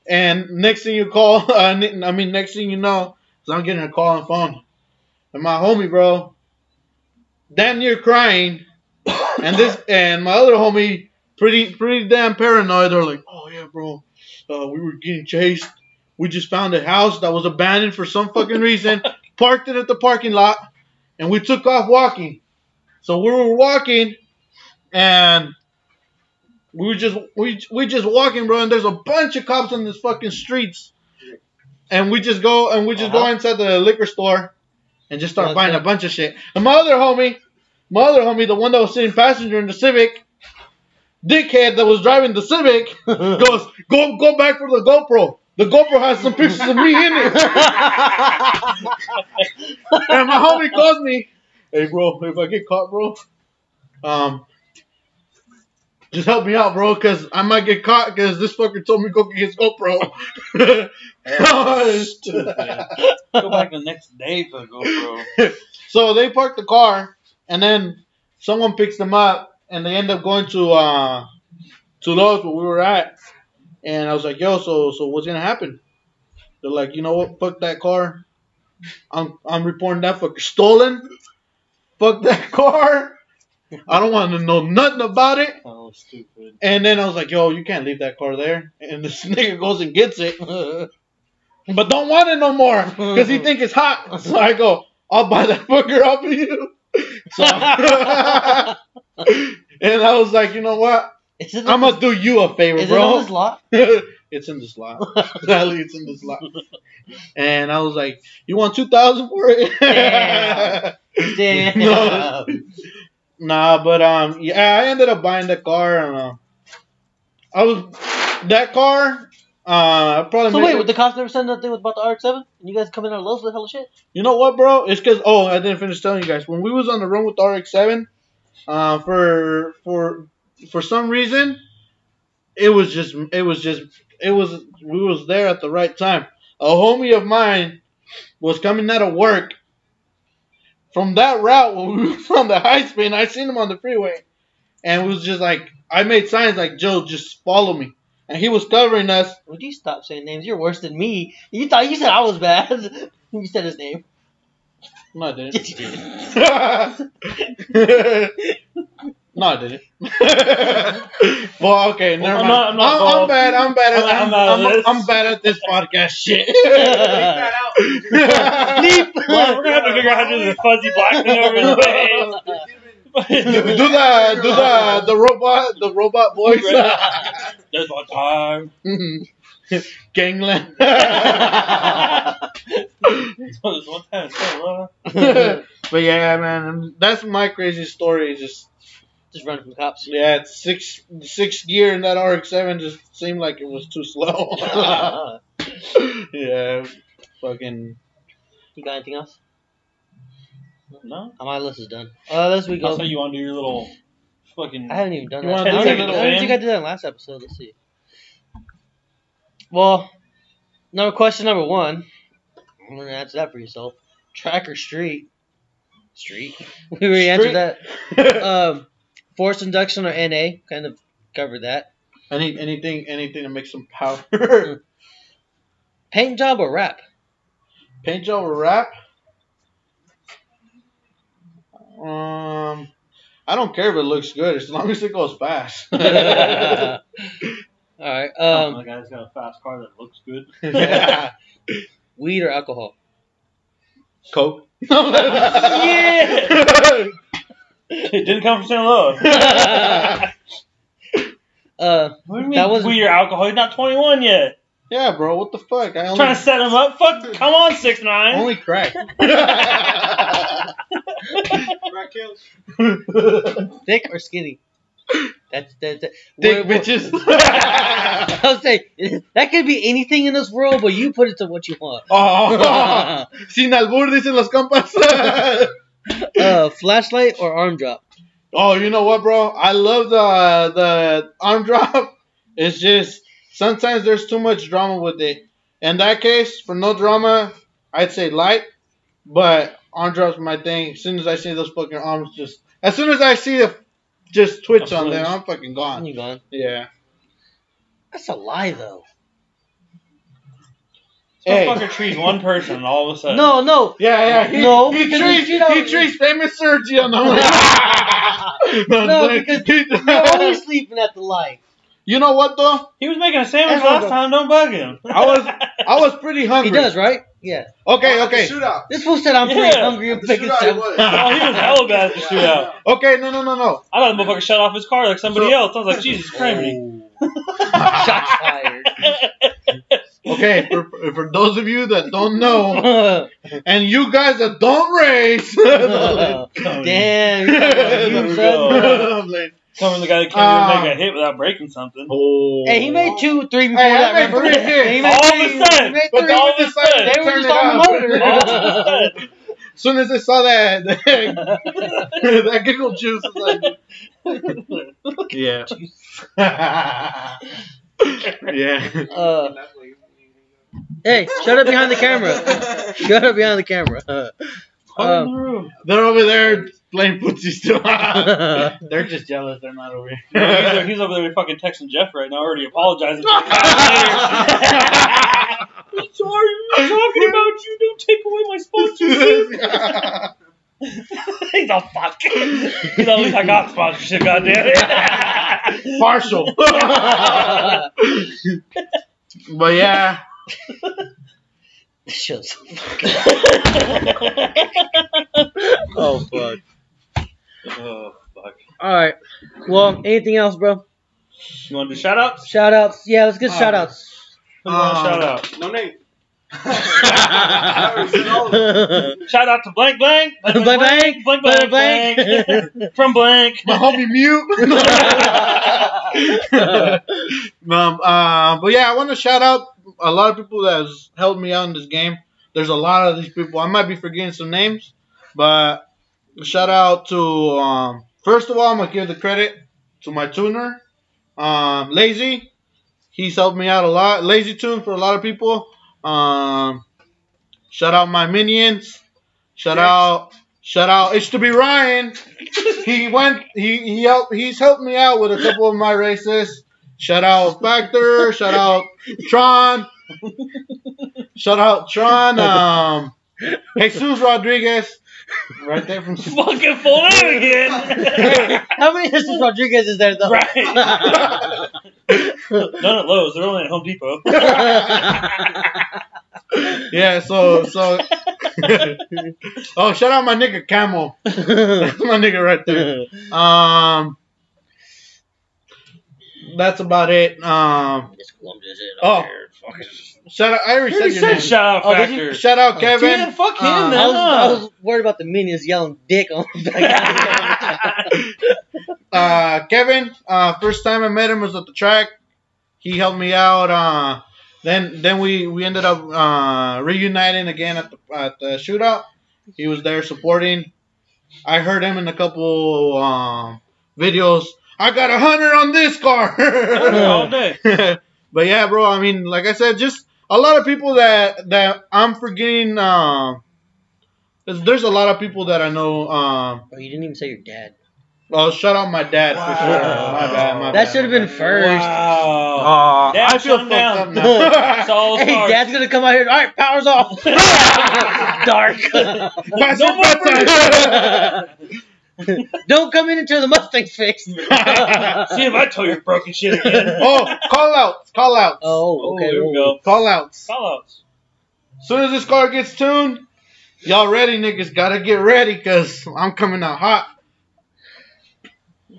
and next thing you call, uh, n- I mean, next thing you know, so I'm getting a call on phone, and my homie, bro, damn near crying, and this and my other homie, pretty pretty damn paranoid. They're like, oh yeah, bro, uh, we were getting chased. We just found a house that was abandoned for some fucking reason, parked it at the parking lot, and we took off walking. So we were walking, and we were just we we just walking, bro, and there's a bunch of cops on this fucking streets, and we just go and we just go Uh-huh. inside the liquor store, and just start Okay. buying a bunch of shit. And my other homie, my other homie, the one that was sitting passenger in the Civic, dickhead that was driving the Civic, goes go go back for the GoPro. The GoPro has some pictures of me in it. and my homie calls me, hey bro, if I get caught, bro, um, just help me out, bro, because I might get caught because this fucker told me to go get his GoPro. Go back the next day for the GoPro. so they park the car, and then someone picks them up, and they end up going to uh to Lowe's where we were at. And I was like, "Yo, so so what's gonna happen?" They're like, "You know what? Fuck that car. I'm I'm reporting that fucker stolen. Fuck that car. I don't want to know nothing about it." Oh, stupid. And then I was like, "Yo, you can't leave that car there." And this nigga goes and gets it, but don't want it no more because he think it's hot. So I go, "I'll buy that fucker off of you." So, and I was like, "You know what? Is it I'm gonna do you a favor, is it bro." on this lot? it's in the slot. Sadly, it's in the slot. And I was like, "You want two thousand for it?" Damn. Damn. No. Nah, but um, yeah, I ended up buying the car. And, uh, I was that car. Uh, I probably. So wait, it- with the cops never said nothing about the RX-7? And you guys come in on Lowe's with hella shit? You know what, bro? It's because oh, I didn't finish telling you guys. When we was on the run with the RX-7, uh, for for for some reason, it was just it was just it was we was there at the right time. A homie of mine was coming out of work from that route when we was on the high speed. I seen him on the freeway, and it was just like I made signs like Joe, just follow me, and he was covering us. Would you stop saying names? You're worse than me. You thought you said I was bad. you said his name. No, I didn't. Yes, you did. no, I didn't. well, okay, never I'm mind. not- I'm not I'm, bad. I'm bad. At, I'm- I'm, I'm I'm- this. I'm bad at this podcast shit. that out. Well, we're gonna have to figure out how to do the fuzzy black thing over his face. do, do the do the the robot the robot voice. There's one time. Gangland. There's one time. so, uh, but yeah, man, that's my crazy story. Just Just running from cops. yeah, it's six six gear in that RX-7 just seemed like it was too slow. yeah, fucking. you got anything else? No. Oh, my list is done. Uh, let's we go. That's how you want to do your little fucking. I haven't even done You that. wanna I do don't, your I don't think I did that in last episode. Let's see. Well, number question number one. I'm gonna answer that for yourself. Track or street? Street. We already answered that. Um, forced induction or NA? Kind of covered that. Any anything anything to make some power. Paint job or wrap? Paint job or wrap? Um, I don't care if it looks good as long as it goes fast. All right. Oh, Um, my guy's got a fast car that looks good. yeah. weed or alcohol? Coke. Yeah. It didn't come from St. Louis. Uh, What do you mean That was- weed or alcohol? He's not 21 yet. yeah, bro. What the fuck? I only, Trying to set him up. Fuck. Come on, six nine. only crack. Crack kills. thick or skinny? That's that. that Dick we're- bitches. I'll say that could be anything in this world, but you put it to what you want. oh, sin albur dicen los compas. Uh, flashlight or arm drop? oh, you know what, bro? I love the the arm drop. It's just sometimes there's too much drama with it. In that case, for no drama, I'd say light. But arm drop's my thing. As soon as I see those fucking arms, just as soon as I see a just twitch on them. I'm fucking gone. You gone? Yeah. That's a lie, though. This Hey. motherfucker trees one person and all of a sudden. No, no. Yeah, yeah. He, No, he because treats you know- he treats famous Sergio. And I'm no, No, because You're always sleeping at the light. you know what though? He was making a sandwich Everyone last time. Don't bug him. I was I was pretty hungry. He does, right? Yeah. Okay, Oh, at the okay, Shootout. This fool said I'm pretty Yeah. hungry. I'm At the picking shootout, he Oh, he was hella bad at the shootout. okay. No, no, no, no. I thought the motherfucker shut off his car like somebody So- else. I was like, Jesus Christ. Shots fired. Okay, for, for those of you that don't know, and you guys that don't race, Damn. Here you we son. go. I'm like, Some the guy that can't even make a hit without breaking something. oh. Hey, he made two, three before Hey, I that. made remember? three hits. He made All of a sudden. he made But three. they all of a decided sudden. They were turn just it on the motor. All of a sudden. As soon as I saw that, that giggle juice, was like, Yeah. yeah. Uh, hey, shut up behind the camera. Shut up behind the camera. Um, the room. They're over there playing footsie still. They're just jealous. They're not over Yeah, he's, here. he's over there fucking texting Jeff right now, already apologizing. I'm sorry, I'm talking about you. Don't take away my sponsorship. he's all fuck. He's all, at least I got sponsorship, goddamn. it. Partial. but yeah. Shut so fucking. oh fuck. oh fuck. All right. Well, anything else, bro? You want to do shout outs? Shout outs. Yeah, let's get Uh, shout outs. Who you Um, shout out? No name. Shout out to blank blank Blank, blank, blank blank, blank, blank. blank. from blank. My homie mute. um, uh, but yeah, I want to shout out a lot of people that has helped me out in this game. There's a lot of these people. I might be forgetting some names, but shout out to um, first of all, I'm gonna give the credit to my tuner, um, Lazy. He's helped me out a lot. Lazy Tune for a lot of people. Um, shout out my minions. Shout out, shout out It's to be Ryan. He went. He he helped. He's helped me out with a couple of my races. Shout out Factor. Shout out Tron. Shout out Tron. Um, Jesus Rodriguez. Right there from. Fucking full name again. How many Jesus Rodriguez is there though? right. None at Lowe's. They're only at Home Depot. Yeah. So so. oh, shout out my nigga Camel. My nigga right there. Um, that's about it. Um, Just clumped his Oh. up shout out. I already You said your said name. shout out Oh, did you? Shout out Kevin. Yeah, fuck him, Uh, man. I was, I was worried about the minions yelling dick on uh, Kevin, uh, first time I met him was at the track. He helped me out. Uh, then then we, we ended up uh, reuniting again at the at the shootout. He was there supporting. I heard him in a couple um, videos. I got a hundred on this car. All day. but yeah, bro. I mean, like I said, just a lot of people that that I'm forgetting. Um, there's, there's a lot of people that I know. Um, oh, you didn't even say your dad. oh, shout out my dad for sure. My bad. My That should have been first. Wow. Aw, Dad, I feel fucked down. up now. It's Hey, stars. dad's gonna come out here. All right, powers off. Dark. No more bedtime. Don't come in until the Mustang's fixed. See if I tell you broken shit again. oh, call outs, call outs, Oh, Oh, okay. here we go. call outs. Call outs. As soon as this car gets tuned, y'all ready, niggas? Gotta get ready, cause I'm coming out hot.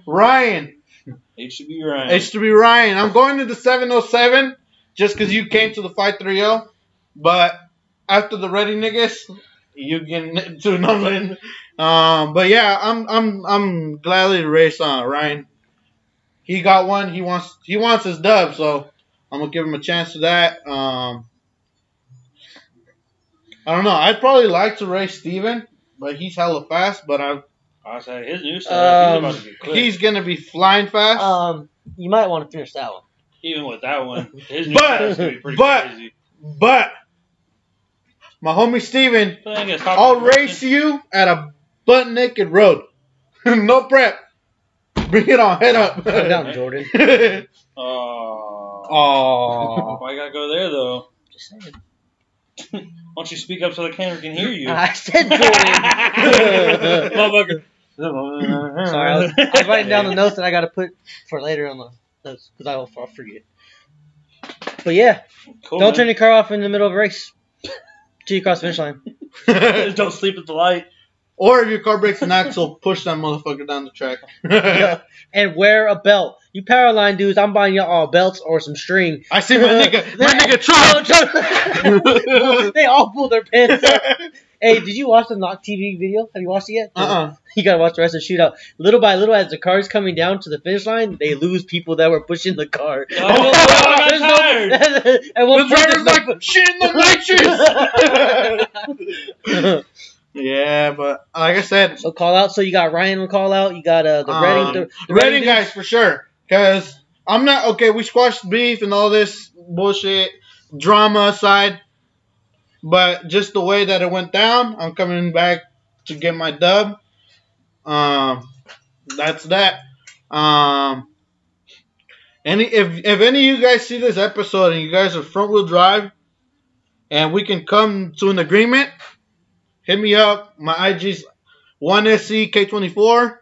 Ryan, HB Ryan. H3B Ryan. I'm going to the 707 just cause you came to the 530, but after the ready niggas, you get to Nolan. Um, but yeah, I'm I'm I'm gladly to race uh, Ryan. He got one. He wants he wants his dub, so I'm gonna give him a chance to that. Um, I don't know. I'd probably like to race Steven, but he's hella fast. But I I said his new stuff. Um, he's about to get clipped. he's gonna be flying fast. Um, you might want to finish that one. Even with that one, his new But- stuff's gonna be pretty but- crazy. but my homie Steven, I guess talk I'll race you at a butt naked road. no prep. Bring it on. Head up. Calm down, Jordan. Oh. Aww. Why you gotta go there though? Just saying. Why don't you speak up so the camera can hear you? I said Jordan. Motherfucker. Sorry, I was, I was writing down the notes that I got to put for later on the notes because I'll, I'll forget. But yeah, Cool, don't man. turn your car off in the middle of a race till you cross the finish line. don't sleep at the light. Or if your car breaks an axle, push that motherfucker down the track. and wear a belt. You power line dudes, I'm buying y'all all belts or some string. I see my nigga, my nigga Trump. they all pull their pants up. Hey, did you watch the Knock TV video? Have you watched it yet? Uh-uh. You gotta watch the rest of the shootout. Little by little, as the car's coming down to the finish line, they lose people that were pushing the car. Oh, I There's got tired. At one The point, driver's there's like, shit in the nitrous. Yeah, but like I said, So call out. So you got Ryan on call out. You got uh, the Um, Redding, the, the Redding dudes. guys for sure. Cause I'm not okay. We squashed beef and all this bullshit drama aside, but just the way that it went down, I'm coming back to get my dub. Um, that's that. Um, any if if any of you guys see this episode and you guys are front wheel drive, and we can come to an agreement, hit me up. My IG's one SC K24.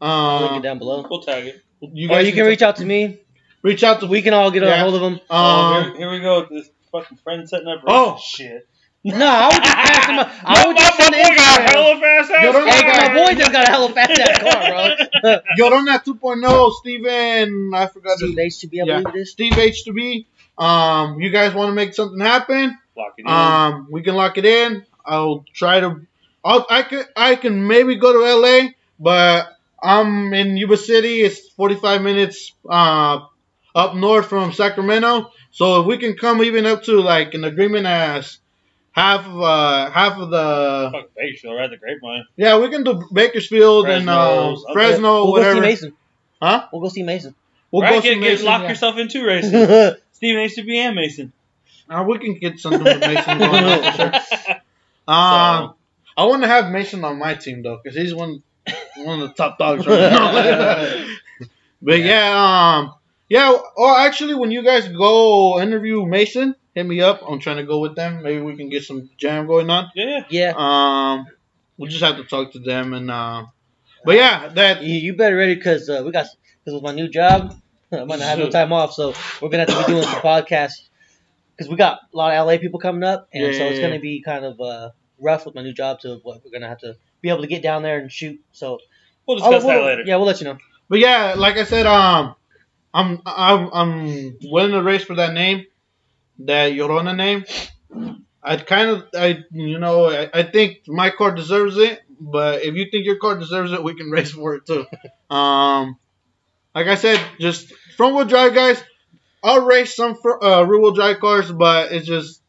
I'll link Um, it down below. We'll tag it. you or you can reach out to me. reach out to We can all get a Yeah. hold of them. oh, Um, here, here we go. This fucking friend setting up. Oh. shit. No, I would just pass them. I No, would my, just my send boy got a Instagram. hella fast ass Yo, don't- Hey, my boy just got a hella fast ass car, bro. Llorona 2.0, Steven, I forgot Steve his H to be, Yeah. believe it is. Steve H2B. Um, you guys want to make something happen? Lock it in. Um, we can lock it in. I'll try to. I'll, I can. I can maybe go to LA, but I'm in Yuba City. It's 45 minutes uh, up north from Sacramento. So if we can come even up to like an agreement as half of uh, half of the Fuck Bakersfield, right? The grapevine. yeah, we can do Bakersfield and uh, Fresno's, okay. Fresno, we'll go see Mason. Huh? We'll go see Mason. We'll right, go get, see get, lock yeah. yourself in two races. yeah, Steven H to be and Mason. Uh, we can get something with Mason going on for sure. Um, I want to have Mason on my team though, because he's one one of the top dogs right now. but yeah, um, yeah. Or actually, when you guys go interview Mason, hit me up. I'm trying to go with them. Maybe we can get some jam going on. yeah, yeah. Um, we'll just have to talk to them and. Uh, but yeah, that You, you better ready because uh, we got because with my new job, I'm gonna have no time off, so we're gonna have to be doing some podcasts because we got a lot of LA people coming up, and Yeah, so it's yeah. gonna be kind of uh, rough with my new job to what we're gonna have to be able to get down there and shoot. So we'll discuss Oh, we'll- that later. Yeah, we'll let you know. But yeah, like I said, um, I'm I'm I'm willing to race for that name, that Llorona name. I kind of I you know I, I think my car deserves it, but if you think your car deserves it, we can race for it too. Um, like I said, just front wheel drive guys. I'll race some fr- uh, rear wheel drive cars, but it's just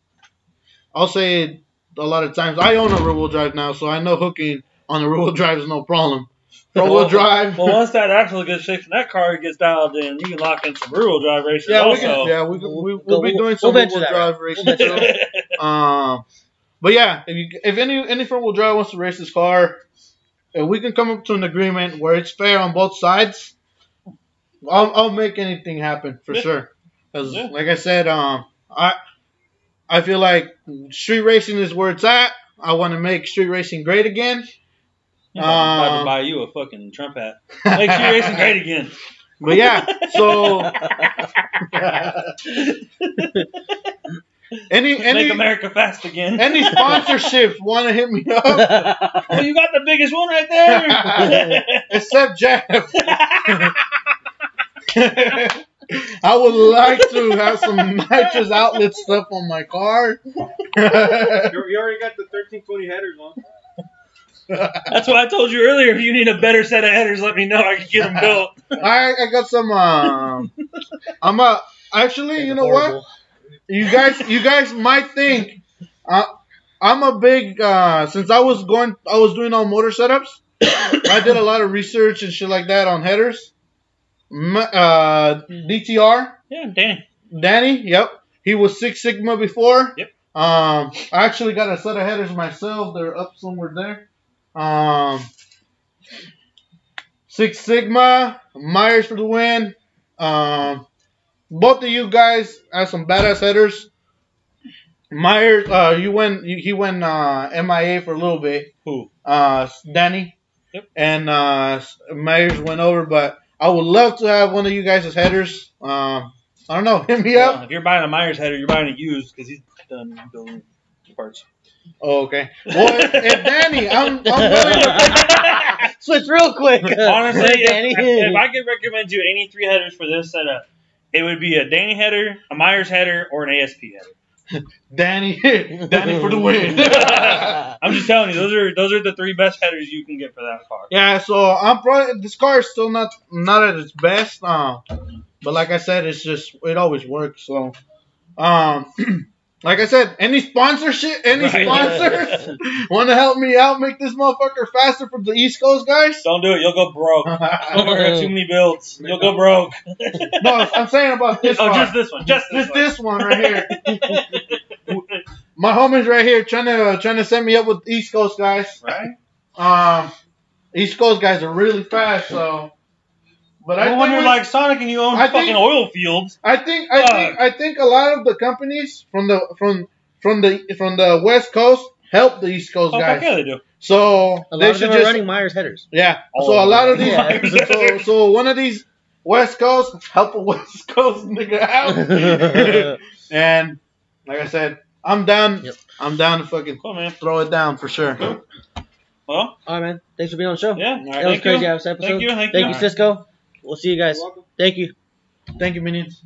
I'll say it a lot of times. I own a rear wheel drive now, so I know hooking on a rear wheel drive is no problem. Front wheel Well, drive. Well, once that axle gets fixed and that car gets dialed in, you can lock in some rear wheel drive races Yeah, we also. can, yeah, we can, we, We'll- we'll be doing some we'll rear venture wheel that drive racing We'll too. Um, but yeah, if you if any any front wheel drive wants to race this car, if we can come up to an agreement where it's fair on both sides, I'll I'll make anything happen for sure. Because Yeah. like I said, um, I I feel like street racing is where it's at. I want to make street racing great again. I'm about to Um, buy you a fucking Trump hat. Make street racing great again. But yeah, so any any Make America fast again. any sponsorships want to hit me up. oh, you got the biggest one right there. Except Jeff. I would like to have some nitrous outlet stuff on my car. You you already got the 1320 headers on. That's why I told you earlier. If you need a better set of headers, let me know. I can get them built. I I got some. Um, I'm a actually. You know what? You guys, you guys might think uh, I'm a big. Uh, since I was going, I was doing all motor setups. I did a lot of research and shit like that on headers. Uh, DTR. Yeah, Danny. Danny, yep. He was Six Sigma before. Yep. Um, I actually got a set of headers myself. They're up somewhere there. Um, Six Sigma, Myers for the win. Um, both of you guys have some badass headers. Myers, uh, you went, you, he went uh, MIA for a little bit. Who? Uh, Danny. Yep. And uh, Myers went over, but I would love to have one of you guys' headers. Um, I don't know. Hit me Well, up. if you're buying a Myers header, you're buying it used because he's done building parts. Oh, okay. Well, if, if Danny, I'm, I'm willing to. Switch real quick. Honestly, if, Danny. if I could recommend you any three headers for this setup, it would be a Danny header, a Myers header, or an ASP header. Danny, Danny for the win. I'm just telling you, those are those are the three best headers you can get for that car. yeah, so I'm probably this car is still not not at its best. Um, but like I said, it's just it always works. So, um, like I said, any sponsorship, any Right. sponsors want to help me out, make this motherfucker faster for the East Coast guys. Don't do it. You'll go broke. got too many builds. You'll go broke. No, I'm saying about this oh, one. just this one. Just this Just this one right here. My homie's right here trying to trying to set me up with East Coast guys. Right? Um, East Coast guys are really fast, so. But I Well, when you're like Sonic and you own I fucking think- oil fields, I think I think I think a lot of the companies from the from from the from the West Coast help the East Coast oh, guys. yeah, they do. So A they lot of should them are just running Myers headers. yeah. All so a lot of these so so one of these West Coast help a West Coast nigga out. and like I said, I'm down. Yep. I'm down to fucking Cool, man. throw it down for sure. Well, All right, man. Thanks for being on the show. yeah. All right, that was crazy you. ass episode. Thank you. Thank, Thank you. you, Cisco. We'll see you guys. Thank you. Thank you, minions.